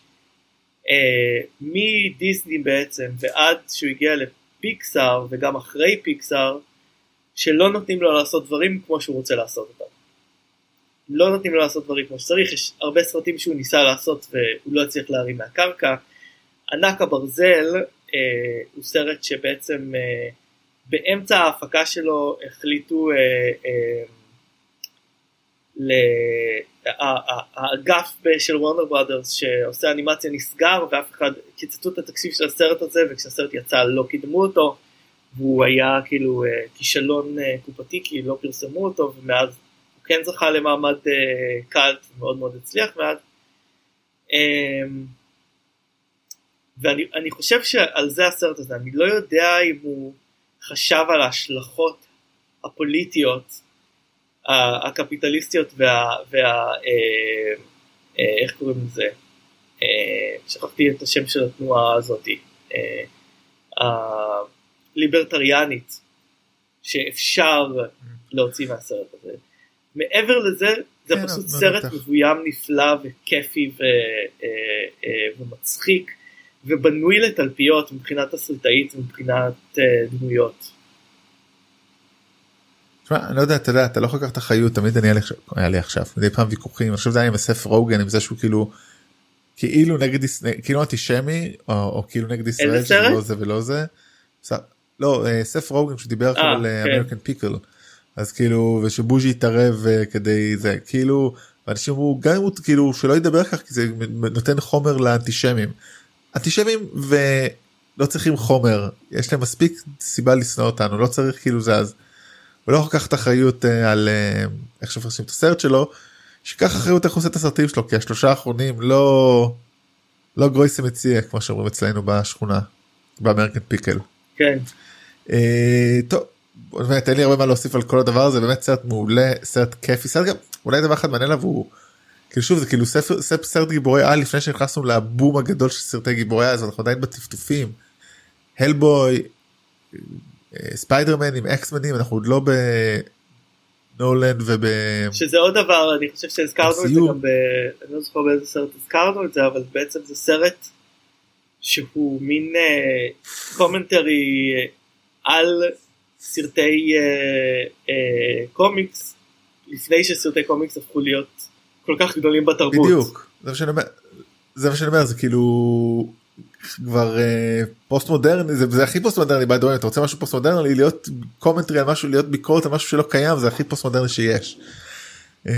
אה, מדיסני בעצם ועד שהוא הגיע לפיקסאר וגם אחרי פיקסאר שלא נותנים לו לעשות דברים כמו שהוא רוצה לעשות אותם. לא נותנים לו לעשות דברים כמו שצריך, יש הרבה סרטים שהוא ניסה לעשות והוא לא הצליח להרים מהקרקע. ענק הברזל אה, הוא סרט שבעצם אה, באמצע ההפקה שלו החליטו אה, אה, האגף של וורנר ברודרס שעושה אנימציה נסגר ואף אחד קיצצו את התקציב של הסרט הזה וכשהסרט יצא לא קידמו אותו והוא היה כאילו אה, כישלון אה, קופתי כי לא פרסמו אותו ומאז כן זכה למעמד uh, קאלט מאוד מאוד הצליח מאז. ואני חושב שעל זה הסרט הזה, אני לא יודע אם הוא חשב על ההשלכות הפוליטיות הקפיטליסטיות וה... וה אה, אה, איך קוראים לזה? אה, שכחתי את השם של התנועה הזאתי. אה, הליברטריאנית שאפשר להוציא מהסרט הזה. מעבר לזה זה כן, פשוט סרט בטח. מבוים נפלא וכיפי אה, אה, ומצחיק ובנוי לתלפיות מבחינת תסריטאית ומבחינת אה, דמויות. תשמע, אני לא יודע, אתה יודע, אתה לא יכול לקחת אחריות, תמיד אני היה לי עכשיו, מדי פעם ויכוחים, עכשיו זה היה עם אסף רוגן עם זה שהוא כאילו, כאילו נגד, כאילו אנטישמי, או, או כאילו נגד ישראל, שזה לא זה ולא זה. לא, אסף רוגן שדיבר עכשיו על אמריקן פיקל. אז כאילו ושבוז'י יתערב uh, כדי זה כאילו אנשים אמרו גם אם הוא כאילו שלא ידבר כך כי זה נותן חומר לאנטישמים. אנטישמים ולא צריכים חומר יש להם מספיק סיבה לשנוא אותנו לא צריך כאילו זה אז. הוא לא יכול לקחת אחריות uh, על uh, איך שמפרשים את הסרט שלו שיקח אחריות איך הוא עושה את הסרטים שלו כי השלושה האחרונים לא לא גרויסה מציע כמו שאומרים אצלנו בשכונה באמריקן פיקל. כן. Uh, טוב באמת אין לי הרבה מה להוסיף על כל הדבר הזה באמת סרט מעולה סרט כיפי סרט גם אולי דבר אחד מעניין עליו הוא כאילו שוב זה כאילו ספר, ספר סרט גיבורי על לפני שנכנסנו לבום הגדול של סרטי גיבורי אז אנחנו עדיין בטפטופים. הלבוי ספיידרמן עם אקסמנים אנחנו עוד לא בנולאן וב... שזה עוד דבר אני חושב שהזכרנו את זה גם ב... אני לא זוכר באיזה סרט הזכרנו את זה אבל בעצם זה סרט שהוא מין commentary אה, על סרטי אה, אה, קומיקס לפני שסרטי קומיקס הפכו להיות כל כך גדולים בתרבות. בדיוק, זה מה שאני אומר, זה, מה שאני אומר, זה כאילו כבר אה, פוסט מודרני, זה, זה הכי פוסט מודרני ביי אתה רוצה משהו פוסט מודרני, להיות commentary על משהו, להיות ביקורת על משהו שלא קיים, זה הכי פוסט מודרני שיש. אה,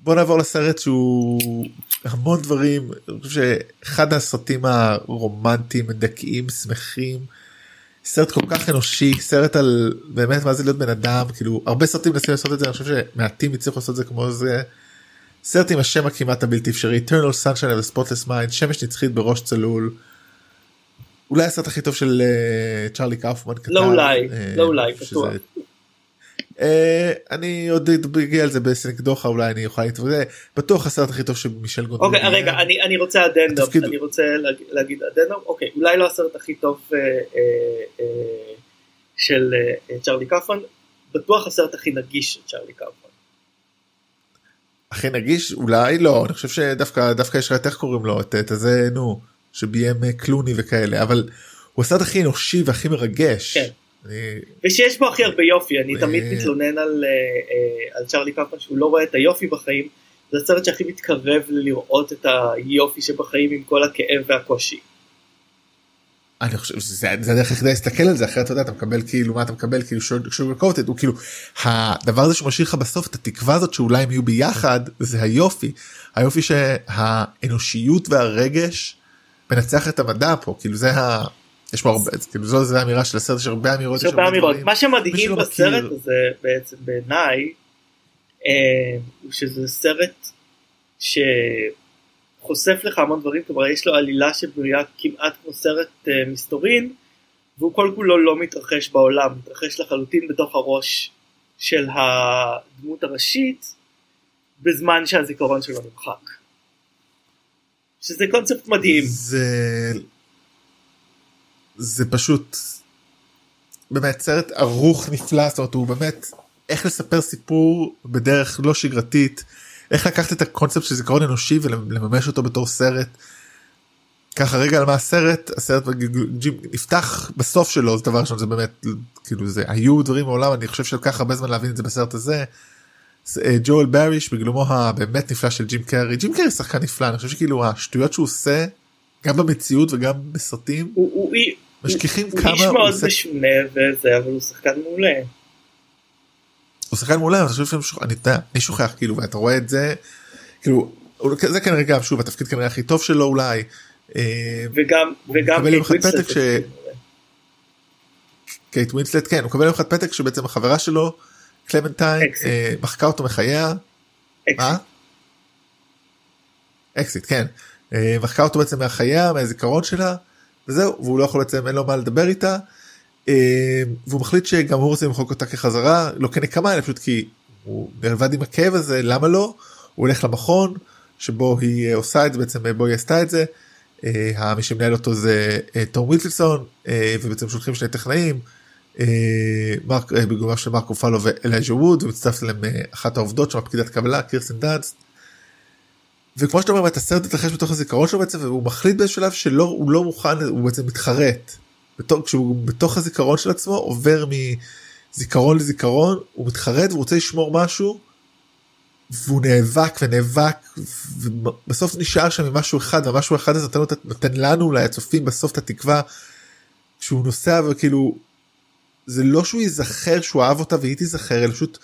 בוא נעבור לסרט שהוא המון דברים אני חושב שאחד הסרטים הרומנטיים מדכאים שמחים סרט כל כך אנושי סרט על באמת מה זה להיות בן אדם כאילו הרבה סרטים מנסים לעשות את זה אני חושב שמעטים הצליחו לעשות את זה כמו זה. סרט עם השם הכמעט הבלתי אפשרי Eternal Sunshine of a Spotless Mind שמש נצחית בראש צלול. אולי הסרט הכי טוב של אה, צ'רלי קאופמן כתב. לא אולי, אה, לא אולי, בטוח. אה, אני עוד אגיע על זה בסנקדוחה אולי אני אוכל להתמודד בטוח הסרט הכי טוב של מישל גונדון. אוקיי, רגע, אני, אני רוצה אדנדום, התפקיד- אני רוצה להג, להגיד אדנדום, אוקיי, אולי לא הסרט הכי טוב אה, אה, אה, של צ'רלי קפמן, בטוח הסרט הכי נגיש של צ'רלי קפמן. הכי נגיש אולי לא אני חושב שדווקא דווקא יש לך איך קוראים לו את את הזה נו שביים אה, קלוני וכאלה אבל הוא הסרט הכי אנושי והכי מרגש. כן. אני- ושיש בו הכי הרבה יופי, אני אה. תמיד מתלונן על, אה, על צ'רלי קפמן שהוא לא רואה את היופי בחיים, זה הסרט שהכי מתקרב ללראות את היופי שבחיים עם כל הכאב והקושי. אני חושב שזה זה הדרך היחידה להסתכל על זה אחרת אתה יודע אתה מקבל כאילו מה אתה מקבל כאילו שוגר קוטד הוא כאילו הדבר הזה שמשאיר לך בסוף את התקווה הזאת שאולי הם יהיו ביחד זה היופי. היופי שהאנושיות והרגש מנצח את המדע פה כאילו זה ה... יש פה הרבה כאילו זו זה האמירה של הסרט יש הרבה אמירות יש הרבה אמירות. מה שמדהים שלא בסרט הזה בעצם בעיניי, אה, הוא שזה סרט שחושף לך המון דברים, כלומר יש לו עלילה שבנויה כמעט כמו סרט אה, מסתורין, והוא כל כולו לא מתרחש בעולם, מתרחש לחלוטין בתוך הראש של הדמות הראשית, בזמן שהזיכרון שלו נמחק. שזה קונספט מדהים. זה זה פשוט באמת סרט ערוך נפלא זאת אומרת הוא באמת איך לספר סיפור בדרך לא שגרתית איך לקחת את הקונספט של זיכרון אנושי ולממש אותו בתור סרט. ככה רגע על מה הסרט הסרט נפתח בסוף שלו זה דבר ראשון זה באמת כאילו זה היו דברים מעולם אני חושב שלקח הרבה זמן להבין את זה בסרט הזה. זה, אה, ג'ואל בריש בגלומו הבאמת נפלא של ג'ים קרי ג'ים קרי שחקן נפלא אני חושב שכאילו השטויות שהוא עושה גם במציאות וגם בסרטים הוא, הוא, הוא, משכיחים הוא כמה איש הוא מאוד עושה משונה וזה, אבל הוא שחקן מעולה. הוא שחקן מעולה אני חושב שאני שוכח- כאילו ואתה רואה את זה כאילו זה כנראה גם שוב התפקיד כנראה הכי טוב שלו אולי. אה, וגם וגם קייט פתק ש-. קייט ווינסלט כן הוא מקבל יום אחד פתק שבעצם החברה שלו קלמנטיין. אה, מחקה אותו מחייה. מה? אקסית כן. אה, מחקה אותו בעצם מהחייה מהזיכרון שלה וזהו והוא לא יכול בעצם אין לו מה לדבר איתה. אה, והוא מחליט שגם הוא רוצה למחוק אותה כחזרה לא כנקמה אלא פשוט כי הוא נאבד עם הכאב הזה למה לא הוא הולך למכון שבו היא אה, עושה את זה בעצם אה, בו היא עשתה את זה. אה, מי שמנהל אותו זה תום וויטלסון אה, ובעצם שולחים שני טכנאים. מרק בגובה של מרק אופלו ואלייג'ה ווד ומצטרפת אה, אחת העובדות שם פקידת קבלה קירסן דאנסט. וכמו שאתה אומר את הסרט מתרחש בתוך הזיכרון שלו בעצם והוא מחליט באיזשהו שלב שלא הוא לא מוכן הוא בעצם מתחרט. בתור, כשהוא בתוך הזיכרון של עצמו עובר מזיכרון לזיכרון הוא מתחרט והוא רוצה לשמור משהו. והוא נאבק ונאבק ובסוף נשאר שם עם משהו אחד והמשהו אחד הזה נותן, לו- נותן לנו אולי הצופים בסוף את התקווה. כשהוא נוסע וכאילו זה לא שהוא ייזכר שהוא אהב אותה והיא תיזכר אלא פשוט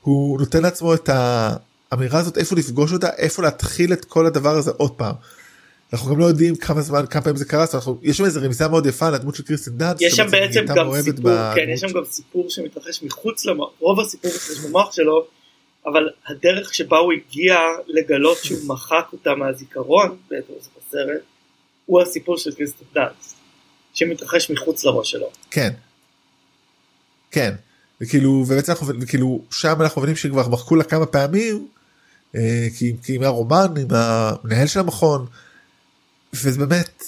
הוא נותן לעצמו את האמירה הזאת איפה לפגוש אותה איפה להתחיל את כל הדבר הזה עוד פעם. אנחנו גם לא יודעים כמה זמן כמה פעמים זה קרה אנחנו, יש שם איזה רמיזה מאוד יפה על הדמות של קריסטין דאנס. יש שם בעצם גם סיפור, כן, יש שם גם סיפור שמתרחש מחוץ למוח, רוב הסיפור מתרחש במוח שלו, אבל הדרך שבה הוא הגיע לגלות שהוא מחק אותה מהזיכרון, בעצם זה בסרט, הוא הסיפור של קריסטן דאנס, שמתרחש מחוץ לראש שלו. כן. כן. וכאילו ובעצם אנחנו וכאילו שם אנחנו מבינים שכבר מחקו לה כמה פעמים אה, כי, כי עם הרומן עם המנהל של המכון וזה באמת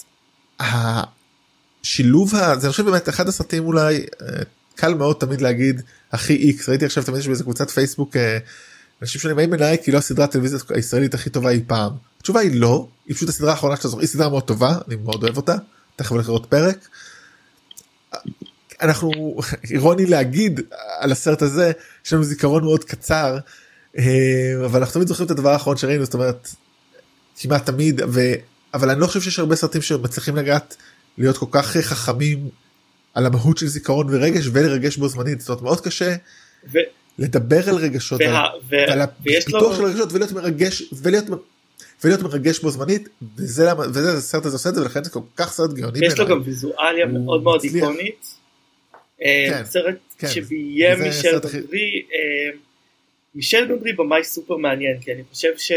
השילוב הזה אני חושב באמת אחד הסרטים אולי אה, קל מאוד תמיד להגיד הכי איקס ראיתי עכשיו תמיד יש באיזה קבוצת פייסבוק אה, אנשים שונים האם בעיניי כי לא הסדרת הטלוויזיה הישראלית הכי טובה אי פעם התשובה היא לא היא פשוט הסדרה האחרונה שאתה זוכר היא סדרה מאוד טובה אני מאוד אוהב אותה תכף הולך לראות פרק. אנחנו אירוני להגיד על הסרט הזה יש לנו זיכרון מאוד קצר אה, אבל אנחנו תמיד זוכרים את הדבר האחרון שראינו זאת אומרת כמעט תמיד ו... אבל אני לא חושב שיש הרבה סרטים שמצליחים לגעת להיות כל כך חכמים על המהות של זיכרון ורגש ולרגש בו זמנית זאת אומרת מאוד קשה ו- לדבר על רגשות וה- ו- על ויש לו- הפיתוח של הרגשות ולהיות מרגש ולהיות ולהיות מרגש בו זמנית וזה למה וזה הסרט הזה עושה את זה ולכן זה כל כך סרט גאוני ויש לו. גם ויזואליה מאוד מאוד. איקונית. אה, כן, סרט כן. שביים מישל גונדרי. אה, מישל גונדרי במאי סופר מעניין כי אני חושב ש...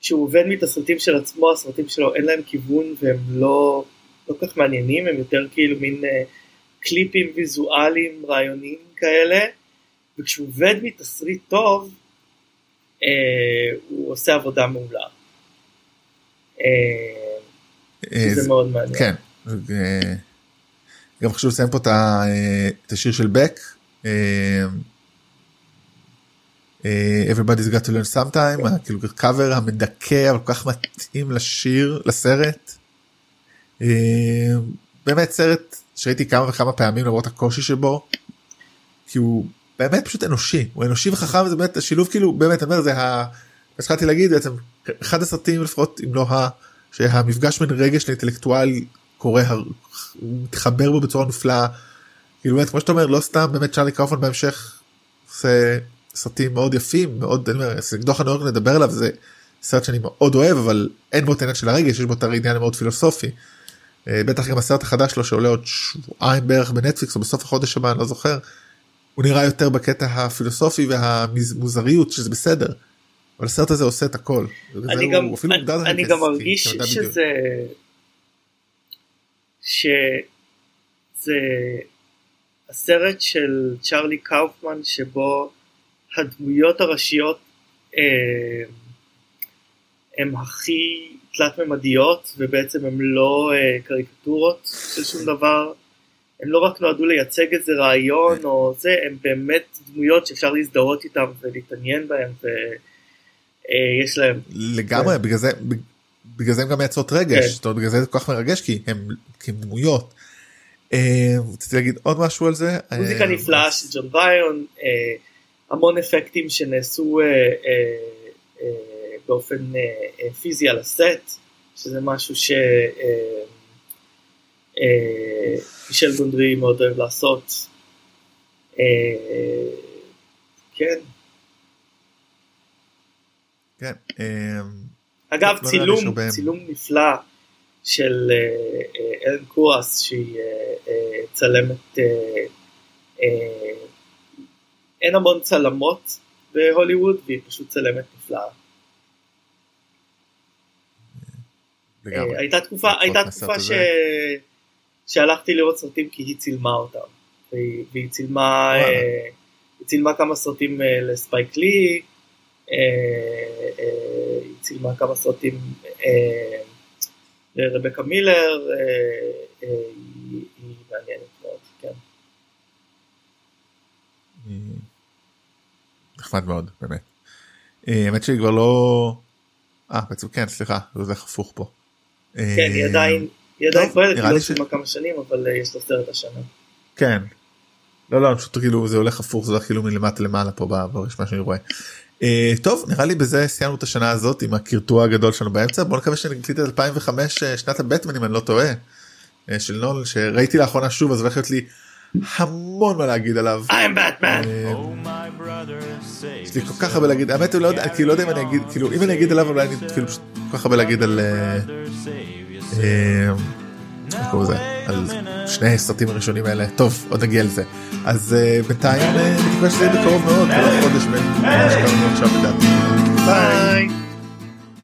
כשהוא עובד מתסרטים של עצמו הסרטים שלו אין להם כיוון והם לא לא כל כך מעניינים הם יותר כאילו מין אה, קליפים ויזואליים רעיוניים כאלה וכשהוא עובד מתסריט טוב אה, הוא עושה עבודה מעולה. אה, אה, זה- מאוד מעניין. כן. אה, גם חשוב לציין פה אה, את השיר של בק. אה, Everybody's got to learn sometime, כאילו קאבר המדכא אבל כל כך מתאים לשיר, לסרט. אה, באמת סרט שראיתי כמה וכמה פעמים למרות הקושי שבו. כי הוא באמת פשוט אנושי, הוא אנושי וחכם וזה באמת השילוב כאילו באמת אני אומר זה ה... מה שהתחלתי להגיד בעצם אחד הסרטים לפחות אם לא ה... שהמפגש בין רגש לאינטלקטואל קורה, מתחבר בו בצורה נפלאה. כאילו באמת כמו שאתה אומר לא סתם באמת צ'רלי קאופמן בהמשך עושה סרטים מאוד יפים מאוד אני אומר דוח הניו יורק נדבר עליו זה סרט שאני מאוד אוהב אבל אין בו את העניין של הרגש יש בו את העניין מאוד פילוסופי. אה, בטח גם הסרט החדש שלו שעולה עוד שבועיים בערך בנטפליקס או בסוף החודש הבא אני לא זוכר. הוא נראה יותר בקטע הפילוסופי והמוזריות שזה בסדר. אבל הסרט הזה עושה את הכל. אני גם, אני, אני גם מרגיש. שזה שזה הסרט של צ'רלי קאופמן שבו הדמויות הראשיות אה, הן הכי תלת ממדיות ובעצם הן לא אה, קריקטורות של שום דבר הם לא רק נועדו לייצג איזה רעיון או זה הם באמת דמויות שאפשר להזדהות איתן ולהתעניין בהן ויש להם לגמרי כן. בגלל זה בגלל זה הם גם מייצרות רגש כן. זאת אומרת, בגלל זה זה כל כך מרגש כי הם כי הם דמויות. אה, רציתי להגיד עוד משהו על זה. מוזיקה אה, נפלאה של ג'ון ביון, אה, המון אפקטים שנעשו אה, אה, אה, באופן אה, אה, פיזי על הסט, שזה משהו ש... אה, אה, גונדרי מאוד אוהב לעשות. אה, כן. כן, אה, אגב, לא צילום, צילום נפלא של אה, אלן קורס, שהיא צלמת, אין המון צלמות בהוליווד, והיא פשוט צלמת נפלאה. לגמרי. אה, הייתה תקופה, הייתה תקופה ש... שהלכתי לראות סרטים כי היא צילמה אותם. והיא, והיא צילמה. אה, היא צילמה כמה סרטים אה, לספייק לי, אה, אה, היא צילמה כמה סרטים אה, לרבקה מילר, אה, אה, היא, היא מעניינת מאוד, כן. נחמד מאוד באמת. אה, האמת שהיא כבר לא. אה בעצם כן סליחה זה הולך הפוך פה. כן, היא אה, עדיין, היא עדיין פועלת, לא ש- צילמה כמה שנים, אבל אה, יש לה סרט השנה. כן. לא לא פשוט כאילו זה הולך הפוך זה הולך כאילו מלמטה למעלה פה ברשימה שאני רואה. אה, טוב נראה לי בזה סיימנו את השנה הזאת עם הקרטוע הגדול שלנו באמצע בוא נקווה שנקליט את 2005 אה, שנת הבטמן אם אני לא טועה. של נולן שראיתי לאחרונה שוב אז הולך להיות לי המון מה להגיד עליו. I'm Batman! Oh, my brother, יש לי כל כך הרבה להגיד האמת הוא לא כאילו לא יודע אם אני אגיד כאילו אם אני אגיד עליו אולי אני כאילו פשוט כל כך הרבה להגיד על אה, אה, איך קוראים לזה? על שני הסרטים הראשונים האלה. טוב עוד נגיע לזה. אז אה, בינתיים אה, בתקווה שזה יהיה בקרוב מאוד כל החודש בין מה שקראנו עכשיו לדעתי